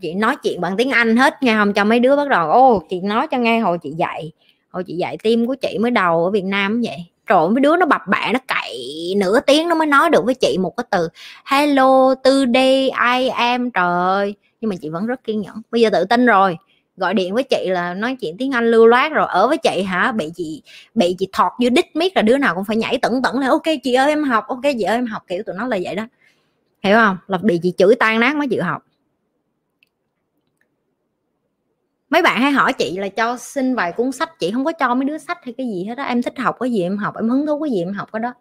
chị nói chuyện bằng tiếng Anh hết, nghe không cho mấy đứa bắt đầu ô chị nói cho nghe hồi chị dạy hồi chị dạy tim của chị mới đầu ở Việt Nam vậy. Trời với đứa nó bập bẹ nó cậy nửa tiếng nó mới nói được với chị một cái từ, hello, today I am trời nhưng mà chị vẫn rất kiên nhẫn. Bây giờ tự tin rồi, gọi điện với chị là nói chuyện tiếng Anh lưu loát rồi, ở với chị hả? Bị chị bị chị thọt vô đít miết là đứa nào cũng phải nhảy tẩn tẩn là ok, chị ơi em học, ok, chị ơi em học. Kiểu tụi nó là vậy đó. Hiểu không? Là bị chị chửi tan nát mới chịu học. Mấy bạn hay hỏi chị là cho xin vài cuốn sách, chị không có cho mấy đứa sách hay cái gì hết đó em thích học cái gì em học, em hứng thú cái gì em học cái đó.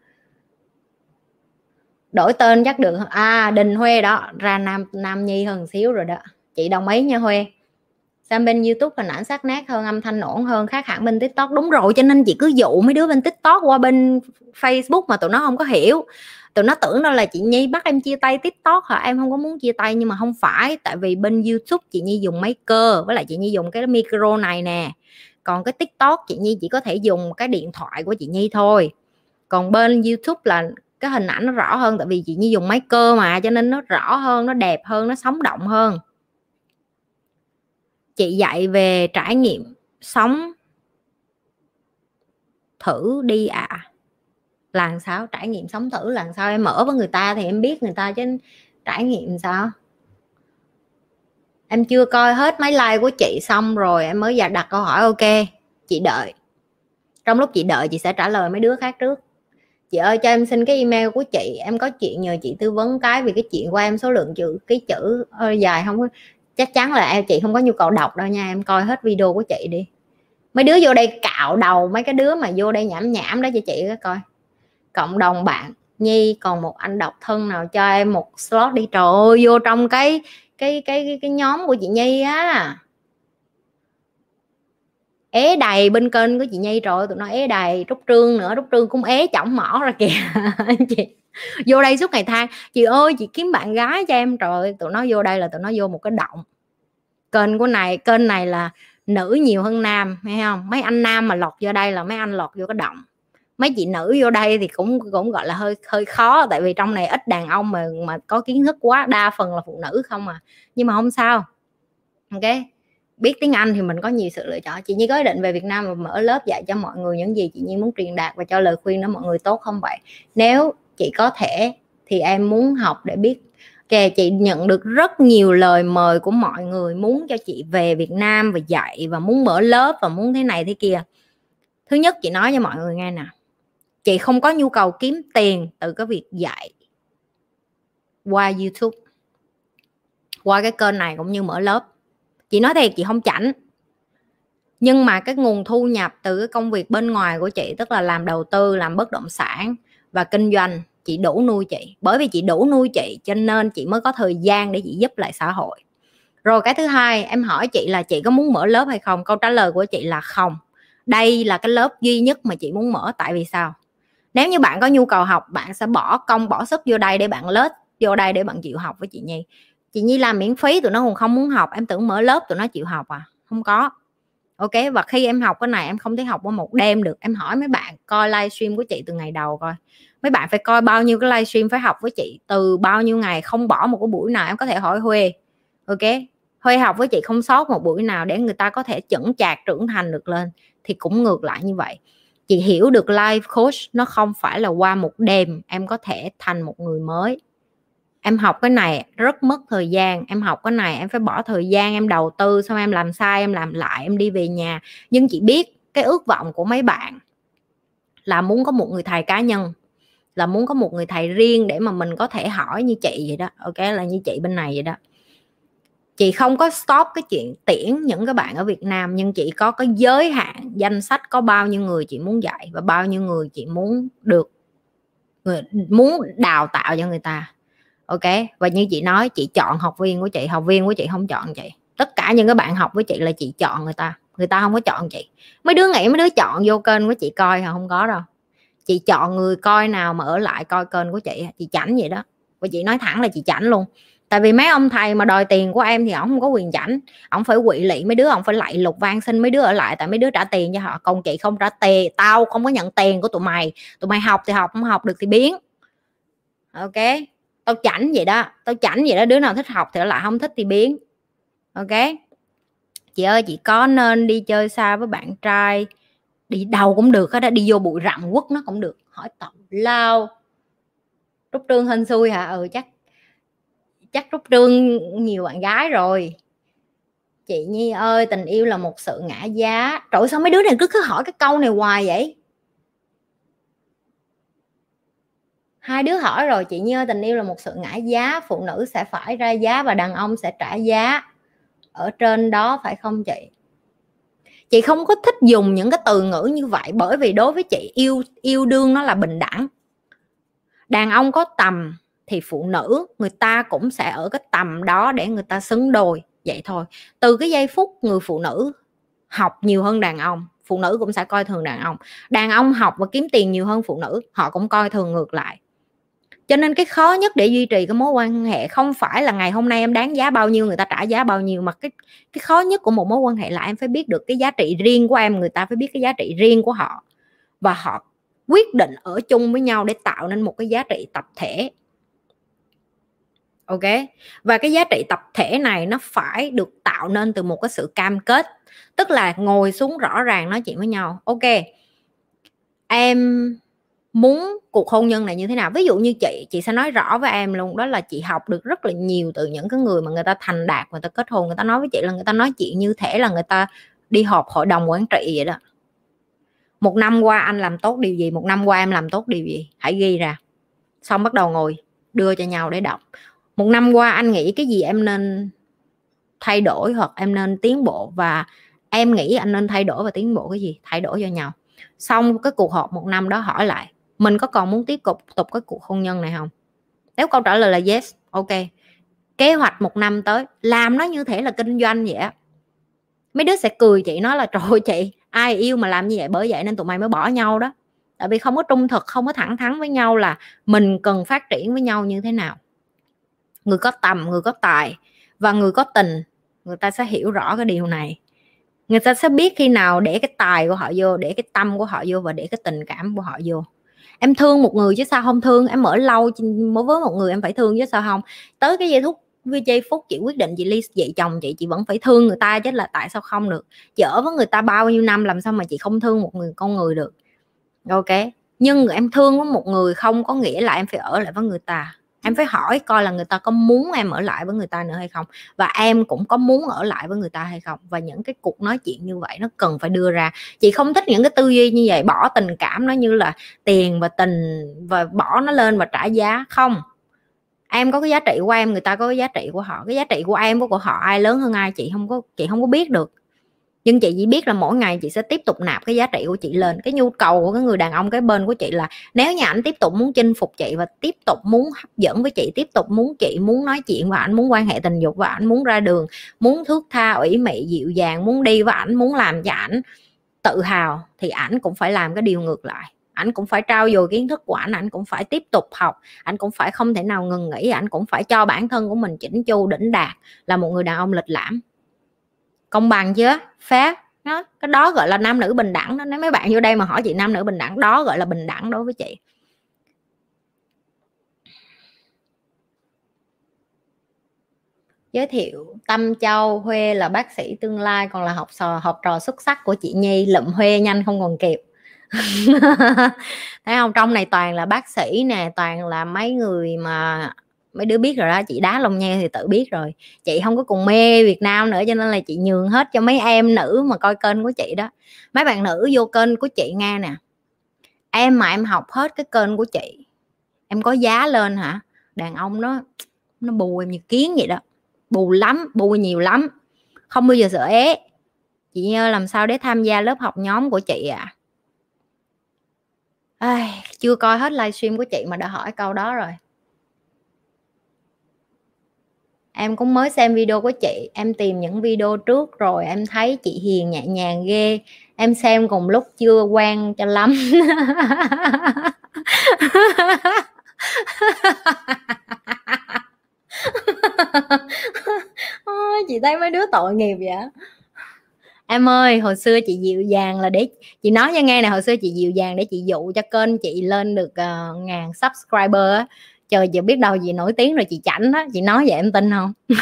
Đổi tên chắc được à đình huê đó, ra nam nam nhi hơn xíu rồi đó. Chị đồng ý nha huê. Sang bên youtube hình ảnh sắc nét hơn, âm thanh ổn hơn, khác hẳn bên tiktok. Đúng rồi, cho nên chị cứ dụ mấy đứa bên tiktok qua bên facebook mà tụi nó không có hiểu tụi nó tưởng đâu là chị nhi. Bắt em chia tay tiktok hả? Em không có muốn chia tay nhưng mà không phải. Tại vì bên youtube chị nhi dùng máy cơ. Với lại chị nhi dùng cái micro này nè. Còn cái tiktok chị nhi chỉ có thể dùng cái điện thoại của chị nhi thôi. Còn bên youtube là cái hình ảnh nó rõ hơn. Tại vì chị nhi dùng máy cơ mà, cho nên nó rõ hơn, nó đẹp hơn, nó sống động hơn. Chị dạy về trải nghiệm sống thử đi ạ. à làm sao trải nghiệm sống thử làm sao em mở với người ta thì em biết người ta chứ trải nghiệm sao? Em chưa coi hết mấy like của chị xong rồi em mới giờ đặt câu hỏi, ok, chị đợi. Trong lúc chị đợi, chị sẽ trả lời mấy đứa khác trước. Chị ơi, cho em xin cái email của chị, em có chuyện nhờ chị tư vấn cái vì cái chuyện của em số lượng chữ, ký chữ hơi dài không chắc chắn là em, chị không có nhu cầu đọc đâu nha, em coi hết video của chị đi. Mấy đứa vô đây cạo đầu mấy cái đứa mà vô đây nhảm nhảm đó cho chị coi cộng đồng bạn. Nhi còn một anh độc thân nào cho em một slot đi. Trời ơi vô trong cái cái cái cái, cái nhóm của chị nhi á. Ế đầy bên kênh của chị nhi rồi tụi nó ế đầy trúc trương nữa trúc trương cũng ế chỏng mỏ ra kìa. Chị vô đây suốt ngày than chị ơi chị kiếm bạn gái cho em. Rồi tụi nó vô đây là tụi nó vô một cái động. Kênh của này kênh này là nữ nhiều hơn nam hay không? Mấy anh nam mà lọt vô đây là mấy anh lọt vô cái động mấy chị nữ vô đây thì cũng cũng, gọi là, hơi hơi khó, tại vì trong này ít đàn ông mà mà có kiến thức quá, đa phần là phụ nữ không à. Nhưng mà không sao. Ok? Biết tiếng Anh thì mình có nhiều sự lựa chọn. Chị Nhi có ý định về Việt Nam và mở lớp dạy cho mọi người những gì chị Nhi muốn truyền đạt và cho lời khuyên đó mọi người tốt không vậy? Nếu chị có thể thì em muốn học để biết. Kè chị nhận được rất nhiều lời mời của mọi người muốn cho chị về Việt Nam và dạy và muốn mở lớp và muốn thế này thế kia. Thứ nhất, chị nói cho mọi người nghe nè chị không có nhu cầu kiếm tiền từ cái việc dạy qua YouTube. Qua cái kênh này cũng như mở lớp. Chị nói thiệt, chị không chảnh. Nhưng mà cái nguồn thu nhập từ cái công việc bên ngoài của chị, tức là làm đầu tư, làm bất động sản và kinh doanh, chị đủ nuôi chị. Bởi vì chị đủ nuôi chị, cho nên chị mới có thời gian để chị giúp lại xã hội. Rồi cái thứ hai, em hỏi chị là chị có muốn mở lớp hay không? Câu trả lời của chị là không. Đây là cái lớp duy nhất mà chị muốn mở, tại vì sao? Nếu như bạn có nhu cầu học, bạn sẽ bỏ công, bỏ sức vô đây để bạn lớp, vô đây để bạn chịu học với chị nhi. Chị nhi làm miễn phí, tụi nó còn không muốn học, em tưởng mở lớp tụi nó chịu học à? Không có. Ok, và khi em học cái này, em không thể học qua một đêm được. Em hỏi mấy bạn coi livestream của chị từ ngày đầu coi. Mấy bạn phải coi bao nhiêu cái livestream phải học với chị, từ bao nhiêu ngày, không bỏ một cái buổi nào em có thể hỏi huê. Ok? Huê học với chị không sót một buổi nào để người ta có thể chững chạc, trưởng thành được lên. Thì cũng ngược lại như vậy chị hiểu được life coach nó không phải là qua một đêm em có thể thành một người mới. Em học cái này rất mất thời gian, em học cái này em phải bỏ thời gian, em đầu tư, xong em làm sai, em làm lại, em đi về nhà. Nhưng chị biết cái ước vọng của mấy bạn là muốn có một người thầy cá nhân, là muốn có một người thầy riêng để mà mình có thể hỏi như chị vậy đó, ok, là như chị bên này vậy đó chị không có stop cái chuyện tiễn những cái bạn ở Việt Nam, nhưng chị có cái giới hạn danh sách có bao nhiêu người chị muốn dạy và bao nhiêu người chị muốn được người, muốn đào tạo cho người ta. Ok? Và như chị nói, chị chọn học viên của chị, học viên của chị không chọn chị. Tất cả những cái bạn học với chị là chị chọn người ta người ta không có chọn chị. Mấy đứa nghĩ mấy đứa chọn vô kênh của chị coi hả? Không có đâu. Chị chọn người coi nào mà ở lại coi kênh của chị chị chảnh vậy đó. Và chị nói thẳng là chị chảnh luôn tại vì mấy ông thầy mà đòi tiền của em thì ông không có quyền rảnh. Ông phải quỵ lị mấy đứa ông phải lạy lục van xin mấy đứa ở lại, tại mấy đứa trả tiền cho họ còn chị không trả tiền tao không có nhận tiền của tụi mày. Tụi mày học thì học, không học được thì biến. Ok? Tao chảnh vậy đó, tao chảnh vậy đó, đứa nào thích học thì lại, không thích thì biến. Ok? Chị ơi, chị có nên đi chơi xa với bạn trai? Đi đâu cũng được hết đó đi vô bụi rậm quất nó cũng được. Hỏi tổng lao. Trúc trương hên xui hả? Ừ chắc chắc rút rương nhiều bạn gái rồi. Chị nhi ơi, tình yêu là một sự ngã giá. Trời sao mấy đứa này cứ cứ hỏi cái câu này hoài vậy? Hai đứa hỏi rồi, chị nhi ơi, tình yêu là một sự ngã giá. Phụ nữ sẽ phải ra giá và đàn ông sẽ trả giá. Ở trên đó phải không chị? Chị không có thích dùng những cái từ ngữ như vậy bởi vì đối với chị, yêu yêu đương nó là bình đẳng. Đàn ông có tầm thì phụ nữ người ta cũng sẽ ở cái tầm đó để người ta xứng đôi, vậy thôi. Từ cái giây phút người phụ nữ học nhiều hơn đàn ông, phụ nữ cũng sẽ coi thường đàn ông. Đàn ông học và kiếm tiền nhiều hơn phụ nữ, họ cũng coi thường ngược lại. Cho nên cái khó nhất để duy trì cái mối quan hệ không phải là ngày hôm nay em đáng giá bao nhiêu, người ta trả giá bao nhiêu, mà cái cái khó nhất của một mối quan hệ là em phải biết được cái giá trị riêng của em, người ta phải biết cái giá trị riêng của họ. Và họ quyết định ở chung với nhau để tạo nên một cái giá trị tập thể ok? Và cái giá trị tập thể này nó phải được tạo nên từ một cái sự cam kết. Tức là ngồi xuống rõ ràng nói chuyện với nhau. Ok, em muốn cuộc hôn nhân này như thế nào? Ví dụ như chị chị sẽ nói rõ với em luôn. Đó là chị học được rất là nhiều từ những cái người mà người ta thành đạt, người ta kết hôn, người ta nói với chị là người ta nói chuyện như thể là người ta đi họp hội đồng quản trị vậy đó. Một năm qua anh làm tốt điều gì? Một năm qua em làm tốt điều gì? Hãy ghi ra. Xong bắt đầu ngồi, đưa cho nhau để đọc một năm qua anh nghĩ cái gì em nên thay đổi hoặc em nên tiến bộ? Và em nghĩ anh nên thay đổi và tiến bộ cái gì? Thay đổi cho nhau. Xong cái cuộc họp một năm đó hỏi lại, mình có còn muốn tiếp tục tục cái cuộc hôn nhân này không? Nếu câu trả lời là yes, ok. Kế hoạch một năm tới, làm nó như thể là kinh doanh vậy á. Mấy đứa sẽ cười chị, nói là, trời chị, ai yêu mà làm như vậy? Bởi vậy nên tụi mày mới bỏ nhau đó. Tại vì không có trung thực, không có thẳng thắn với nhau là mình cần phát triển với nhau như thế nào người có tầm, người có tài và người có tình, người ta sẽ hiểu rõ cái điều này. Người ta sẽ biết khi nào để cái tài của họ vô, để cái tâm của họ vô và để cái tình cảm của họ vô. Em thương một người chứ sao không thương? Em ở lâu mới với một người em phải thương chứ sao không? Tới cái giây phút với giây phút chị quyết định chị ly dị chồng chị chị vẫn phải thương người ta chứ là tại sao không được? Chị ở với người ta bao nhiêu năm làm sao mà chị không thương một người, con người được? Ok. Nhưng em thương với một người không có nghĩa là em phải ở lại với người ta em phải hỏi coi là người ta có muốn em ở lại với người ta nữa hay không? Và em cũng có muốn ở lại với người ta hay không? Và những cái cuộc nói chuyện như vậy nó cần phải đưa ra. Chị không thích những cái tư duy như vậy, bỏ tình cảm nó như là tiền và tình và bỏ nó lên và trả giá. Không. Em có cái giá trị của em, người ta có cái giá trị của họ. Cái giá trị của em của họ ai lớn hơn ai, chị không có, chị không có biết được nhưng chị chỉ biết là mỗi ngày chị sẽ tiếp tục nạp cái giá trị của chị lên. Cái nhu cầu của cái người đàn ông cái bên của chị là nếu như ảnh tiếp tục muốn chinh phục chị và tiếp tục muốn hấp dẫn với chị, tiếp tục muốn chị muốn nói chuyện và ảnh muốn quan hệ tình dục và ảnh muốn ra đường, muốn thước tha, ủy mị, dịu dàng, muốn đi và ảnh muốn làm cho ảnh tự hào, thì ảnh cũng phải làm cái điều ngược lại. Ảnh cũng phải trao dồi kiến thức của ảnh ảnh cũng phải tiếp tục học, ảnh cũng phải không thể nào ngừng nghỉ, ảnh cũng phải cho bản thân của mình chỉnh chu, đỉnh đạt, là một người đàn ông lịch lãm công bằng chưa phép. Đó, cái đó gọi là nam nữ bình đẳng đó. Nếu mấy bạn vô đây mà hỏi chị nam nữ bình đẳng, đó gọi là bình đẳng đối với chị. Giới thiệu Tâm Châu, Huê là bác sĩ tương lai, còn là học trò học trò xuất sắc của chị Nhi, lụm Huê nhanh không còn kịp. Thấy không? Trong này toàn là bác sĩ nè, toàn là mấy người mà mấy đứa biết rồi đó chị đá lông nheo thì tự biết rồi. Chị không có cùng mê Việt Nam nữa cho nên là chị nhường hết cho mấy em nữ mà coi kênh của chị đó. Mấy bạn nữ vô kênh của chị nghe nè. Em mà em học hết cái kênh của chị em có giá lên hả? Đàn ông nó nó bù em như kiến vậy đó. Bù lắm bù nhiều lắm. Không bao giờ sợ é chị nhớ làm sao để tham gia lớp học nhóm của chị à? Ai, chưa coi hết livestream của chị mà đã hỏi câu đó rồi. Em cũng mới xem video của chị em tìm những video trước rồi em thấy chị hiền nhẹ nhàng ghê. Em xem cùng lúc chưa quen cho lắm. Ôi, chị thấy mấy đứa tội nghiệp vậy? Em ơi hồi xưa chị dịu dàng là để chị nói cho nghe này hồi xưa chị dịu dàng để chị dụ cho kênh chị lên được uh, ngàn subscriber á trời giờ biết đâu gì nổi tiếng rồi chị chảnh đó chị nói vậy em tin không?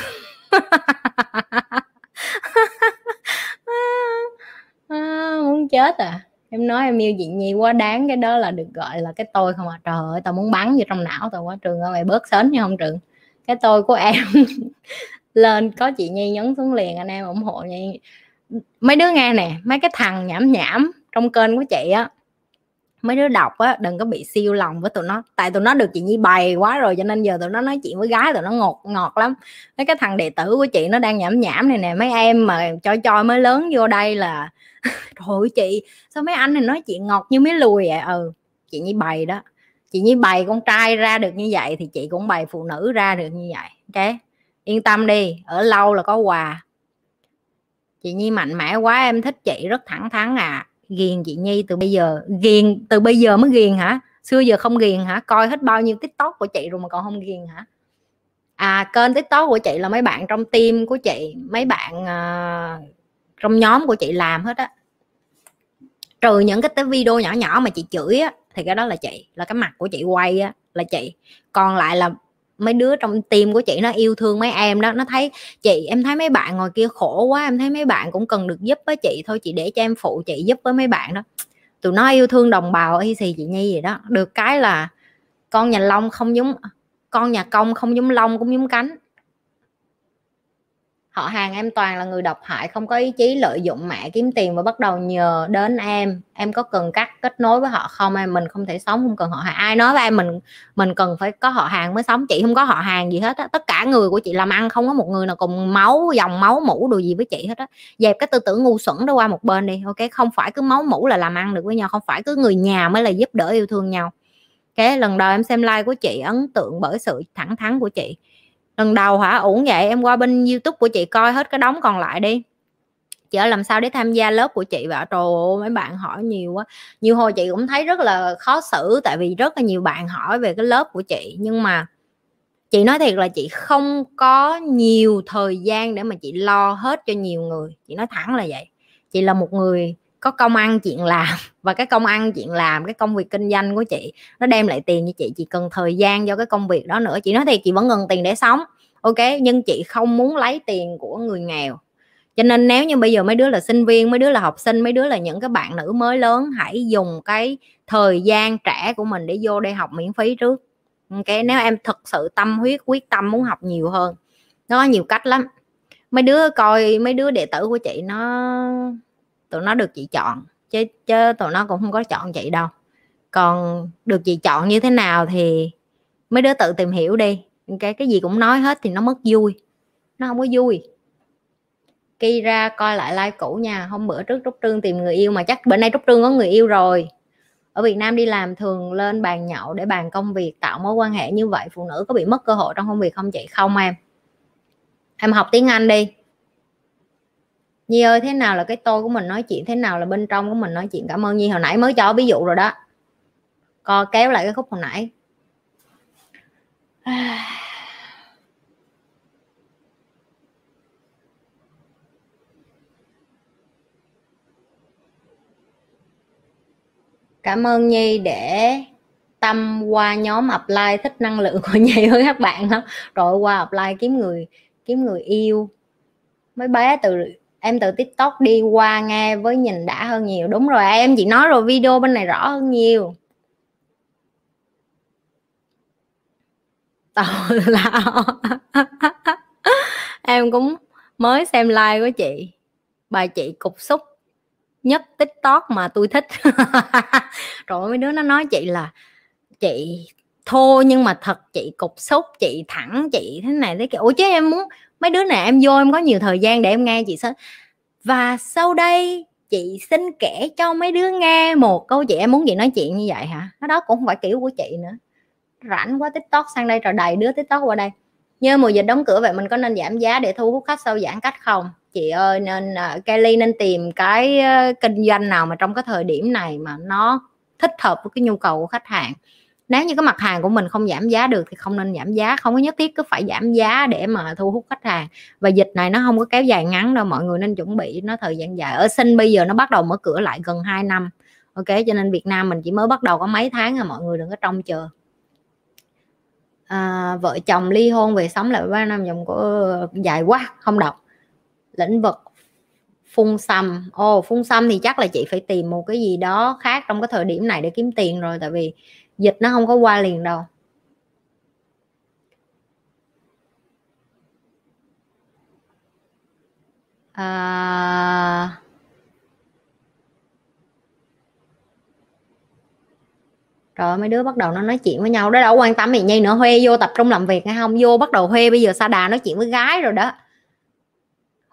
À, muốn chết à? Em nói em yêu chị nhi quá đáng cái đó là được gọi là cái tôi không à. Trời ơi tao muốn bắn vô trong não tao quá trường ơi mày bớt sến nha không trường? Cái tôi của em lên có chị nhi nhấn xuống liền anh em ủng hộ nhi. Mấy đứa nghe nè mấy cái thằng nhảm nhảm trong kênh của chị á mấy đứa đọc á, đừng có bị siêu lòng với tụi nó. Tại tụi nó được chị nhi bày quá rồi cho nên giờ tụi nó nói chuyện với gái tụi nó ngọt ngọt lắm. Mấy cái thằng đệ tử của chị nó đang nhảm nhảm này nè, mấy em mà cho cho mới lớn vô đây là thôi chị, sao mấy anh này nói chuyện ngọt như mấy lùi vậy? Ừ chị nhi bày đó. Chị nhi bày con trai ra được như vậy thì chị cũng bày phụ nữ ra được như vậy. Ok, yên tâm đi, ở lâu là có quà. Chị nhi mạnh mẽ quá, em thích chị rất thẳng thắn à ghiền chị nhi từ bây giờ. Ghiền từ bây giờ mới ghiền hả? Xưa giờ không ghiền hả? Coi hết bao nhiêu tiktok của chị rồi mà còn không ghiền hả? À kênh tiktok của chị là mấy bạn trong team của chị mấy bạn uh, trong nhóm của chị làm hết á. Trừ những cái video nhỏ nhỏ mà chị chửi á thì cái đó là chị là cái mặt của chị quay á là chị. Còn lại là mấy đứa trong tim của chị nó yêu thương mấy em đó, nó thấy chị, em thấy mấy bạn ngồi kia khổ quá, em thấy mấy bạn cũng cần được giúp với chị thôi, chị để cho em phụ chị giúp với mấy bạn đó. Tụi nó yêu thương đồng bào y xì chị nhi vậy đó. Được cái là con nhà long không giống, con nhà công không giống long, cũng giống cánh họ hàng em toàn là người độc hại, không có ý chí lợi dụng mẹ kiếm tiền và bắt đầu nhờ đến em. Em có cần cắt kết nối với họ không? Em, mình không thể sống, không cần họ hàng. Ai nói với em mình mình cần phải có họ hàng mới sống. Chị không có họ hàng gì hết á. Tất cả người của chị làm ăn, không có một người nào cùng máu, dòng máu mũ đồ gì với chị hết á. Dẹp cái tư tưởng ngu xuẩn đó qua một bên đi, ok? Không phải cứ máu mũ là làm ăn được với nhau, không phải cứ người nhà mới là giúp đỡ yêu thương nhau. Cái lần đầu em xem like của chị, ấn tượng bởi sự thẳng thắn của chị lần đầu hả? Ổn vậy em qua bên youtube của chị coi hết cái đóng còn lại đi. Chị ở làm sao để tham gia lớp của chị và trời ơi, mấy bạn hỏi nhiều quá. Nhiều hồi chị cũng thấy rất là khó xử, tại vì rất là nhiều bạn hỏi về cái lớp của chị. Nhưng mà chị nói thiệt là chị không có nhiều thời gian để mà chị lo hết cho nhiều người. Chị nói thẳng là vậy. Chị là một người có công ăn, chuyện làm. Và cái công ăn, chuyện làm, cái công việc kinh doanh của chị, nó đem lại tiền cho chị chị cần thời gian cho cái công việc đó nữa. Chị nói thì chị vẫn cần tiền để sống, ok? Nhưng chị không muốn lấy tiền của người nghèo. Cho nên nếu như bây giờ mấy đứa là sinh viên, mấy đứa là học sinh, mấy đứa là những cái bạn nữ mới lớn, hãy dùng cái thời gian trẻ của mình để vô đây học miễn phí trước, ok? Nếu em thực sự tâm huyết, quyết tâm muốn học nhiều hơn. Nó có nhiều cách lắm. Mấy đứa coi, mấy đứa đệ tử của chị nó tụi nó được chị chọn, chứ chứ tụi nó cũng không có chọn chị đâu. Còn được chị chọn như thế nào thì mấy đứa tự tìm hiểu đi. Cái cái gì cũng nói hết thì nó mất vui, nó không có vui. Khi ra coi lại like cũ nha, hôm bữa trước Trúc Trương tìm người yêu mà chắc bữa nay Trúc Trương có người yêu rồi. Ở Việt Nam đi làm thường lên bàn nhậu để bàn công việc, tạo mối quan hệ như vậy, phụ nữ có bị mất cơ hội trong công việc không chị? Không em. Em học tiếng Anh đi. Nhi ơi, thế nào là cái tôi của mình, nói chuyện thế nào là bên trong của mình, nói chuyện? Cảm ơn Nhi, hồi nãy mới cho ví dụ rồi đó. Co kéo lại cái khúc hồi nãy. Cảm ơn nhi để tâm qua nhóm apply thích năng lượng của nhi với các bạn lắm rồi qua apply kiếm người kiếm người yêu. Mấy bé từ em từ tiktok đi qua nghe với nhìn đã hơn nhiều. Đúng rồi, em chị nói rồi video bên này rõ hơn nhiều. Tào lao em cũng mới xem like của chị. Bài chị cục xúc nhất tiktok mà tôi thích. Rồi mấy đứa nó nói chị là chị thô nhưng mà thật, chị cục xúc, chị thẳng, chị thế này thế kia. ủa chứ em muốn mấy đứa này em vô em có nhiều thời gian để em nghe chị sẽ và sau đây chị xin kể cho mấy đứa nghe một câu chuyện em muốn chị nói chuyện như vậy hả? Nó đó cũng không phải kiểu của chị nữa. Rảnh quá tiktok sang đây rồi đầy đứa tiktok qua đây. Như mùa dịch đóng cửa vậy mình có nên giảm giá để thu hút khách sau giãn cách không? Chị ơi nên uh, Kelly nên tìm cái uh, kinh doanh nào mà trong cái thời điểm này mà nó thích hợp với cái nhu cầu của khách hàng nếu như cái mặt hàng của mình không giảm giá được thì không nên giảm giá không có nhất thiết cứ phải giảm giá để mà thu hút khách hàng. Và dịch này nó không có kéo dài ngắn đâu mọi người nên chuẩn bị nó thời gian dài. Ở sinh bây giờ nó bắt đầu mở cửa lại gần 2 năm ok? Cho nên Việt Nam mình chỉ mới bắt đầu có mấy tháng à mọi người đừng có trông chờ. À, vợ chồng ly hôn về sống lại ba năm dòng của dài quá không đọc. Lĩnh vực phun xăm. Ồ oh, phun xăm thì chắc là chị phải tìm một cái gì đó khác trong cái thời điểm này để kiếm tiền rồi tại vì dịch nó không có qua liền đâu. À... rồi mấy đứa bắt đầu nó nói chuyện với nhau. Đó, đâu quan tâm gì. Nhây nữa huê vô tập trung làm việc hay không? Vô bắt đầu huê bây giờ sa đà nói chuyện với gái rồi đó.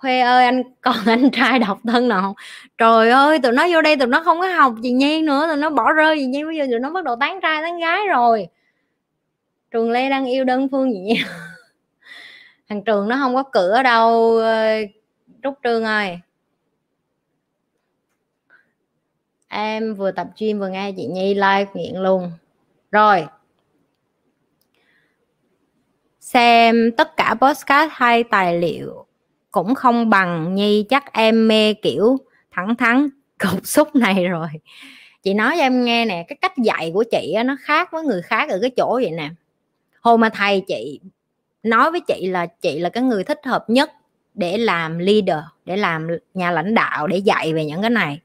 Huê ơi, anh còn anh trai độc thân nào? Không trời ơi, tụi nó vô đây tụi nó không có học gì Nhi nữa, tụi nó bỏ rơi gì Nhi bây giờ tụi nó bắt đầu tán trai, tán gái rồi. Trường Lê đang yêu đơn phương gì Nhi thằng trường nó không có cửa đâu Trúc Trương ơi. Em vừa tập gym vừa nghe chị Nhi live nghiện luôn. Rồi. Xem tất cả postcard hay tài liệu cũng không bằng nhi, chắc em mê, kiểu, thẳng thắn cục xúc này rồi. Chị nói cho em nghe nè, cái cách dạy của chị nó khác với người khác ở cái chỗ vậy nè. Hồi mà thầy chị nói với chị là chị là cái người thích hợp nhất để làm leader, để làm nhà lãnh đạo, để dạy về những cái này.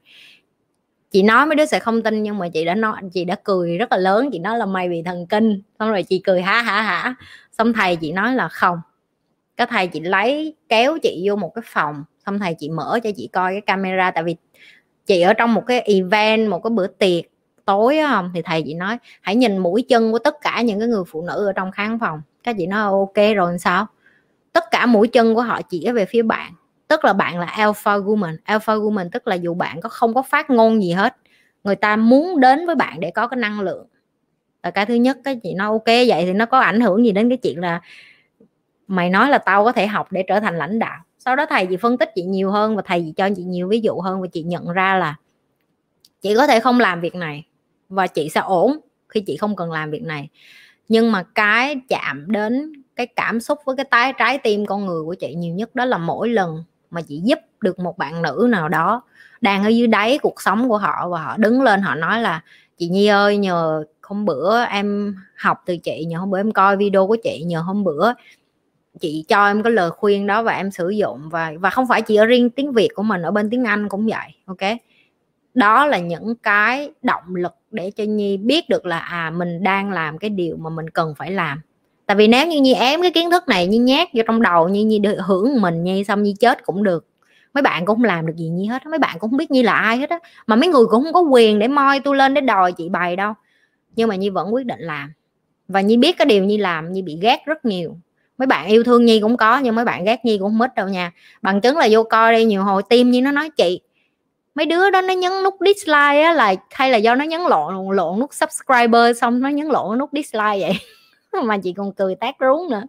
Chị nói mấy đứa sẽ không tin, nhưng mà chị đã nói, chị đã cười rất là lớn, chị nói là mày bị thần kinh. Xong rồi chị cười hả hả hả xong thầy chị nói là không cái thầy chị lấy, kéo chị vô một cái phòng, xong thầy chị mở cho chị coi cái camera. Tại vì chị ở trong một cái event, một cái bữa tiệc tối không? Thì thầy chị nói, hãy nhìn mũi chân của tất cả những cái người phụ nữ ở trong khán phòng. Các chị nói, ok, rồi sao? Tất cả mũi chân của họ chỉ về phía bạn. Tức là bạn là alpha woman. Alpha woman tức là dù bạn có không có phát ngôn gì hết, người ta muốn đến với bạn để có cái năng lượng. Là cái thứ nhất cái chị nói, ok, vậy thì nó có ảnh hưởng gì đến cái chuyện là mày nói là tao có thể học để trở thành lãnh đạo. Sau đó thầy chị phân tích chị nhiều hơn và thầy chị cho chị nhiều ví dụ hơn và chị nhận ra là chị có thể không làm việc này và chị sẽ ổn khi chị không cần làm việc này. Nhưng mà cái chạm đến cái cảm xúc với cái tái, trái tim con người của chị nhiều nhất đó là mỗi lần mà chị giúp được một bạn nữ nào đó đang ở dưới đáy cuộc sống của họ và họ đứng lên họ nói là, chị Nhi ơi, nhờ hôm bữa em học từ chị, nhờ hôm bữa em coi video của chị, nhờ hôm bữa chị cho em cái lời khuyên đó và em sử dụng và và không phải chỉ ở riêng tiếng Việt của mình, ở bên tiếng Anh cũng vậy, ok? Đó là những cái động lực để cho Nhi biết được là à mình đang làm cái điều mà mình cần phải làm. Tại vì nếu như Nhi ém cái kiến thức này như nhát vô trong đầu như Nhi được hưởng mình Nhi, xong Nhi chết cũng được. Mấy bạn cũng không làm được gì Nhi hết mấy bạn cũng không biết Nhi là ai hết á. Mà mấy người cũng không có quyền để moi tôi lên để đòi chị bày đâu. Nhưng mà Nhi vẫn quyết định làm. Và Nhi biết cái điều Nhi làm, Nhi bị ghét rất nhiều mấy bạn yêu thương Nhi cũng có, nhưng mấy bạn ghét Nhi cũng không ít đâu nha. Bằng chứng là vô coi đây, nhiều hồi tim Nhi nó nói chị, mấy đứa đó nó nhấn nút dislike á, là, hay là do nó nhấn lộn lộn nút subscriber xong nó nhấn lộn nút dislike vậy? Mà chị còn cười tát rúng nữa.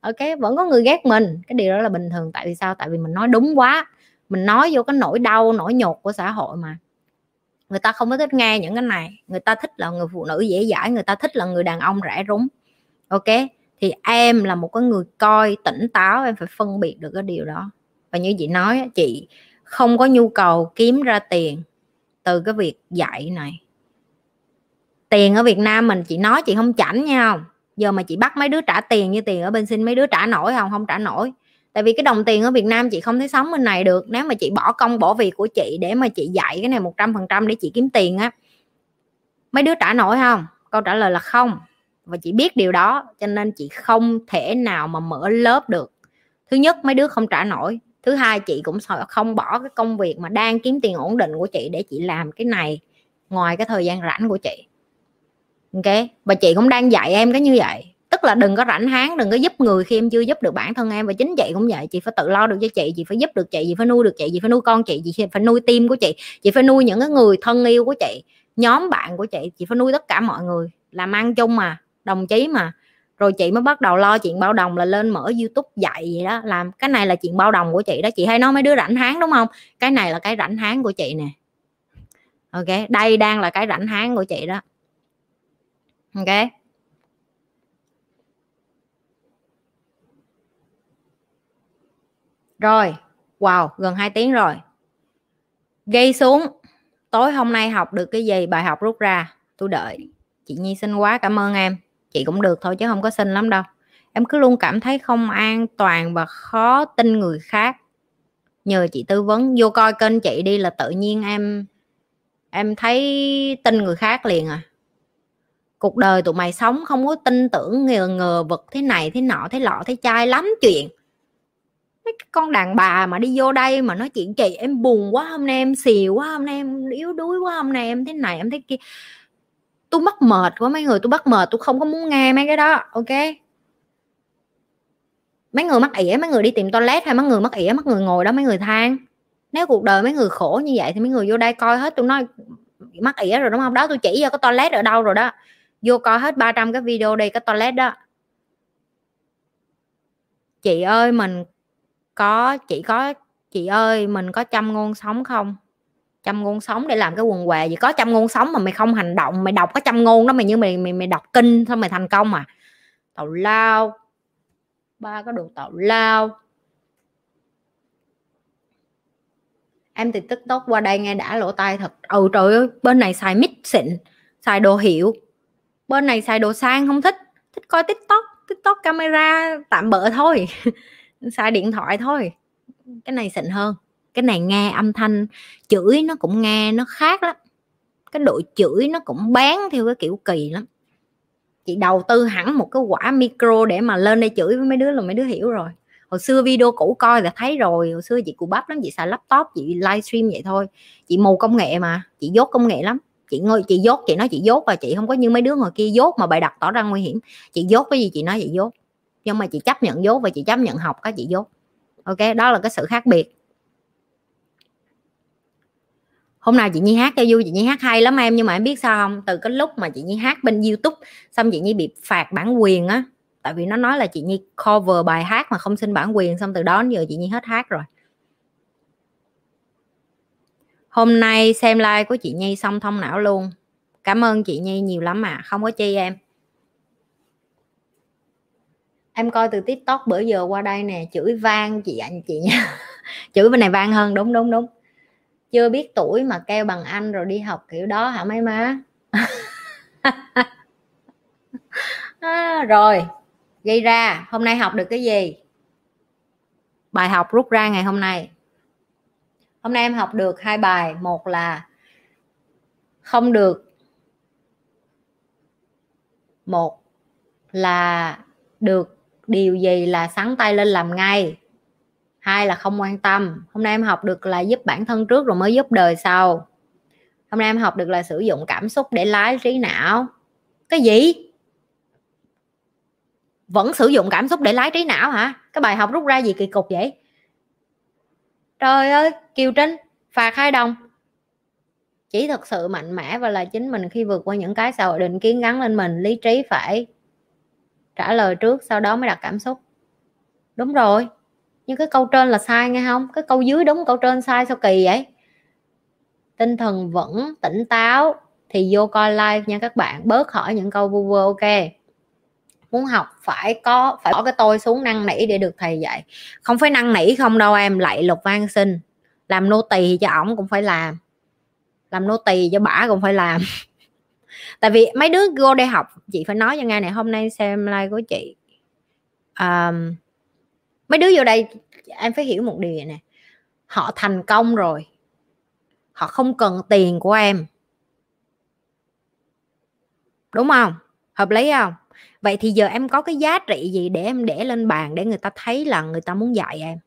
Ok, vẫn có người ghét mình. Cái điều đó là bình thường, tại vì sao? Tại vì mình nói đúng quá. Mình nói vô cái nỗi đau, nỗi nhột của xã hội mà. Người ta không có thích nghe những cái này. Người ta thích là người phụ nữ dễ dãi, người ta thích là người đàn ông rẻ rúng. Ok thì em là một cái người coi, tỉnh táo, em phải phân biệt được cái điều đó. Và như chị nói chị không có nhu cầu kiếm ra tiền từ cái việc dạy này. Tiền ở Việt Nam mình, chị nói chị không chảnh nha không? Giờ mà chị bắt mấy đứa trả tiền như tiền ở bên xin mấy đứa trả nổi không? Không trả nổi. Tại vì cái đồng tiền ở Việt Nam chị không thể sống bên này được. Nếu mà chị bỏ công, bỏ việc của chị để mà chị dạy cái này một trăm phần trăm để chị kiếm tiền á, mấy đứa trả nổi không? Câu trả lời là không và chị biết điều đó, cho nên chị không thể nào mà mở lớp được. Thứ nhất, mấy đứa không trả nổi. Thứ hai, chị cũng sợ không bỏ cái công việc mà đang kiếm tiền ổn định của chị để chị làm cái này ngoài cái thời gian rảnh của chị. Ok? Và chị cũng đang dạy em cái như vậy. Tức là đừng có rảnh háng, đừng có giúp người khi em chưa giúp được bản thân em. Và chính chị cũng vậy. Chị phải tự lo được cho chị chị phải giúp được chị chị phải nuôi được chị chị phải nuôi con chị chị phải nuôi tim của chị chị phải nuôi những cái người thân yêu của chị, nhóm bạn của chị chị phải nuôi tất cả mọi người. Làm ăn chung mà đồng chí mà. Rồi chị mới bắt đầu lo chuyện bao đồng là lên mở youtube dạy vậy đó. Làm cái này là chuyện bao đồng của chị đó. Chị hay nói mấy đứa rảnh háng đúng không? Cái này là cái rảnh háng của chị nè. Ok, đây đang là cái rảnh háng của chị đó. Ok. Rồi, wow, gần 2 tiếng rồi. Ghi xuống. Tối hôm nay học được cái gì? Bài học rút ra. Tôi đợi. Chị nhi xin quá, cảm ơn em chị cũng được thôi chứ không có xin lắm đâu. Em cứ luôn cảm thấy không an toàn và khó tin người khác. Nhờ chị tư vấn, vô coi kênh chị đi là tự nhiên em em thấy tin người khác liền à. Cuộc đời tụi mày sống không có tin tưởng ngờ ngờ vật thế này thế nọ thế lọ thế chai lắm chuyện. Mấy con đàn bà mà đi vô đây mà nói chuyện chị, em buồn quá hôm nay, em xìu quá hôm nay, em yếu đuối quá hôm nay, em thế này, em thế kia tôi mất mệt quá, mấy người tôi bắt mệt tôi không có muốn nghe mấy cái đó, ok? Mấy người mắc ỉa, mấy người đi tìm toilet hay mấy người mắc ỉa, mấy người ngồi đó, mấy người than. Nếu cuộc đời mấy người khổ như vậy thì mấy người vô đây coi hết tôi nói, mắc ỉa rồi đúng không? Đó tôi chỉ cho cái toilet ở đâu rồi đó. Vô coi hết 300 cái video đây cái toilet đó. Chị ơi, mình có, chị có, chị ơi, mình có trăm ngôn sống không? Trăm ngôn sống để làm cái quần què gì. Có trăm ngôn sống mà mày không hành động, mày đọc cái trăm ngôn đó mày như mày mày mày đọc kinh thôi mày thành công à. Tào lao. Ba có đồ tào lao. Em thì tiktok qua đây nghe đã lỗ tai thật. Ừ trời ơi, bên này xài mít xịn, xài đồ hiệu. Bên này xài đồ sang không thích thích coi tiktok tiktok camera tạm bỡ thôi. Xài điện thoại thôi, cái này xịn hơn cái này nghe âm thanh chửi nó cũng nghe nó khác lắm. Cái độ chửi nó cũng bán theo cái kiểu kỳ lắm. Chị đầu tư hẳn một cái quả micro để mà lên đây chửi với mấy đứa là mấy đứa hiểu rồi. Hồi xưa video cũ coi là thấy rồi, hồi xưa chị cụ bắp lắm, chị xài laptop, chị livestream vậy thôi. Chị mù công nghệ mà, chị dốt công nghệ lắm. Chị ngồi, chị dốt, chị nói chị dốt và chị không có như mấy đứa ngồi kia dốt mà bày đặt tỏ ra nguy hiểm. Chị dốt cái gì chị nói chị dốt. Nhưng mà chị chấp nhận dốt và chị chấp nhận học cái chị dốt. Ok, đó là cái sự khác biệt hôm nào chị nhi hát cho vui, chị nhi hát hay lắm em, nhưng mà em biết sao không? Từ cái lúc mà chị nhi hát bên youtube, xong chị nhi bị phạt bản quyền á. Tại vì nó nói là chị nhi cover bài hát mà không xin bản quyền, xong từ đó đến giờ chị nhi hết hát rồi. Hôm nay xem like của chị nhi xong thông não luôn. Cảm ơn chị nhi nhiều lắm mà không có chi em. Em coi từ tiktok bữa giờ qua đây nè, chửi vang chị anh chị nha. Chửi bên này vang hơn, đúng đúng đúng chưa biết tuổi mà kêu bằng anh rồi đi học kiểu đó hả mấy má? À, rồi gây ra hôm nay học được cái gì? Bài học rút ra ngày hôm nay. Hôm nay em học được hai bài một là không được một là được điều gì là sáng tay lên làm ngay? Hai là không quan tâm. Hôm nay em học được là giúp bản thân trước rồi mới giúp đời sau. Hôm nay em học được là sử dụng cảm xúc để lái trí não. Cái gì? Vẫn sử dụng cảm xúc để lái trí não hả? Cái bài học rút ra gì kỳ cục vậy? Trời ơi, kiều trinh, phạt hai đồng. Chỉ thực sự mạnh mẽ và là chính mình khi vượt qua những cái xã hội định kiến gắn lên mình, lý trí phải trả lời trước, sau đó mới đặt cảm xúc. Đúng rồi nhưng cái câu trên là sai nghe không? Cái câu dưới đúng câu trên sai sao kỳ vậy? Tinh thần vẫn tỉnh táo thì vô coi live nha các bạn. Bớt hỏi những câu vu vơ ok. Muốn học phải có phải bỏ cái tôi xuống năn nỉ để được thầy dạy. Không phải năn nỉ không đâu em lạy lục van sinh. Làm nô tỳ cho ổng cũng phải làm. Làm nô tỳ cho bả cũng phải làm. Tại vì mấy đứa vô đây học chị phải nói cho nghe này hôm nay xem like của chị. Um, mấy đứa vô đây, em phải hiểu một điều này nè. Họ thành công rồi. Họ không cần tiền của em. Đúng không? Hợp lý không? Vậy thì giờ em có cái giá trị gì để em để lên bàn để người ta thấy là người ta muốn dạy em?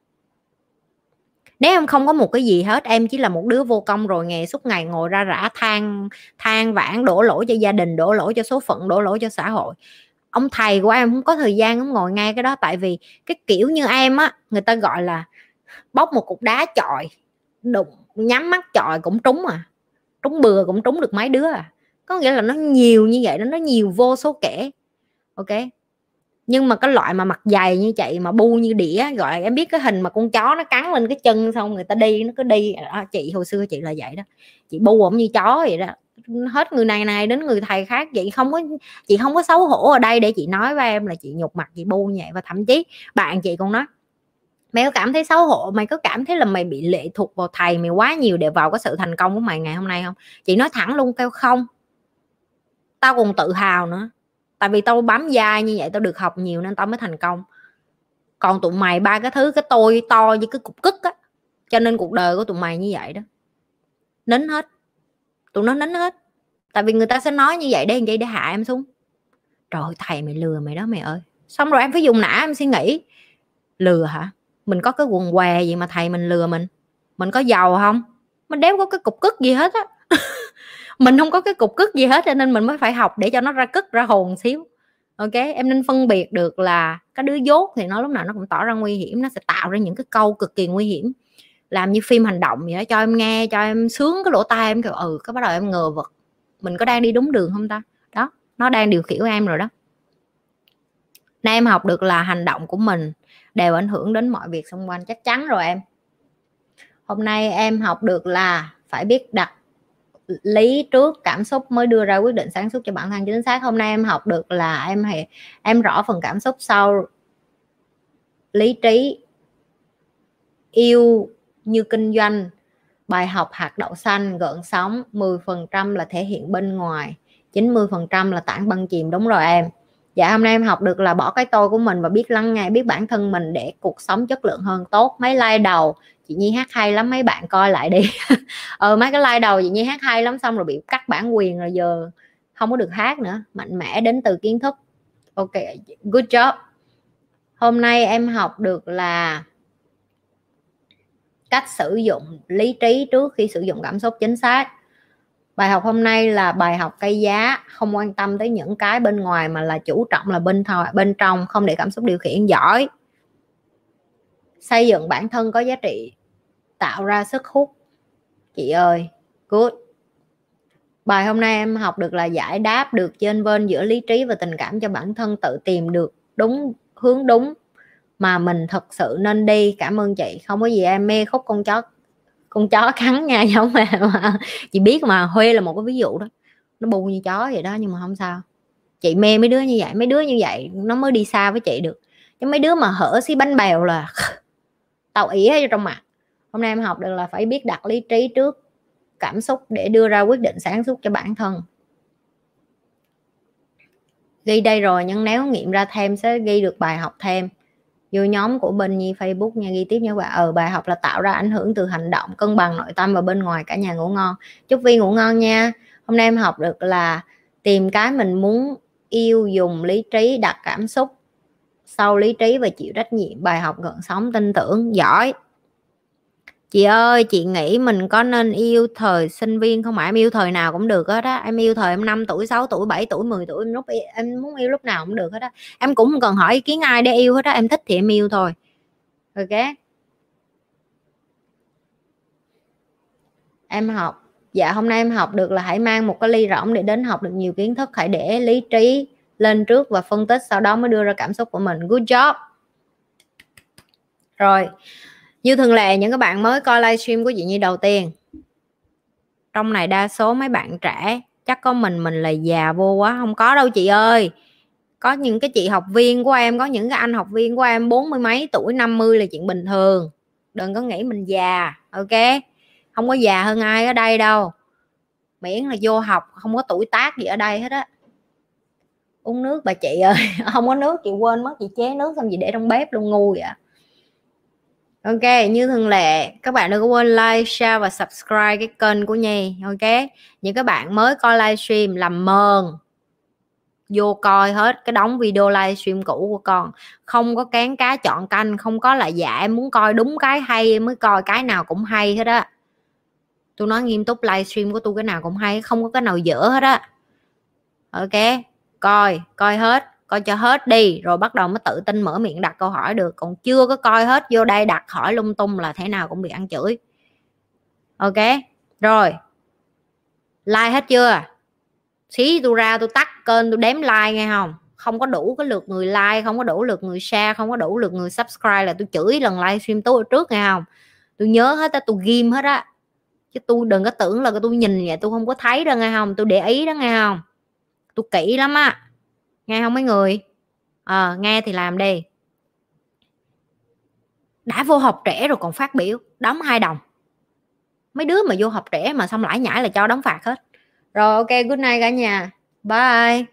Nếu em không có một cái gì hết, em chỉ là một đứa vô công rồi ngày suốt ngày ngồi ra rã than than vãn đổ lỗi cho gia đình, đổ lỗi cho số phận, đổ lỗi cho xã hội ông thầy của em không có thời gian ông ngồi ngay cái đó tại vì cái kiểu như em á người ta gọi là bóc một cục đá chọi đụng nhắm mắt chọi cũng trúng à trúng bừa cũng trúng được mấy đứa à. Có nghĩa là nó nhiều như vậy đó nó nhiều vô số kể ok? Nhưng mà cái loại mà mặt dày như chị mà bu như đĩa gọi em biết cái hình mà con chó nó cắn lên cái chân xong người ta đi nó cứ đi. Đó, chị hồi xưa chị là vậy đó. Chị bu ổng như chó vậy đó hết người này này đến người thầy khác, chị không có, chị không có xấu hổ ở đây để chị nói với em là chị nhục mặt, chị bu như vậy và thậm chí bạn chị còn nói, mày có cảm thấy xấu hổ, mày có cảm thấy là mày bị lệ thuộc vào thầy, mày quá nhiều để vào cái sự thành công của mày ngày hôm nay không? Chị nói thẳng luôn kêu không. Tao còn tự hào nữa, tại vì tao bám dai như vậy tao được học nhiều nên tao mới thành công. Còn tụi mày ba cái thứ, cái tôi to như cái cục cức á, cho nên cuộc đời của tụi mày như vậy đó. Nín hết tụi nó nín hết. Tại vì người ta sẽ nói như vậy, để vậy để hạ em xuống. Trời thầy mày lừa mày đó mày ơi. Xong rồi em phải dùng nã, em suy nghĩ. Lừa hả? Mình có cái quần què gì mà thầy mình lừa mình? Mình có giàu không? Mình đéo có cái cục cức gì hết á. Mình không có cái cục cức gì hết, cho nên mình mới phải học để cho nó ra cức ra hồn xíu. Ok, em nên phân biệt được là cái đứa dốt thì nó lúc nào nó cũng tỏ ra nguy hiểm, nó sẽ tạo ra những cái câu cực kỳ nguy hiểm làm như phim hành động vậy đó, cho em nghe, cho em sướng cái lỗ tai, em kiểu ừ cái bắt đầu em ngờ vật mình có đang đi đúng đường không ta? Đó, nó đang điều khiển em rồi đó. Nay em học được là hành động của mình đều ảnh hưởng đến mọi việc xung quanh, chắc chắn rồi em. Hôm nay em học được là phải biết đặt lý trước, cảm xúc mới đưa ra quyết định sáng suốt cho bản thân, chính xác. Hôm nay em học được là em hãy em rõ phần cảm xúc sau lý trí, yêu như kinh doanh, bài học hạt đậu xanh gợn sóng 10% là thể hiện bên ngoài 90% là tảng băng chìm. Đúng rồi em. Dạ hôm nay em học được là bỏ cái tôi của mình và biết lắng nghe, biết bản thân mình để cuộc sống chất lượng hơn tốt. Mấy like đầu, chị nhi hát hay lắm, mấy bạn coi lại đi. Ờ mấy cái like đầu chị nhi hát hay lắm, xong rồi bị cắt bản quyền rồi giờ không có được hát nữa. Mạnh mẽ đến từ kiến thức. Ok, good job. Hôm nay em học được là cách sử dụng lý trí trước khi sử dụng cảm xúc chính xác. Bài học hôm nay là bài học cây giá, không quan tâm tới những cái bên ngoài mà là chủ trọng là bên thò, bên trong, không để cảm xúc điều khiển, giỏi. Xây dựng bản thân có giá trị, tạo ra sức hút. Chị ơi, good. Bài hôm nay em học được là giải đáp được trên bên giữa lý trí và tình cảm cho bản thân, tự tìm được đúng hướng đúng mà mình thật sự nên đi. Cảm ơn chị. Không có gì em mê khúc con chó con chó cắn nha giống mà, mà. Chị biết mà huê là một cái ví dụ đó. Nó bu như chó vậy đó nhưng mà không sao. Chị mê mấy đứa như vậy mấy đứa như vậy nó mới đi xa với chị được. Chứ mấy đứa mà hở xí bánh bèo là tàu ỉ ở trong mặt. Hôm nay em học được là phải biết đặt lý trí trước cảm xúc để đưa ra quyết định sáng suốt cho bản thân. Ghi đây rồi nhưng nếu nghiệm ra thêm sẽ ghi được bài học thêm vô nhóm của bên nhi facebook nha ghi tiếp nha bạn. Ở ờ, bài học là tạo ra ảnh hưởng từ hành động cân bằng nội tâm và bên ngoài cả nhà ngủ ngon. Chúc vi ngủ ngon nha. Hôm nay em học được là tìm cái mình muốn yêu dùng lý trí đặt cảm xúc sau lý trí và chịu trách nhiệm. Bài học gần sống tin tưởng giỏi chị ơi, chị nghĩ mình có nên yêu thời sinh viên không? Phải em yêu thời nào cũng được hết á. Em yêu thời em 5 tuổi 6 tuổi 7 tuổi 10 tuổi, em lúc em muốn yêu lúc nào cũng được hết á. Em cũng không cần hỏi ý kiến ai để yêu hết á. Em thích thì em yêu thôi. Ok? Em học. Dạ hôm nay em học được là hãy mang một cái ly rỗng để đến học được nhiều kiến thức. Hãy để lý trí lên trước và phân tích, sau đó mới đưa ra cảm xúc của mình. Good job! Rồi như thường lệ, những các bạn mới coi livestream của chị Nhi đầu tiên. Trong này đa số mấy bạn trẻ, chắc có mình mình là già vô quá, không có đâu chị ơi. Có những cái chị học viên của em, có những cái anh học viên của em bốn mươi mấy tuổi 50 là chuyện bình thường. Đừng có nghĩ mình già, ok? Không có già hơn ai ở đây đâu. Miễn là vô học, không có tuổi tác gì ở đây hết á. Uống nước bà chị ơi, không có nước, chị quên mất, chị chế nước xong chị để trong bếp luôn, ngu vậy Ok, như thường lệ, các bạn đừng có quên like, share và subscribe cái kênh của Nhi. Ok, những các bạn mới coi livestream làm mờn vô coi hết cái đóng video livestream cũ của con. Không có cán cá chọn canh không có là dạ em muốn coi đúng cái hay mới coi cái nào cũng hay hết á. Tôi nói nghiêm túc livestream của tôi cái nào cũng hay không có cái nào dở hết á. Ok coi coi hết coi cho hết đi, rồi bắt đầu mới tự tin mở miệng đặt câu hỏi được. Còn chưa có coi hết, vô đây đặt hỏi lung tung là thế nào cũng bị ăn chửi. Ok, rồi. Like hết chưa? Xí, tôi ra tôi tắt kênh, tôi đếm like nghe không? Không có đủ cái lượt người like, không có đủ lượt người share, không có đủ lượt người subscribe là tôi chửi lần livestream tôi trước nghe không? Tôi nhớ hết á, tôi ghim hết á. Chứ tôi đừng có tưởng là tôi nhìn vậy, tôi không có thấy đâu nghe không? Tôi để ý đó nghe không? Tôi kỹ lắm á nghe không mấy người? À, nghe thì làm đi. Đã vô học trẻ rồi còn phát biểu đóng hai đồng. Mấy đứa mà vô học trẻ mà xong lãi nhãi là cho đóng phạt hết. Rồi ok good night cả nhà. Bye.